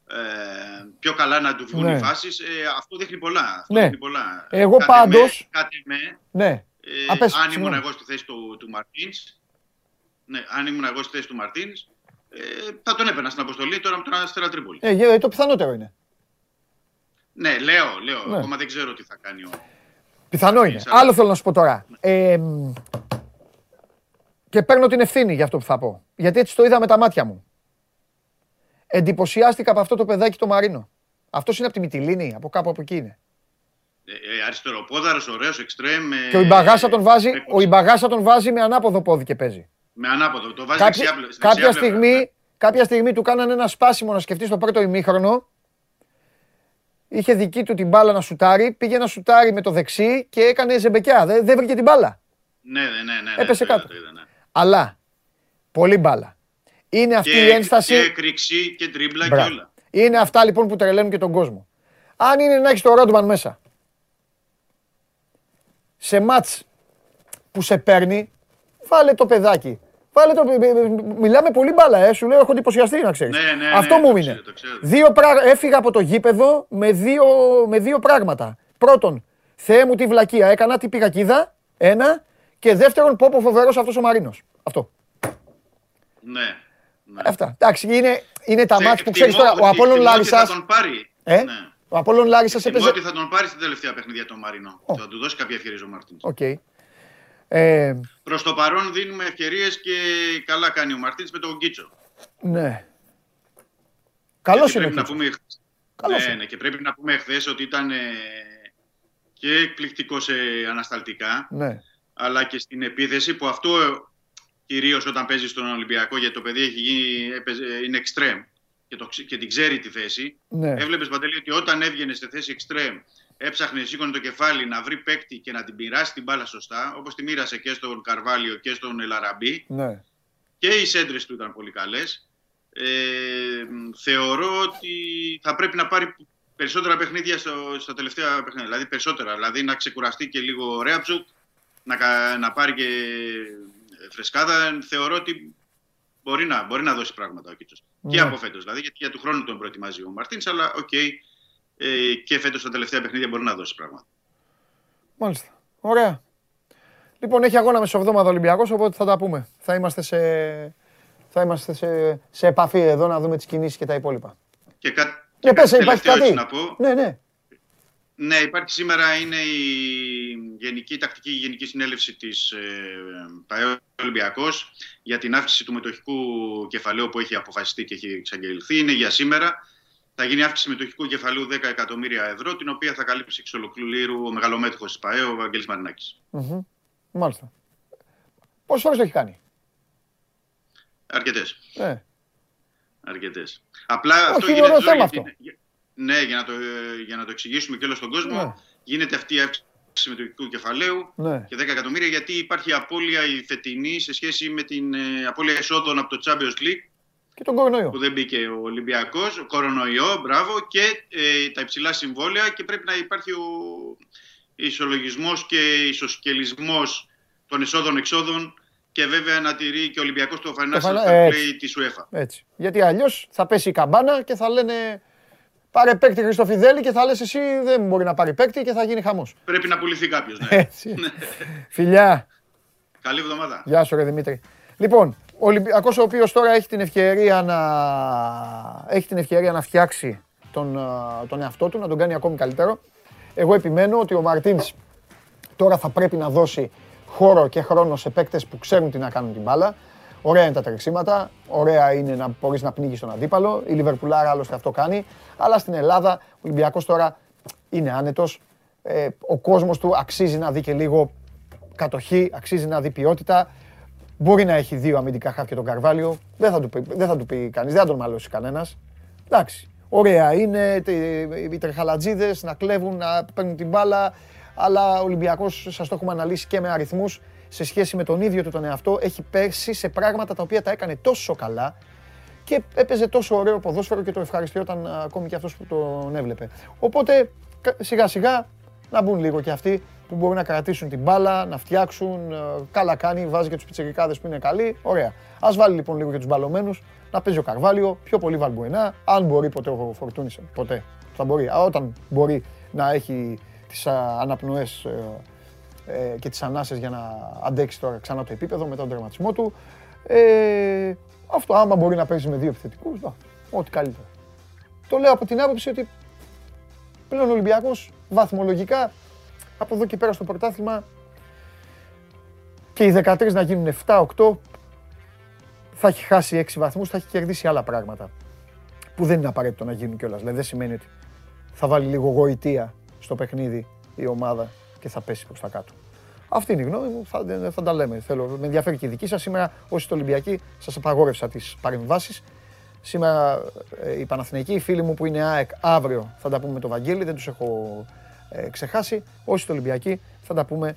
ε, πιο καλά να του βγουν Ναι. οι φάσεις. Ε, αυτό δείχνει πολλά. Αυτό Ναι. δείχνει πολλά. Εγώ Κάτε πάντως- Με, κάτε με, Ναι. ε, Α, πες, αν ήμουν συγγνώμη. εγώ στη θέση του, του Μαρτίνς, ναι, αν ήμουν εγώ στη θέση του Μαρτίνς, ε, θα τον έπαιρνα στην αποστολή τώρα με τον Αστέρα Τρίπολη. Ε, ε, το πιθανότερο είναι. Ναι, λέω, λέω. Ναι. Ακόμα δεν ξέρω τι θα κάνει ο... Πιθανό είναι. Ίσα- Άλλο θέλω να σου πω τώρα. Ε, μ, και παίρνω την ευθύνη για αυτό που θα πω. Γιατί έτσι το είδα με τα μάτια μου. Εντυπωσιάστηκα από αυτό το παιδάκι το Μαρίνο. Αυτός είναι από τη Μυτιλίνη, από κάπου από εκεί είναι. Ε, ε, αριστεροπόδαρος, ωραίος, εξτρέμ. ε, Και ο Ιμπαγάσα τον βάζει, ε, ο Ιμπαγάσα τον βάζει με ανάποδο πόδι και παίζει. Με ανάποδο. Το βάζει Κάποια, δεξιά, πλε- στη κάποια, δεξιά πλευρά. στιγμή, κάποια στιγμή του κάνανε ένα σπάσιμο να σκεφτεί στο πρώτο ημίχρονο. Είχε δική του την μπάλα να σουτάρει, πήγε να σουτάρει με το δεξί και έκανε ζεμπεκιά. Δεν, δεν βρήκε την μπάλα. Ναι, ναι, ναι. ναι, ναι, Έπεσε το είδα, κάτω. το είδα, ναι. Αλλά, πολύ μπάλα. Είναι αυτή Και, η ένσταση. και κρυξί και τρίμπλα Μπράβο. και όλα. Είναι αυτά λοιπόν που τρελαίνουν και τον κόσμο. Αν είναι να έχεις το Ρόντμαν μέσα, σε μάτς που σε παίρνει, βάλε το παιδάκι. Βάλε το... Μιλάμε πολύ μπάλα, ε. σου λέω έχω εντυπωσιαστεί να ξέρεις. Ναι, ναι, Αυτό ναι, μου το είναι. ξέρω, το ξέρω. Δύο πρά... Έφυγα από το γήπεδο με δύο, με δύο πράγματα. Πρώτον, Θεέ μου τη βλακεία, έκανα την πυρακίδα, ένα. Και δεύτερον, πω πω φοβερός αυτός ο Μαρίνος. Αυτό. Ναι. Ναι. Αυτά. Εντάξει, είναι, είναι τα Θε- μάτς που εκτιμώ- ξέρεις τώρα. Ο εκτιμώ Απόλλων ότι Λάρισας... Θα τον πάρει. Ε; Ναι. Ο Απόλλων Λάρισας Εκτιμώ έπαιζε... ότι θα τον πάρει στην τελευταία παιχνίδια τον Μαρινό. Θα του δώσει κάποια ευκαιρία ο Μαρτίνς. Οκ. Ε, Προς το παρόν δίνουμε ευκαιρίες και καλά κάνει ο Μαρτίνς με τον Κίτσο. ναι. Καλός Γιατί είναι ο πρέπει να Κίτσος. πούμε, Καλός ναι, είναι. ναι, και πρέπει να πούμε χθες ότι ήταν ε, και εκπληκτικός σε ανασταλτικά, Ναι. αλλά και στην επίθεση που αυτό κυρίως όταν παίζεις στον Ολυμπιακό, γιατί το παιδί έχει γίνει, έπαιζε- είναι extreme και, το, ξε- και την ξέρει τη θέση. Ναι. Έβλεπες Παντελή ότι όταν έβγαινε σε θέση extreme, έψαχνε, σήκωνε το κεφάλι να βρει παίκτη και να την πειράσει την μπάλα σωστά, όπως τη μοίρασε και στον Καρβάλιο και στον Ελαραμπή. Ναι. Και οι σέντρες του ήταν πολύ καλές. Ε, θεωρώ ότι θα πρέπει να πάρει περισσότερα παιχνίδια στο, στα τελευταία παιχνίδια. Δηλαδή περισσότερα. Δηλαδή να ξεκουραστεί και λίγο ο Ρέαψουκ, να, κα- να πάρει και φρεσκάδα. Θεωρώ ότι μπορεί να, μπορεί να δώσει πράγματα ο Κίτσος. Ναι. Και από φέτος δηλαδή, γιατί για του χρόνου τον προετοιμάζει ο Μαρτίνς, αλλά οκ, ε, και φέτος στα τελευταία παιχνίδια μπορεί να δώσει πράγματα. Μάλιστα. Ωραία. Λοιπόν, έχει αγώνα μεσοβδόμαδα Ολυμπιακός, οπότε θα τα πούμε. Θα είμαστε σε, θα είμαστε σε, σε επαφή εδώ να δούμε τις κινήσεις και τα υπόλοιπα. Και κα... Ναι, και πες, κάτι υπάρχει τελευταίο κάτι; έτσι να πω. Ναι, ναι. Ναι, υπάρχει σήμερα είναι η γενική, τακτική γενική συνέλευση της ε, ΠαΕ Ολυμπιακός για την αύξηση του μετοχικού κεφαλαίου που έχει αποφασιστεί και έχει εξαγγελθεί. Είναι για σήμερα. Θα γίνει αύξηση μετοχικού κεφαλαίου 10 εκατομμύρια ευρώ, την οποία θα καλύψει εξ ολοκλήρου ο μεγαλομέτωχος της ΠαΕ, ο Βαγγέλης Μαρινάκης. Μμμ. Μάλιστα. Πόσες φορές το έχει κάνει; Αρκετές. Ναι. Αρκετές. Απλά Όχι, αυτό είναι γίνεται ωραίο τώρα θέμα γιατί- αυτό. Ναι, για να, το, για να το εξηγήσουμε και όλο στον κόσμο, Ναι. γίνεται αυτή η αύξηση μετοχικού κεφαλαίου Ναι. και 10 εκατομμύρια γιατί υπάρχει απώλεια η φετινή σε σχέση με την ε, απώλεια εσόδων από το Champions League Και τον κορονοϊό. που δεν μπήκε ο Ολυμπιακός, ο κορονοϊό, μπράβο, και ε, τα υψηλά συμβόλαια και πρέπει να υπάρχει ο ισολογισμός και ισοσκελισμός των εσόδων-εξόδων και βέβαια να τηρεί και ο Ολυμπιακός το financial φανα- fair έτσι. play της UEFA. Έτσι. Γιατί αλλιώς θα πέσει η καμπάνα και θα λένε πάρε παίκτη Χριστοφιδέλη και θα λες εσύ δεν μπορεί να πάρει παίκτη και θα γίνει χαμός. Πρέπει να πουληθεί κάποιος, ναι. Έτσι. Φιλιά. Καλή εβδομάδα. Γεια σου ρε Δημήτρη. Λοιπόν, ο Ολυμπιακός ο οποίος τώρα έχει την ευκαιρία να, έχει την ευκαιρία να φτιάξει τον, α, τον εαυτό του, να τον κάνει ακόμη καλύτερο. Εγώ επιμένω ότι ο Μαρτίνς τώρα θα πρέπει να δώσει χώρο και χρόνο σε παίκτες που ξέρουν τι να κάνουν την μπάλα. Ωραία είναι τα τρεξίματα, ωραία είναι να μπορείς να πνίγεις τον αντίπαλο. Η Λιβερπουλάρα άλλωστε αυτό κάνει. Αλλά στην Ελλάδα ο Ολυμπιακός τώρα είναι άνετος. Ε, ο κόσμος του αξίζει να δει και λίγο κατοχή, αξίζει να δει ποιότητα. Μπορεί να έχει δύο αμυντικά χάφια τον Καρβάλιο. Δεν θα του πει, δεν θα του πει κανείς, δεν θα τον μαλώσει κανένας. Εντάξει. Ωραία είναι τε- οι τρεχαλατζίδες να κλέβουν, να παίρνουν την μπάλα. Αλλά ο Ολυμπιακός, σας το έχουμε αναλύσει και με αριθμούς, σε σχέση με τον ίδιο του τον εαυτό, έχει πέρσει σε πράγματα τα οποία τα έκανε τόσο καλά και έπαιζε τόσο ωραίο ποδόσφαιρο και το ευχαριστιόταν α, ακόμη και αυτός που τον έβλεπε. Οπότε κα- σιγά σιγά να μπουν λίγο και αυτοί που μπορούν να κρατήσουν την μπάλα, να φτιάξουν. ε, Καλά κάνει, βάζει και τους πιτσιρικάδες που είναι καλοί. Ωραία. Ας βάλει λοιπόν λίγο και τους μπαλωμένους, να παίζει ο Καρβάλιο, πιο πολύ Βαλμπουενά, αν μπορεί ποτέ ο Φορτούνης, ποτέ θα μπορεί, α, όταν μπορεί να έχει τις α, αναπνοές ε, ε, και τις ανάσες για να αντέξει τώρα ξανά το επίπεδο μετά τον τερματισμό του. Ε, αυτό άμα μπορεί να παίζει με δύο επιθετικούς, να, ό,τι καλύτερο. Το λέω από την άποψη ότι πλέον ο Ολυμπιακός βαθμολογικά από εδώ και πέρα στο πρωτάθλημα και οι 13 να γίνουν 7-8 θα έχει χάσει 6 βαθμούς, θα έχει κερδίσει άλλα πράγματα που δεν είναι απαραίτητο να γίνουν κιόλας. Δηλαδή δεν σημαίνει ότι θα βάλει λίγο γοητεία στο παιχνίδι η ομάδα και θα πέσει προς τα κάτω. Αυτή είναι η γνώμη μου, θα, θα τα λέμε. Θέλω, με ενδιαφέρει και η δική σας. Σήμερα, όσοι είστε Ολυμπιακοί, σας απαγόρευσα τις παρεμβάσεις. Σήμερα ε, οι Παναθηναϊκοί, οι φίλοι μου που είναι ΑΕΚ, αύριο θα τα πούμε με τον Βαγγέλη, δεν τους έχω ε, ξεχάσει. Όσοι είστε Ολυμπιακοί, θα τα πούμε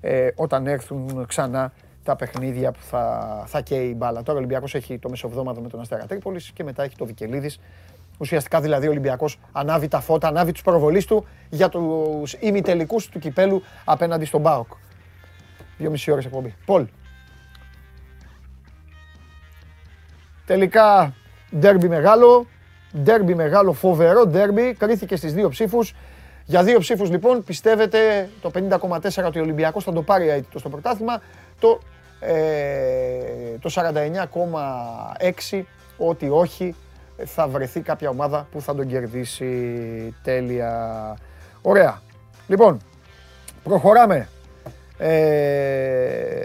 ε, όταν έρθουν ξανά τα παιχνίδια που θα, θα καίει η μπάλα. Τώρα ο Ολυμπιακός έχει το μεσοβδόμαδο με τον Αστέρα Τρίπολης και μετά έχει το Βικελίδης. Ουσιαστικά δηλαδή ο Ολυμπιακός ανάβει τα φώτα, ανάβει τους προβολείς του για τους ημιτελικούς του κυπέλου απέναντι στον ΠΑΟΚ. Δύο μισή ώρες εκπομπή. Πολ. Τελικά ντέρμπι μεγάλο, ντέρμπι μεγάλο, φοβερό ντέρμπι, κρίθηκε στις δύο ψήφους. Για δύο ψήφους λοιπόν πιστεύετε το 50,4 ότι ο Ολυμπιακός θα το πάρει αίτητο στο πρωτάθλημα, το, ε, το 49,6 ότι όχι θα βρεθεί κάποια ομάδα που θα τον κερδίσει τέλεια. Ωραία. Λοιπόν, προχωράμε. Ε,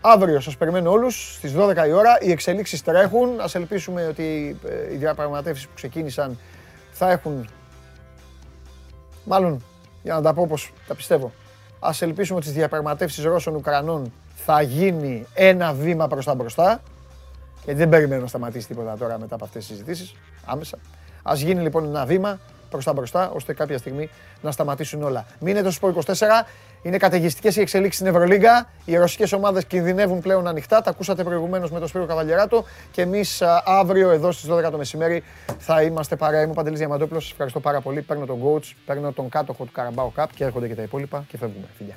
αύριο σας περιμένω όλους στις 12 η ώρα. Οι εξελίξεις τρέχουν. Ας ελπίσουμε ότι ε, οι διαπραγματεύσεις που ξεκίνησαν θα έχουν... Μάλλον, για να τα πω όπως τα πιστεύω, ας ελπίσουμε ότι στις διαπραγματεύσεις Ρώσων-Ουκρανών θα γίνει ένα βήμα προς τα μπροστά. Γιατί δεν περιμένω να σταματήσει τίποτα τώρα μετά από αυτές τις συζητήσεις, άμεσα. Ας γίνει λοιπόν ένα βήμα προς τα μπροστά, ώστε κάποια στιγμή να σταματήσουν όλα. Μείνετε στο Sport 24, είναι καταιγιστικές οι εξελίξεις στην Ευρωλίγκα. Οι ρωσικές ομάδες κινδυνεύουν πλέον ανοιχτά, τα ακούσατε προηγουμένως με τον Σπύρο Καβαλιεράτο και εμείς α, αύριο εδώ στις 12 το μεσημέρι θα είμαστε παρέα. Είμαι ο Παντελής Διαμαντόπουλος, σας ευχαριστώ πάρα πολύ. Παίρνω τον coach, παίρνω τον κάτοχο του Carabao Cup και έρχονται και τα υπόλοιπα και φεύγουμε. Φιλιά.